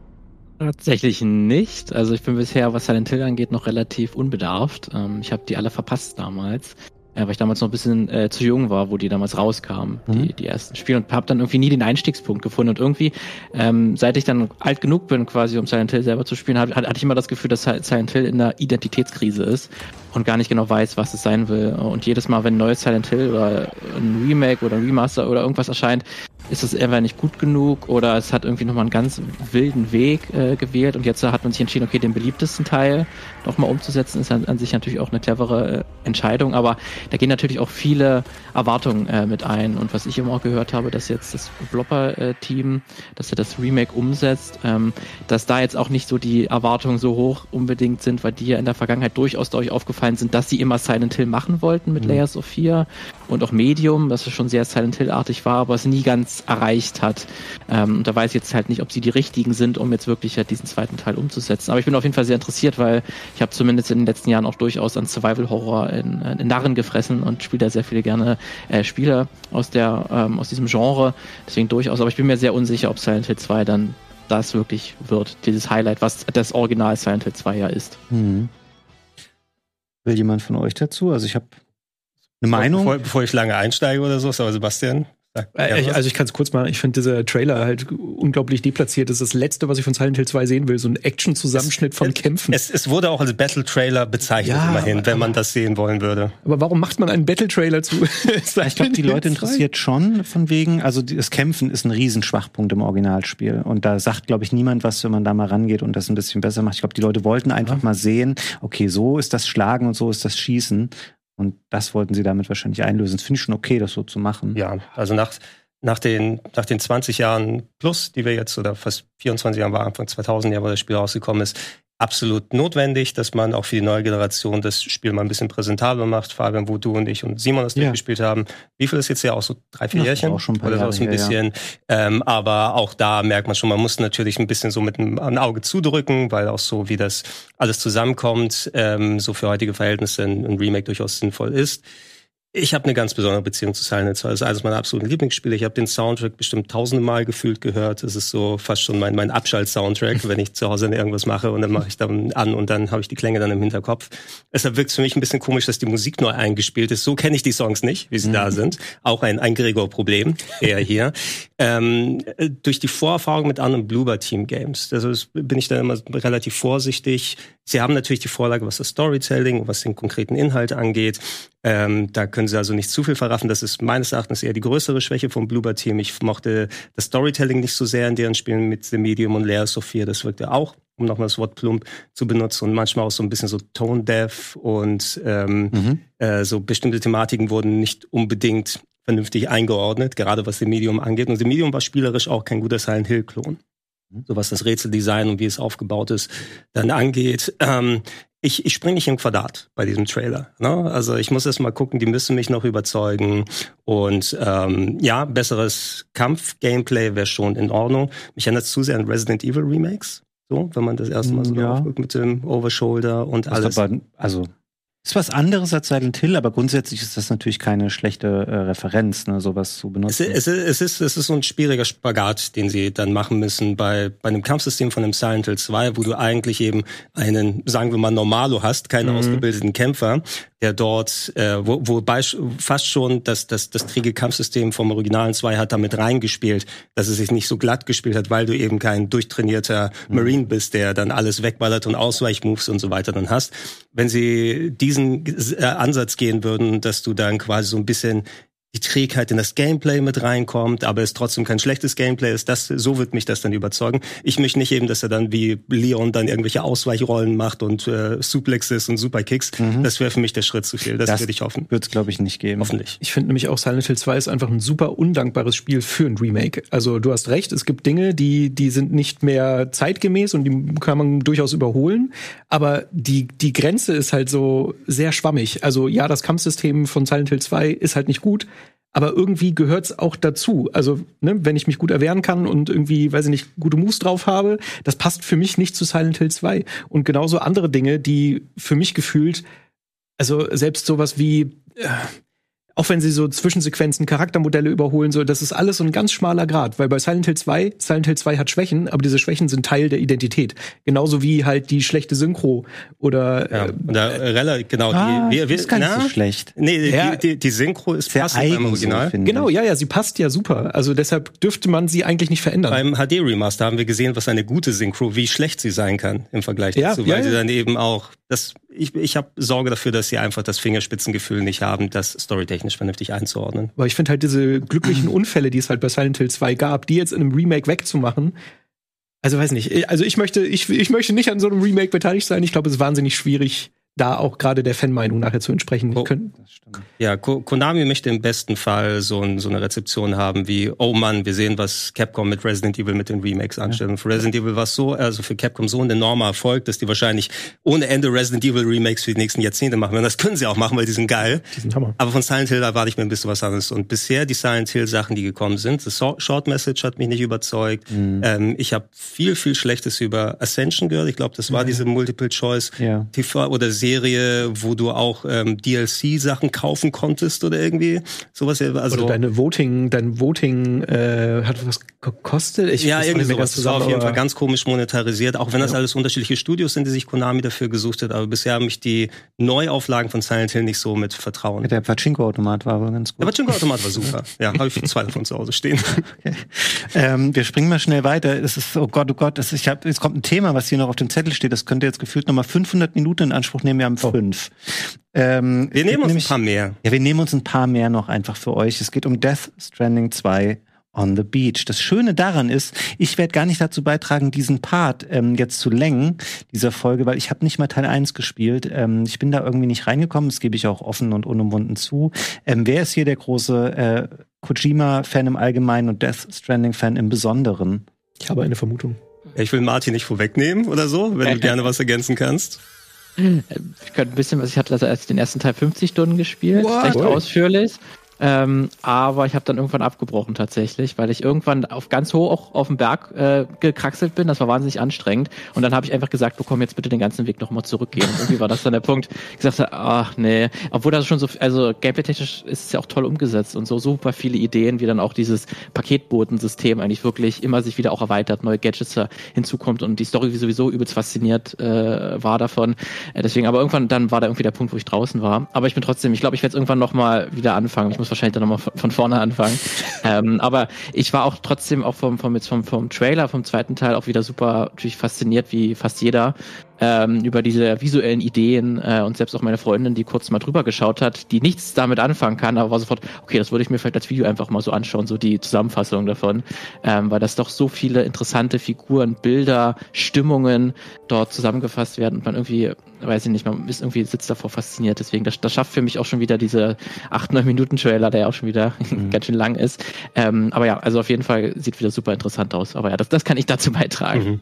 Tatsächlich nicht. Also ich bin bisher, was Silent Hill angeht, noch relativ unbedarft. Ähm, ich habe die alle verpasst damals. Ja, weil ich damals noch ein bisschen äh, zu jung war, wo die damals rauskamen, mhm. die, die ersten Spiele und habe dann irgendwie nie den Einstiegspunkt gefunden und irgendwie, ähm, seit ich dann alt genug bin, quasi um Silent Hill selber zu spielen, hab, hatte ich immer das Gefühl, dass Silent Hill in einer Identitätskrise ist und gar nicht genau weiß, was es sein will. Und jedes Mal, wenn ein neues Silent Hill oder ein Remake oder ein Remaster oder irgendwas erscheint, ist es entweder nicht gut genug oder es hat irgendwie nochmal einen ganz wilden Weg äh, gewählt und jetzt hat man sich entschieden, okay, den beliebtesten Teil nochmal umzusetzen, ist an, an, sich natürlich auch eine clevere äh, Entscheidung, aber da gehen natürlich auch viele Erwartungen äh, mit ein und was ich immer auch gehört habe, dass jetzt das Blopper-Team, dass er das Remake umsetzt, ähm, dass da jetzt auch nicht so die Erwartungen so hoch unbedingt sind, weil die ja in der Vergangenheit durchaus dadurch aufgefallen sind, dass sie immer Silent Hill machen wollten mit mhm. Layers of Fear und auch Medium, das schon sehr Silent Hill-artig war, aber es nie ganz erreicht hat. Ähm, da weiß ich jetzt halt nicht, ob sie die richtigen sind, um jetzt wirklich halt diesen zweiten Teil umzusetzen. Aber ich bin auf jeden Fall sehr interessiert, weil ich habe zumindest in den letzten Jahren auch durchaus an Survival-Horror in, in, Narren gefressen und spiele da sehr viele gerne äh, Spiele aus der ähm, aus diesem Genre. Deswegen durchaus. Aber ich bin mir sehr unsicher, ob Silent Hill 2 dann das wirklich wird, dieses Highlight, was das Original Silent Hill 2 ja ist. Mhm. Will jemand von euch dazu? Also ich habe eine Meinung. Bevor, bevor, ich lange einsteige oder so, aber Sebastian. Äh, also ich kann es kurz mal, ich finde dieser Trailer halt unglaublich deplatziert. Das ist das Letzte, was ich von Silent Hill 2 sehen will, so ein Action-Zusammenschnitt von es, Kämpfen. Es, es, wurde auch als Battle-Trailer bezeichnet, ja, immerhin, wenn man das sehen wollen würde. Aber warum macht man einen Battle-Trailer zu? ich glaube, die Leute interessiert schon von wegen, also das Kämpfen ist ein Riesenschwachpunkt im Originalspiel. Und da sagt, glaube ich, niemand was, wenn man da mal rangeht und das ein bisschen besser macht. Ich glaube, die Leute wollten einfach ja. mal sehen, okay, so ist das Schlagen und so ist das Schießen. Und das wollten sie damit wahrscheinlich einlösen. Das finde ich schon okay, das so zu machen. Ja, also nach nach den, nach den 20 Jahren plus, die wir jetzt, oder fast 24 Jahren war Anfang 2000 ja, wo das Spiel rausgekommen ist, absolut notwendig, dass man auch für die neue Generation das Spiel mal ein bisschen präsentabler macht. Fabian, wo du und ich und Simon das ja. gespielt haben. Wie viel ist jetzt ja auch so drei, vier Jährchen? Auch schon ein paar Oder so ein bisschen. Ja. Ähm, aber auch da merkt man schon, man muss natürlich ein bisschen so mit einem, einem Auge zudrücken, weil auch so, wie das alles zusammenkommt, ähm, so für heutige Verhältnisse ein, ein Remake durchaus sinnvoll ist. Ich habe eine ganz besondere Beziehung zu Silent Hill. Das ist eines meiner absoluten Lieblingsspiele. Ich habe den Soundtrack bestimmt tausende Mal gefühlt gehört. Es ist so fast schon mein, mein Abschalt-Soundtrack, wenn ich zu Hause irgendwas mache und dann mache ich dann an und dann habe ich die Klänge dann im Hinterkopf. Deshalb wirkt es für mich ein bisschen komisch, dass die Musik neu eingespielt ist. So kenne ich die Songs nicht, wie sie mhm. da sind. Auch ein, ein Gregor-Problem eher hier. ähm, durch die Vorerfahrung mit anderen Bloober-Team-Games. Also bin ich da immer relativ vorsichtig. Sie haben natürlich die Vorlage, was das Storytelling und was den konkreten Inhalt angeht. Ähm, da können sie also nicht zu viel verraffen. Das ist meines Erachtens eher die größere Schwäche vom Bluebird Team. Ich mochte das Storytelling nicht so sehr in deren Spielen mit The Medium und Layer Sophia. Das wirkte auch, um nochmal das Wort plump zu benutzen und manchmal auch so ein bisschen so Tone Deaf und ähm, mhm. äh, so bestimmte Thematiken wurden nicht unbedingt vernünftig eingeordnet, gerade was The Medium angeht. Und The Medium war spielerisch auch kein guter Silent Hill Klon mhm. so was das Rätseldesign und wie es aufgebaut ist, dann angeht. Ähm, ich, ich springe nicht im Quadrat bei diesem Trailer. Ne? Also ich muss erst mal gucken, die müssen mich noch überzeugen. Und ähm, ja, besseres Kampf-Gameplay wäre schon in Ordnung. Mich erinnert zu sehr an Resident Evil Remakes. So, wenn man das erste Mal so ja. mit dem Overshoulder und alles. Aber, also Ist was anderes als Silent Hill, aber grundsätzlich ist das natürlich keine schlechte äh, Referenz, ne, sowas zu benutzen. Es, es, es, ist, es ist so ein schwieriger Spagat, den sie dann machen müssen bei, bei einem Kampfsystem von einem Silent Hill 2, wo du eigentlich eben einen, sagen wir mal, Normalo hast, keinen mhm. ausgebildeten Kämpfer, der dort, äh, wo, wo fast schon das, das, das träge Kampfsystem vom Originalen 2 hat damit reingespielt, dass es sich nicht so glatt gespielt hat, weil du eben kein durchtrainierter mhm. Marine bist, der dann alles wegballert und Ausweichmoves und so weiter dann hast. Wenn sie diesen äh, Ansatz gehen würden, dass du dann quasi so ein bisschen die Trägheit in das Gameplay mit reinkommt, aber es trotzdem kein schlechtes Gameplay ist, das, so wird mich das dann überzeugen. Ich möchte nicht eben, dass er dann wie Leon dann irgendwelche Ausweichrollen macht und äh, Suplexes und Superkicks. Mhm. Das wäre für mich der Schritt zu viel. Das, das würde ich hoffen. Wird es, glaube ich, nicht geben. Hoffentlich. Ich finde nämlich auch Silent Hill 2 ist einfach ein super undankbares Spiel für ein Remake. Also du hast recht, es gibt Dinge, die, die sind nicht mehr zeitgemäß und die kann man durchaus überholen. Aber die, die Grenze ist halt so sehr schwammig. Also ja, das Kampfsystem von Silent Hill 2 ist halt nicht gut aber irgendwie gehört's auch dazu. Also, ne, wenn ich mich gut erwehren kann und irgendwie, weiß ich nicht, gute Moves drauf habe, das passt für mich nicht zu Silent Hill 2. Und genauso andere Dinge, die für mich gefühlt, also selbst sowas wie, äh, auch wenn sie so Zwischensequenzen, Charaktermodelle überholen, so, das ist alles so ein ganz schmaler Grad, weil bei Silent Hill 2, Silent Hill 2 hat Schwächen, aber diese Schwächen sind Teil der Identität. Genauso wie halt die schlechte Synchro oder ja, äh, da, äh, genau, ah, die, wir, wir, ist gar nicht na, so schlecht. Nee, ja, die, die, die Synchro ist sehr passend beim Original. So, genau, ja, ja, sie passt ja super. Also deshalb dürfte man sie eigentlich nicht verändern. Beim HD Remaster haben wir gesehen, was eine gute Synchro, wie schlecht sie sein kann im Vergleich ja, dazu, weil ja, sie dann eben auch das ich, ich habe Sorge dafür, dass sie einfach das Fingerspitzengefühl nicht haben, das storytechnisch vernünftig einzuordnen. Aber ich finde halt diese glücklichen Unfälle, die es halt bei Silent Hill 2 gab, die jetzt in einem Remake wegzumachen, also weiß nicht, also ich möchte, ich, ich möchte nicht an so einem Remake beteiligt sein. Ich glaube, es ist wahnsinnig schwierig, da auch gerade der Fanmeinung nachher zu entsprechen oh, können. Ja, Konami möchte im besten Fall so, ein, so, eine Rezeption haben wie, oh Mann, wir sehen, was Capcom mit Resident Evil mit den Remakes anstellt. Ja. Für Resident Evil war es so, also für Capcom so ein enormer Erfolg, dass die wahrscheinlich ohne Ende Resident Evil Remakes für die nächsten Jahrzehnte machen werden. Das können sie auch machen, weil die sind geil. Die sind Hammer. Aber von Silent Hill erwarte ich mir ein bisschen was anderes. Und bisher die Silent Hill Sachen, die gekommen sind, das Short Message hat mich nicht überzeugt. Mhm. Ähm, ich habe viel, viel Schlechtes über Ascension gehört. Ich glaube, das war mhm. diese Multiple Choice ja. TV oder Serie, wo du auch ähm, DLC-Sachen kaufen konntest oder irgendwie sowas. Also oder deine Voting, dein Voting äh, hat was gekostet. Ich ja, irgendwie sowas. Das war auf jeden Fall ganz komisch monetarisiert, auch wenn das alles unterschiedliche Studios sind, die sich Konami dafür gesucht hat. Aber bisher haben mich die Neuauflagen von Silent Hill nicht so mit Vertrauen. Der Pachinko-Automat war aber ganz gut. Der Pachinko-Automat war super. ja, habe ich zwei davon zu Hause stehen. Okay. Ähm, wir springen mal schnell weiter. Es ist, oh Gott, oh Gott, es, ich hab, es kommt ein Thema, was hier noch auf dem Zettel steht. Das könnte jetzt gefühlt nochmal 500 Minuten in Anspruch nehmen. Wir haben oh. fünf. Ähm, wir nehmen uns nämlich, ein paar mehr. Ja, wir nehmen uns ein paar mehr noch einfach für euch. Es geht um Death Stranding 2 on the Beach. Das Schöne daran ist, ich werde gar nicht dazu beitragen, diesen Part ähm, jetzt zu lenken, dieser Folge, weil ich habe nicht mal Teil 1 gespielt. Ähm, ich bin da irgendwie nicht reingekommen, das gebe ich auch offen und unumwunden zu. Ähm, wer ist hier der große äh, Kojima-Fan im Allgemeinen und Death Stranding-Fan im Besonderen? Ich habe eine Vermutung. Ich will Martin nicht vorwegnehmen oder so, wenn du gerne was ergänzen kannst. Ich könnte ein bisschen was, ich hatte also erst den ersten Teil 50 Stunden gespielt, What? recht ausführlich. Ähm, aber ich habe dann irgendwann abgebrochen tatsächlich, weil ich irgendwann auf ganz hoch auf dem Berg äh, gekraxelt bin. Das war wahnsinnig anstrengend. Und dann habe ich einfach gesagt, du komm jetzt bitte den ganzen Weg nochmal zurückgehen. Irgendwie war das dann der Punkt, ich gesagt ach nee. Obwohl das schon so, also gameplay-technisch ist es ja auch toll umgesetzt und so super viele Ideen, wie dann auch dieses Paketbotensystem eigentlich wirklich immer sich wieder auch erweitert, neue Gadgets hinzukommt und die Story sowieso übelst fasziniert äh, war davon. Äh, deswegen, aber irgendwann dann war da irgendwie der Punkt, wo ich draußen war. Aber ich bin trotzdem, ich glaube, ich werde irgendwann nochmal wieder anfangen. Ich muss wahrscheinlich dann nochmal von vorne anfangen. ähm, aber ich war auch trotzdem auch vom, vom, vom, vom Trailer, vom zweiten Teil auch wieder super natürlich fasziniert, wie fast jeder, ähm, über diese visuellen Ideen äh, und selbst auch meine Freundin, die kurz mal drüber geschaut hat, die nichts damit anfangen kann, aber war sofort, okay, das würde ich mir vielleicht als Video einfach mal so anschauen, so die Zusammenfassung davon, ähm, weil das doch so viele interessante Figuren, Bilder, Stimmungen dort zusammengefasst werden und man irgendwie, weiß ich nicht, man ist irgendwie sitzt davor fasziniert. Deswegen, das, das schafft für mich auch schon wieder diese 8, 9 Minuten Trailer, der ja auch schon wieder mhm. ganz schön lang ist. Ähm, aber ja, also auf jeden Fall sieht wieder super interessant aus. Aber ja, das, das kann ich dazu beitragen. Mhm.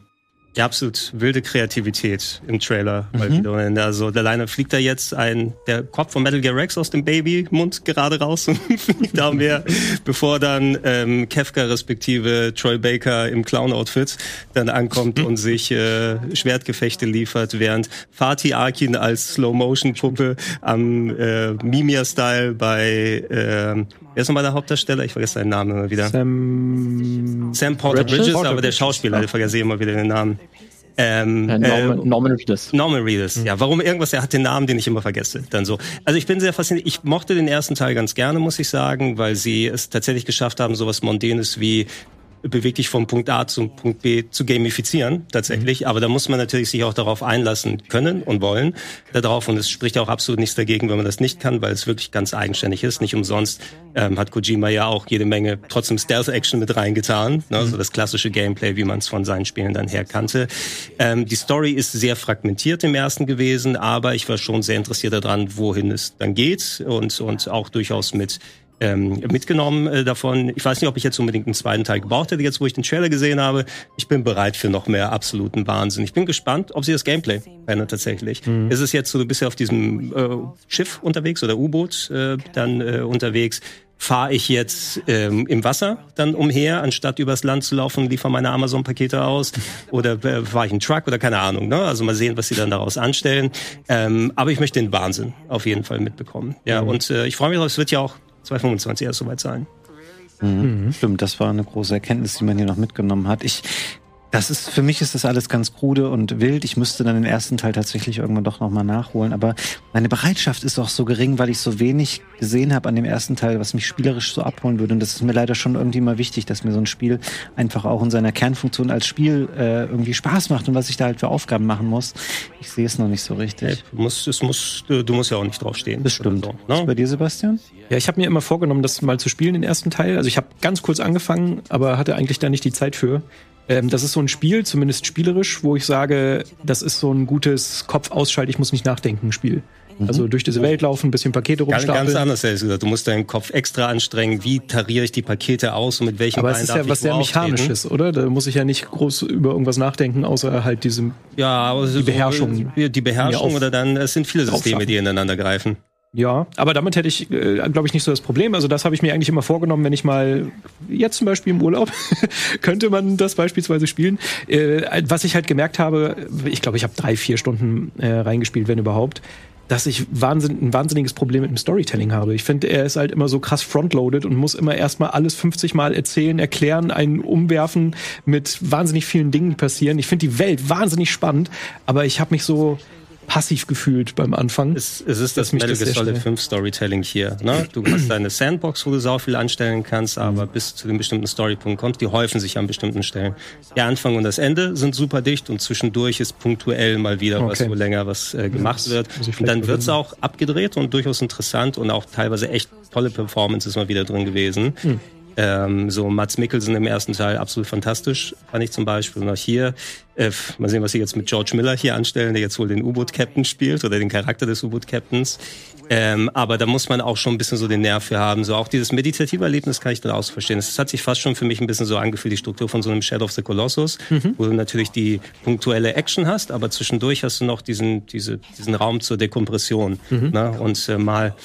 Ja, absolut wilde Kreativität im Trailer mal Mhm. wieder. Also alleine fliegt da jetzt ein der Kopf von Metal Gear Rex aus dem Babymund gerade raus und fliegt da mehr, bevor dann ähm, Kefka respektive Troy Baker im Clown-Outfit dann ankommt Mhm. und sich äh, Schwertgefechte liefert, während Fatih Akin als Slow-Motion-Puppe am äh, Mimir-Style bei ähm, wer ist nochmal der Hauptdarsteller? Ich vergesse seinen Namen immer wieder. Ähm, Sam Porter Bridges? Bridges, Porter aber der Schauspieler, ich vergesse immer wieder den Namen. Ähm, Äh, äh, Norman, Norman Reedus. Norman Reedus, ja. Warum irgendwas? Er hat den Namen, den ich immer vergesse. Dann so. Also ich bin sehr fasziniert. Ich mochte den ersten Teil ganz gerne, muss ich sagen, weil sie es tatsächlich geschafft haben, sowas Mondänes wie beweg dich vom Punkt A zum Punkt B zu gamifizieren, tatsächlich. Aber da muss man natürlich sich auch darauf einlassen können und wollen darauf. Und es spricht auch absolut nichts dagegen, wenn man das nicht kann, weil es wirklich ganz eigenständig ist. Nicht umsonst ähm, hat Kojima ja auch jede Menge trotzdem Stealth-Action mit reingetan. Ne? So das klassische Gameplay, wie man es von seinen Spielen dann her kannte. Ähm, die Story ist sehr fragmentiert im ersten gewesen, aber ich war schon sehr interessiert daran, wohin es dann geht und, und auch durchaus mit ähm, mitgenommen äh, davon. Ich weiß nicht, ob ich jetzt unbedingt einen zweiten Teil gebraucht hätte, jetzt wo ich den Trailer gesehen habe. Ich bin bereit für noch mehr absoluten Wahnsinn. Ich bin gespannt, ob sie das Gameplay verändern tatsächlich. Ist es jetzt so, du bist ja auf diesem äh, Schiff unterwegs oder U-Boot äh, dann äh, unterwegs. Fahre ich jetzt ähm, im Wasser dann umher, anstatt übers Land zu laufen liefere meine Amazon-Pakete aus? Oder äh, fahre ich einen Truck oder keine Ahnung. Ne? Also mal sehen, was sie dann daraus anstellen. Ähm, aber ich möchte den Wahnsinn auf jeden Fall mitbekommen. Ja, und äh, ich freue mich drauf, es wird ja auch 2025 erst soweit sein. Mhm. Stimmt, das war eine große Erkenntnis, die man hier noch mitgenommen hat. Ich, das ist, für mich ist das alles ganz krude und wild. Ich müsste dann den ersten Teil tatsächlich irgendwann doch nochmal nachholen. Aber meine Bereitschaft ist auch so gering, weil ich so wenig gesehen habe an dem ersten Teil, was mich spielerisch so abholen würde. Und das ist mir leider schon irgendwie mal wichtig, dass mir so ein Spiel einfach auch in seiner Kernfunktion als Spiel äh, irgendwie Spaß macht und was ich da halt für Aufgaben machen muss. Ich sehe es noch nicht so Hey, richtig. du, musst, es muss, du, musst ja auch nicht draufstehen. Das stimmt. So, ne? bei dir, Sebastian? Ja, ich habe mir immer vorgenommen, das mal zu spielen, den ersten Teil. Also ich habe ganz kurz angefangen, aber hatte eigentlich da nicht die Zeit für. Ähm, das ist so ein Spiel, zumindest spielerisch, wo ich sage, das ist so ein gutes Kopf-Ausschalt, ich muss nicht nachdenken Spiel. Also durch diese Welt laufen, ein bisschen Pakete Ganz, ganz rumstapeln. anders, ehrlich gesagt. Du musst deinen Kopf extra anstrengen. Wie tariere ich die Pakete aus und mit welchem Aber Bein es ist ja ich was sehr? Mechanisches, oder? Da muss ich ja nicht groß über irgendwas nachdenken, außer halt diesem. Ja, aber so- Beherrschung Die Beherrschung mir auf- oder dann, es sind viele Systeme, die ineinander greifen. Ja, aber damit hätte ich, äh, glaube ich, nicht so das Problem. Also das habe ich mir eigentlich immer vorgenommen, wenn ich mal jetzt zum Beispiel im Urlaub könnte man das beispielsweise spielen. Äh, was ich halt gemerkt habe, ich glaube, ich habe drei, vier Stunden äh, reingespielt, wenn überhaupt, dass ich wahnsinn, ein wahnsinniges Problem mit dem Storytelling habe. Ich finde, er ist halt immer so krass frontloaded und muss immer erstmal alles 50 Mal erzählen, erklären, einen umwerfen mit wahnsinnig vielen Dingen, die passieren. Ich finde die Welt wahnsinnig spannend, aber ich habe mich so passiv gefühlt beim Anfang. Es, es ist das Metal Gear Solid schnell- 5 Storytelling hier. Ne? Du hast deine Sandbox, wo du sau viel anstellen kannst, aber bis zu einem bestimmten Storypunkt kommst, die häufen sich an bestimmten Stellen. Der Anfang und das Ende sind super dicht und zwischendurch ist punktuell mal wieder was, Okay. wo länger was äh, gemacht wird. Und dann wird's auch abgedreht und durchaus interessant und auch teilweise echt tolle Performances mal wieder drin gewesen. Hm. Ähm, so Mats Mikkelsen im ersten Teil absolut fantastisch, fand ich zum Beispiel. Und auch hier, äh, mal sehen, was sie jetzt mit George Miller hier anstellen, der jetzt wohl den U-Boot-Captain spielt oder den Charakter des U-Boot-Captains. Ähm, aber da muss man auch schon ein bisschen so den Nerv für haben. So auch dieses meditative Erlebnis kann ich dann auch so verstehen. Es hat sich fast schon für mich ein bisschen so angefühlt, die Struktur von so einem Shadow of the Colossus, wo du natürlich die punktuelle Action hast, aber zwischendurch hast du noch diesen, diese, diesen Raum zur Dekompression. Ne? Und äh, mal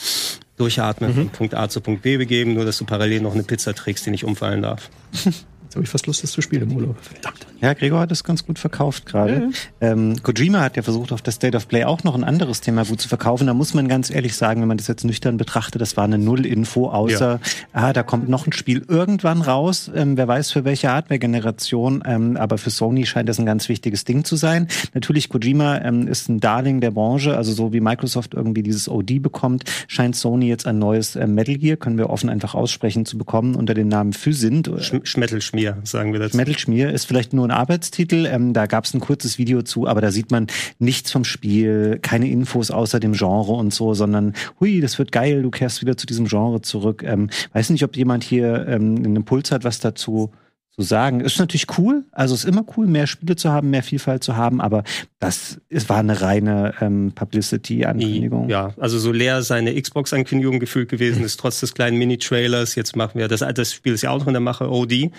durchatmen, von Punkt A zu Punkt B begeben, nur dass du parallel noch eine Pizza trägst, die nicht umfallen darf. Habe ich fast Lust, das zu spielen im Urlaub. Verdammt. Ja, Gregor hat es ganz gut verkauft gerade. Ähm, Kojima hat ja versucht, auf das State of Play auch noch ein anderes Thema gut zu verkaufen. Da muss man ganz ehrlich sagen, wenn man das jetzt nüchtern betrachtet, das war eine Null-Info, außer, ah, da kommt noch ein Spiel irgendwann raus. Ähm, wer weiß für welche Hardware-Generation, ähm, aber für Sony scheint das ein ganz wichtiges Ding zu sein. Natürlich, Kojima ähm, ist ein Darling der Branche, also so wie Microsoft irgendwie dieses OD bekommt, scheint Sony jetzt ein neues äh, Metal Gear, können wir offen einfach aussprechen, zu bekommen unter dem Namen Physint. Sch Schmettelschmier, sagen wir dazu. Metal Schmier ist vielleicht nur ein Arbeitstitel. Ähm, da gab es ein kurzes Video zu, aber da sieht man nichts vom Spiel, keine Infos außer dem Genre und so, sondern hui, das wird geil, du kehrst wieder zu diesem Genre zurück. Ähm, weiß nicht, ob jemand hier ähm, einen Impuls hat, was dazu zu sagen. Ist natürlich cool, also ist immer cool, mehr Spiele zu haben, mehr Vielfalt zu haben, aber das es war eine reine ähm, Publicity-Ankündigung. Ja, also so leer seine Xbox-Ankündigung gefühlt gewesen ist, trotz des kleinen Mini-Trailers. Jetzt machen wir, das, das Spiel ist ja auch noch in der Mache, OD, äh,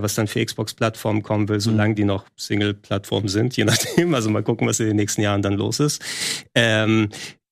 was dann für Xbox-Plattformen kommen will, solange mhm. die noch Single-Plattformen sind, je nachdem. Also mal gucken, was in den nächsten Jahren dann los ist. Ähm, äh,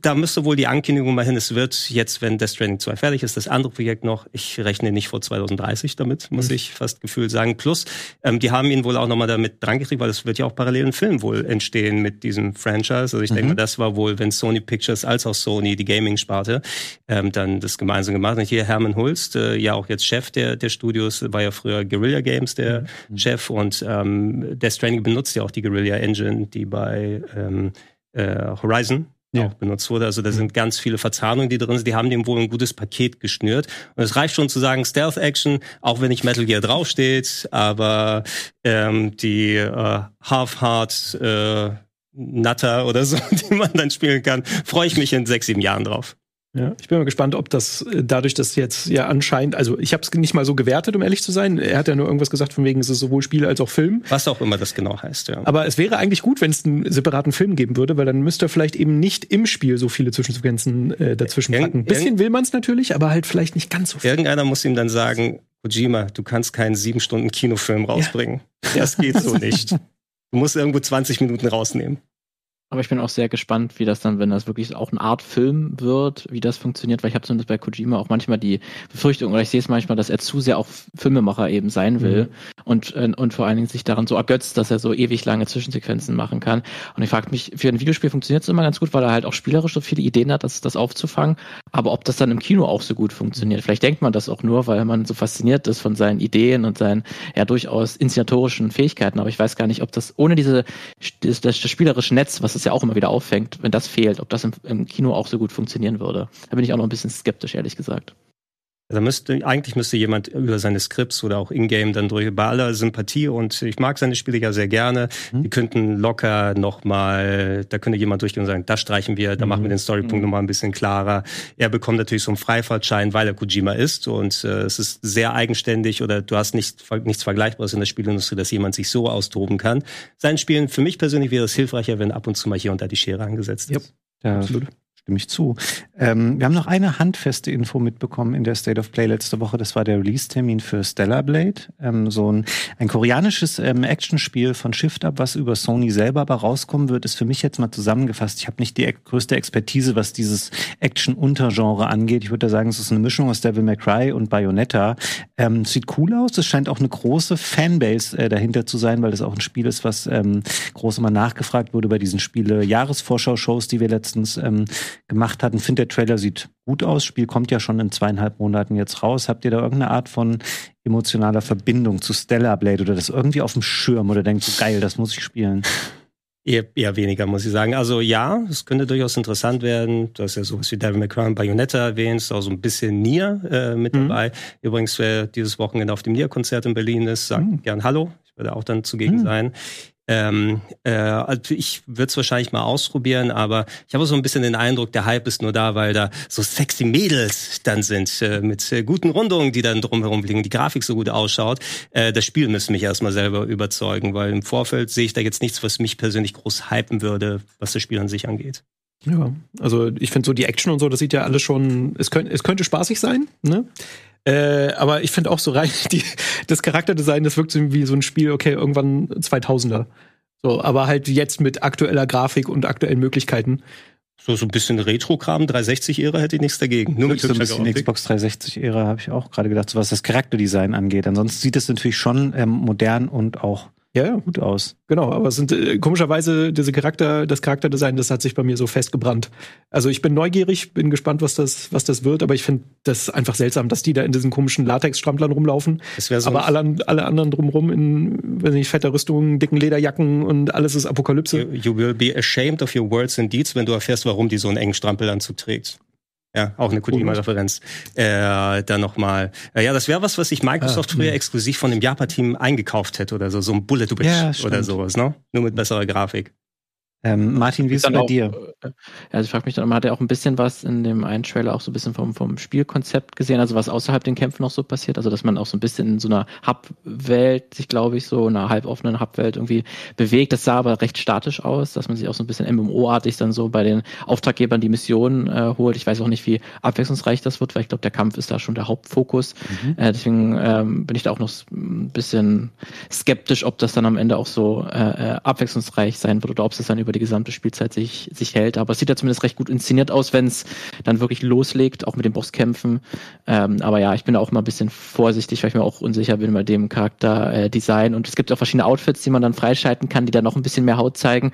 da müsste wohl die Ankündigung mal hin, es wird jetzt, wenn Death Stranding 2 fertig ist, das andere Projekt noch, ich rechne nicht vor 2030 damit, muss mhm. ich fast gefühlt sagen. Plus, ähm, die haben ihn wohl auch nochmal damit drangekriegt, weil es wird ja auch parallel ein Film wohl entstehen mit diesem Franchise. Also ich mhm. denke das war wohl, wenn Sony Pictures als auch Sony, die Gaming-Sparte, ähm, dann das gemeinsam gemacht. Und hier Herman Hulst, äh, ja auch jetzt Chef der, der Studios, war ja früher Guerilla Games der mhm. Chef und ähm, Death Stranding benutzt ja auch die Guerilla Engine, die bei ähm, äh, Horizon ja. auch benutzt wurde. Also da sind ganz viele Verzahnungen, die drin sind. Die haben dem wohl ein gutes Paket geschnürt. Und es reicht schon zu sagen Stealth Action, auch wenn nicht Metal Gear draufsteht, aber ähm, die äh, Half-Hard äh, Nutter oder so, die man dann spielen kann, freue ich mich in sechs, sieben Jahren drauf. Ja, ich bin mal gespannt, ob das äh, dadurch, dass jetzt ja anscheinend, also ich habe es nicht mal so gewertet, um ehrlich zu sein. Er hat ja nur irgendwas gesagt, von wegen es ist sowohl Spiel als auch Film. Was auch immer das genau heißt, ja. Aber es wäre eigentlich gut, wenn es einen separaten Film geben würde, weil dann müsste er vielleicht eben nicht im Spiel so viele Zwischensequenzen äh, dazwischen packen. Ein bisschen will man es natürlich, aber halt vielleicht nicht ganz so viel. Irgendeiner muss ihm dann sagen, Kojima, du kannst keinen sieben Stunden Kinofilm rausbringen. Ja. Das geht so nicht. Du musst irgendwo 20 Minuten rausnehmen. Aber ich bin auch sehr gespannt, wie das dann, wenn das wirklich auch eine Art Film wird, wie das funktioniert, weil ich habe zumindest bei Kojima auch manchmal die Befürchtung, oder ich sehe es manchmal, dass er zu sehr auch Filmemacher eben sein will mhm. Und, äh, und vor allen Dingen sich daran so ergötzt, dass er so ewig lange Zwischensequenzen machen kann. Und ich frage mich, für ein Videospiel funktioniert es immer ganz gut, weil er halt auch spielerisch so viele Ideen hat, das, das aufzufangen. Aber ob das dann im Kino auch so gut funktioniert, vielleicht denkt man das auch nur, weil man so fasziniert ist von seinen Ideen und seinen ja durchaus inszenatorischen Fähigkeiten. Aber ich weiß gar nicht, ob das ohne diese das, das spielerische Netz, was es ja auch immer wieder auffängt, wenn das fehlt, ob das im, im Kino auch so gut funktionieren würde. Da bin ich auch noch ein bisschen skeptisch, ehrlich gesagt. Also müsste, eigentlich müsste jemand über seine Skripts oder auch Ingame dann durch, bei aller Sympathie und ich mag seine Spiele ja sehr gerne, mhm. die könnten locker nochmal, da könnte jemand durchgehen und sagen, das streichen wir, da mhm. machen wir den Storypunkt mhm. nochmal ein bisschen klarer. Er bekommt natürlich so einen Freifahrtschein, weil er Kojima ist und äh, es ist sehr eigenständig oder du hast nicht, nichts Vergleichbares in der Spielindustrie, dass jemand sich so austoben kann. Seinen Spielen, für mich persönlich wäre es hilfreicher, wenn ab und zu mal hier und da die Schere angesetzt ist. Ja, absolut stimme ich zu. Ähm, wir haben noch eine handfeste Info mitbekommen in der State of Play letzte Woche. Das war der Release-Termin für Stellar Blade. Ähm, so ein, ein koreanisches ähm, Actionspiel von Shift Up, was über Sony selber aber rauskommen wird, ist für mich jetzt mal zusammengefasst. Ich habe nicht die größte Expertise, was dieses Action-Untergenre angeht. Ich würde da sagen, es ist eine Mischung aus Devil May Cry und Bayonetta. Ähm, sieht cool aus. Es scheint auch eine große Fanbase äh, dahinter zu sein, weil das auch ein Spiel ist, was ähm, groß immer nachgefragt wurde bei diesen Spiele-Jahresvorschau-Shows, die wir letztens ähm, gemacht hatten. Finde, der Trailer sieht gut aus. Spiel kommt ja schon in zweieinhalb Monaten jetzt raus. Habt ihr da irgendeine Art von emotionaler Verbindung zu Stellar Blade oder das irgendwie auf dem Schirm oder denkt so geil, das muss ich spielen? Eher, eher weniger, muss ich sagen. Also ja, es könnte durchaus interessant werden. Du hast ja sowas wie Devil May Cry und Bayonetta erwähnt, auch so ein bisschen Nier äh, mit mhm. dabei. Übrigens, wer dieses Wochenende auf dem Nier-Konzert in Berlin ist, sagt mhm. gern Hallo. Ich werde auch dann zugegen mhm. sein. Ähm, äh, also ich würde es wahrscheinlich mal ausprobieren, aber ich habe so ein bisschen den Eindruck, der Hype ist nur da, weil da so sexy Mädels dann sind äh, mit äh, guten Rundungen, die dann drumherum liegen, die Grafik so gut ausschaut. Äh, das Spiel müsste mich erstmal selber überzeugen, weil im Vorfeld sehe ich da jetzt nichts, was mich persönlich groß hypen würde, was das Spiel an sich angeht. Ja, also ich finde so die Action und so, das sieht ja alles schon, es könnte, es könnte spaßig sein, ne? Äh, aber ich finde auch so rein, die, das Charakterdesign, das wirkt so wie so ein Spiel, okay, irgendwann 2000er. So, aber halt jetzt mit aktueller Grafik und aktuellen Möglichkeiten. So, so ein bisschen Retro-Kram, 360-Ära hätte ich nichts dagegen. Nur mit so ein bisschen Xbox 360-Ära habe ich auch gerade gedacht, so was das Charakterdesign angeht. Ansonsten sieht es natürlich schon ähm, modern und auch ja, ja, gut aus. Genau, aber es sind äh, komischerweise diese Charakter, das Charakterdesign, das hat sich bei mir so festgebrannt. Also ich bin neugierig, bin gespannt, was das, was das wird, aber ich finde das einfach seltsam, dass die da in diesen komischen Latex-Stramplern rumlaufen. aber alle, alle anderen drumrum in, weiß nicht, fetter Rüstungen, dicken Lederjacken und alles ist Apokalypse. You, you will be ashamed of your words and deeds, wenn du erfährst, warum die so einen engen Strampelanzug trägst. Ja, auch eine Kojima-Referenz. Äh, dann nochmal. Äh, ja, das wäre was, was sich Microsoft ah, früher hm. exklusiv von dem Japa-Team eingekauft hätte oder so, so ein Bullet ja, oder sowas, ne? Nur mit besserer Grafik. Ähm, Martin, wie ist es bei auch, dir? Äh, also ich frage mich dann, man hat ja auch ein bisschen was in dem einen Trailer auch so ein bisschen vom, vom Spielkonzept gesehen, also was außerhalb den Kämpfen noch so passiert, also dass man auch so ein bisschen in so einer Hub-Welt sich, glaube ich, so einer halboffenen Hub-Welt irgendwie bewegt. Das sah aber recht statisch aus, dass man sich auch so ein bisschen MMO-artig dann so bei den Auftraggebern die Missionen äh, holt. Ich weiß auch nicht, wie abwechslungsreich das wird, weil ich glaube, der Kampf ist da schon der Hauptfokus. Mhm. Äh, deswegen ähm, bin ich da auch noch ein bisschen skeptisch, ob das dann am Ende auch so äh, äh abwechslungsreich sein wird oder ob es dann über über die gesamte Spielzeit sich, sich hält. Aber es sieht ja zumindest recht gut inszeniert aus, wenn es dann wirklich loslegt, auch mit den Bosskämpfen. Ähm, aber ja, ich bin auch mal ein bisschen vorsichtig, weil ich mir auch unsicher bin bei dem Charakterdesign. Äh, und es gibt auch verschiedene Outfits, die man dann freischalten kann, die dann noch ein bisschen mehr Haut zeigen,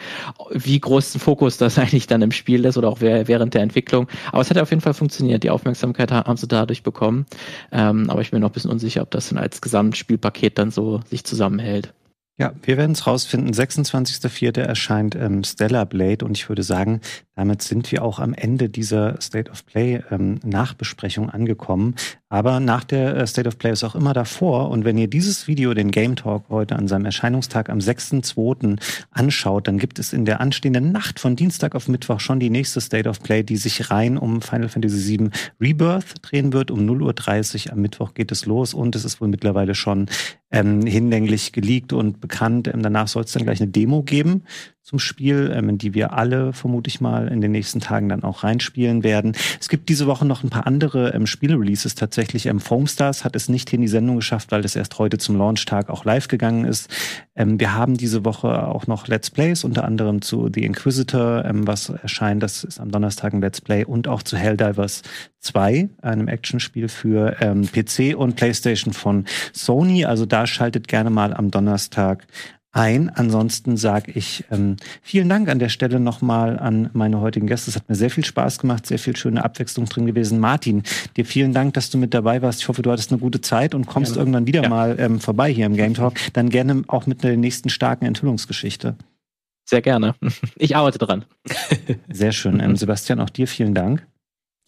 wie groß ein Fokus das eigentlich dann im Spiel ist oder auch während der Entwicklung. Aber es hat ja auf jeden Fall funktioniert. Die Aufmerksamkeit haben sie dadurch bekommen. Ähm, aber ich bin noch ein bisschen unsicher, ob das dann als Gesamtspielpaket dann so sich zusammenhält. Ja, wir werden es rausfinden. 26.04. erscheint ähm, Stellar Blade und ich würde sagen, damit sind wir auch am Ende dieser State of Play ähm, Nachbesprechung angekommen. Aber nach der äh, State of Play ist auch immer davor. Und wenn ihr dieses Video, den Game Talk heute an seinem Erscheinungstag am 6.2. anschaut, dann gibt es in der anstehenden Nacht von Dienstag auf Mittwoch schon die nächste State of Play, die sich rein um Final Fantasy VII Rebirth drehen wird. Um 0.30 Uhr am Mittwoch geht es los und es ist wohl mittlerweile schon ähm, hinlänglich geleakt und bekannt. Ähm, danach soll es dann gleich eine Demo geben zum Spiel, ähm, in die wir alle vermute ich mal in den nächsten Tagen dann auch reinspielen werden. Es gibt diese Woche noch ein paar andere ähm, Spiele-Releases tatsächlich. Ähm, Foamstars hat es nicht in die Sendung geschafft, weil es erst heute zum Launchtag auch live gegangen ist. Ähm, wir haben diese Woche auch noch Let's Plays, unter anderem zu The Inquisitor, ähm, was erscheint. Das ist am Donnerstag ein Let's Play und auch zu Helldivers 2, einem Actionspiel für ähm, PC und PlayStation von Sony. Also da schaltet gerne mal am Donnerstag ein. Ansonsten sage ich ähm, vielen Dank an der Stelle nochmal an meine heutigen Gäste. Es hat mir sehr viel Spaß gemacht, sehr viel schöne Abwechslung drin gewesen. Martin, dir vielen Dank, dass du mit dabei warst. Ich hoffe, du hattest eine gute Zeit und kommst gerne. irgendwann wieder ja. mal ähm, vorbei hier im Game Talk. Dann gerne auch mit der nächsten starken Enthüllungsgeschichte. Sehr gerne. Ich arbeite dran. Sehr schön. Ähm, Sebastian, auch dir vielen Dank.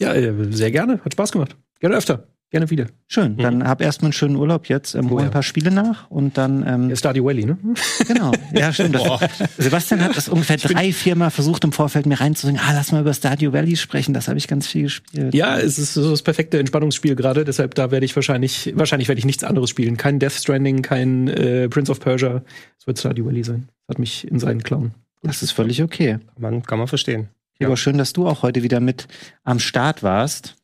Ja, äh, sehr gerne. Hat Spaß gemacht. Gerne öfter. Gerne wieder. Schön. Mhm. Dann hab erstmal einen schönen Urlaub jetzt. Ähm, hol oh, ein paar Spiele nach und dann. Ähm, ja, Stardew Valley, ne? Genau. Ja, stimmt. Das, Sebastian hat das ungefähr drei, vier Mal versucht im Vorfeld mir reinzusingen. Ah, lass mal über Stardew Valley sprechen. Das habe ich ganz viel gespielt. Ja, es ist so das perfekte Entspannungsspiel gerade. Deshalb da werde ich wahrscheinlich, wahrscheinlich werde ich nichts anderes spielen. Kein Death Stranding, kein äh, Prince of Persia. Es wird Stardew Valley sein. Das hat mich in seinen Klauen. Das ist völlig okay. Man, kann man verstehen. Ja. Aber schön, dass du auch heute wieder mit am Start warst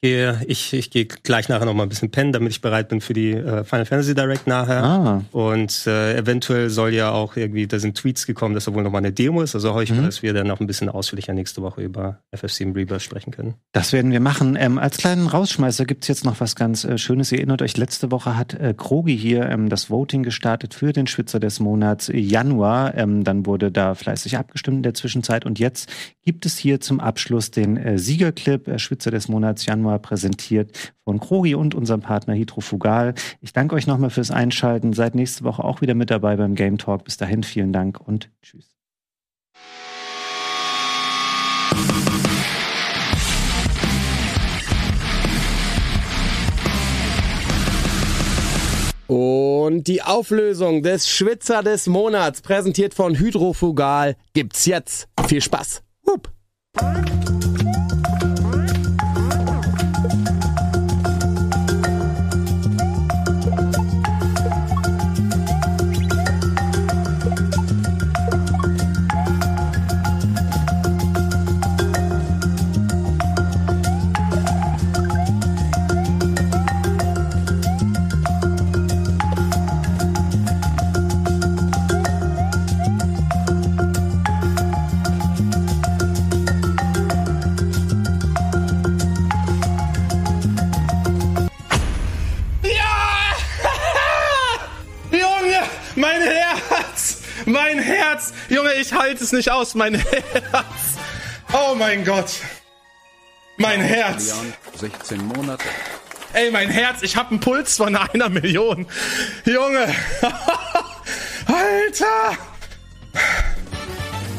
gehe, ich, ich gehe gleich nachher noch mal ein bisschen pennen, damit ich bereit bin für die äh, Final Fantasy Direct nachher. Ah. Und äh, eventuell soll ja auch irgendwie, da sind Tweets gekommen, dass da wohl noch mal eine Demo ist. Also hoffe ich mhm. dass wir dann noch ein bisschen ausführlicher nächste Woche über FF7 Rebirth sprechen können. Das werden wir machen. Ähm, als kleinen Rausschmeißer gibt's jetzt noch was ganz äh, Schönes. Ihr erinnert euch, letzte Woche hat äh, Krogi hier ähm, das Voting gestartet für den Schwitzer des Monats Januar. Ähm, dann wurde da fleißig abgestimmt in der Zwischenzeit. Und jetzt gibt es hier zum Abschluss den äh, Siegerclip, äh, Schwitzer des Monats Januar Januar präsentiert von Krogi und unserem Partner Hydrofugal. Ich danke euch nochmal fürs Einschalten. Seid nächste Woche auch wieder mit dabei beim Game Talk. Bis dahin vielen Dank und tschüss. Und die Auflösung des Schwitzer des Monats, präsentiert von Hydrofugal, gibt's jetzt. Viel Spaß. Hup. Junge, ich halte es nicht aus, mein Herz. Oh mein Gott. Mein Herz. 16 Monate. Ey, mein Herz, ich habe einen Puls von einer Million. Junge. Alter.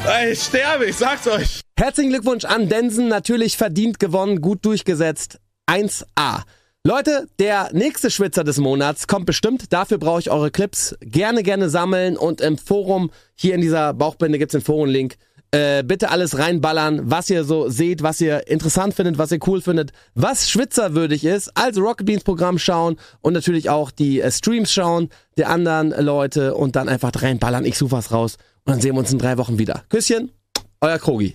Ey, ich sterbe, ich sag's euch. Herzlichen Glückwunsch an Densen, natürlich verdient gewonnen, gut durchgesetzt. 1A. Leute, der nächste Schwitzer des Monats kommt bestimmt. Dafür brauche ich eure Clips. Gerne, gerne sammeln und im Forum, hier in dieser Bauchbinde gibt's den Forum-Link, Äh, bitte alles reinballern, was ihr so seht, was ihr interessant findet, was ihr cool findet, was schwitzerwürdig ist. Also Rocket Beans Programm schauen und natürlich auch die äh, Streams schauen der anderen Leute und dann einfach reinballern. Ich suche was raus und dann sehen wir uns in drei Wochen wieder. Küsschen, euer Krogi.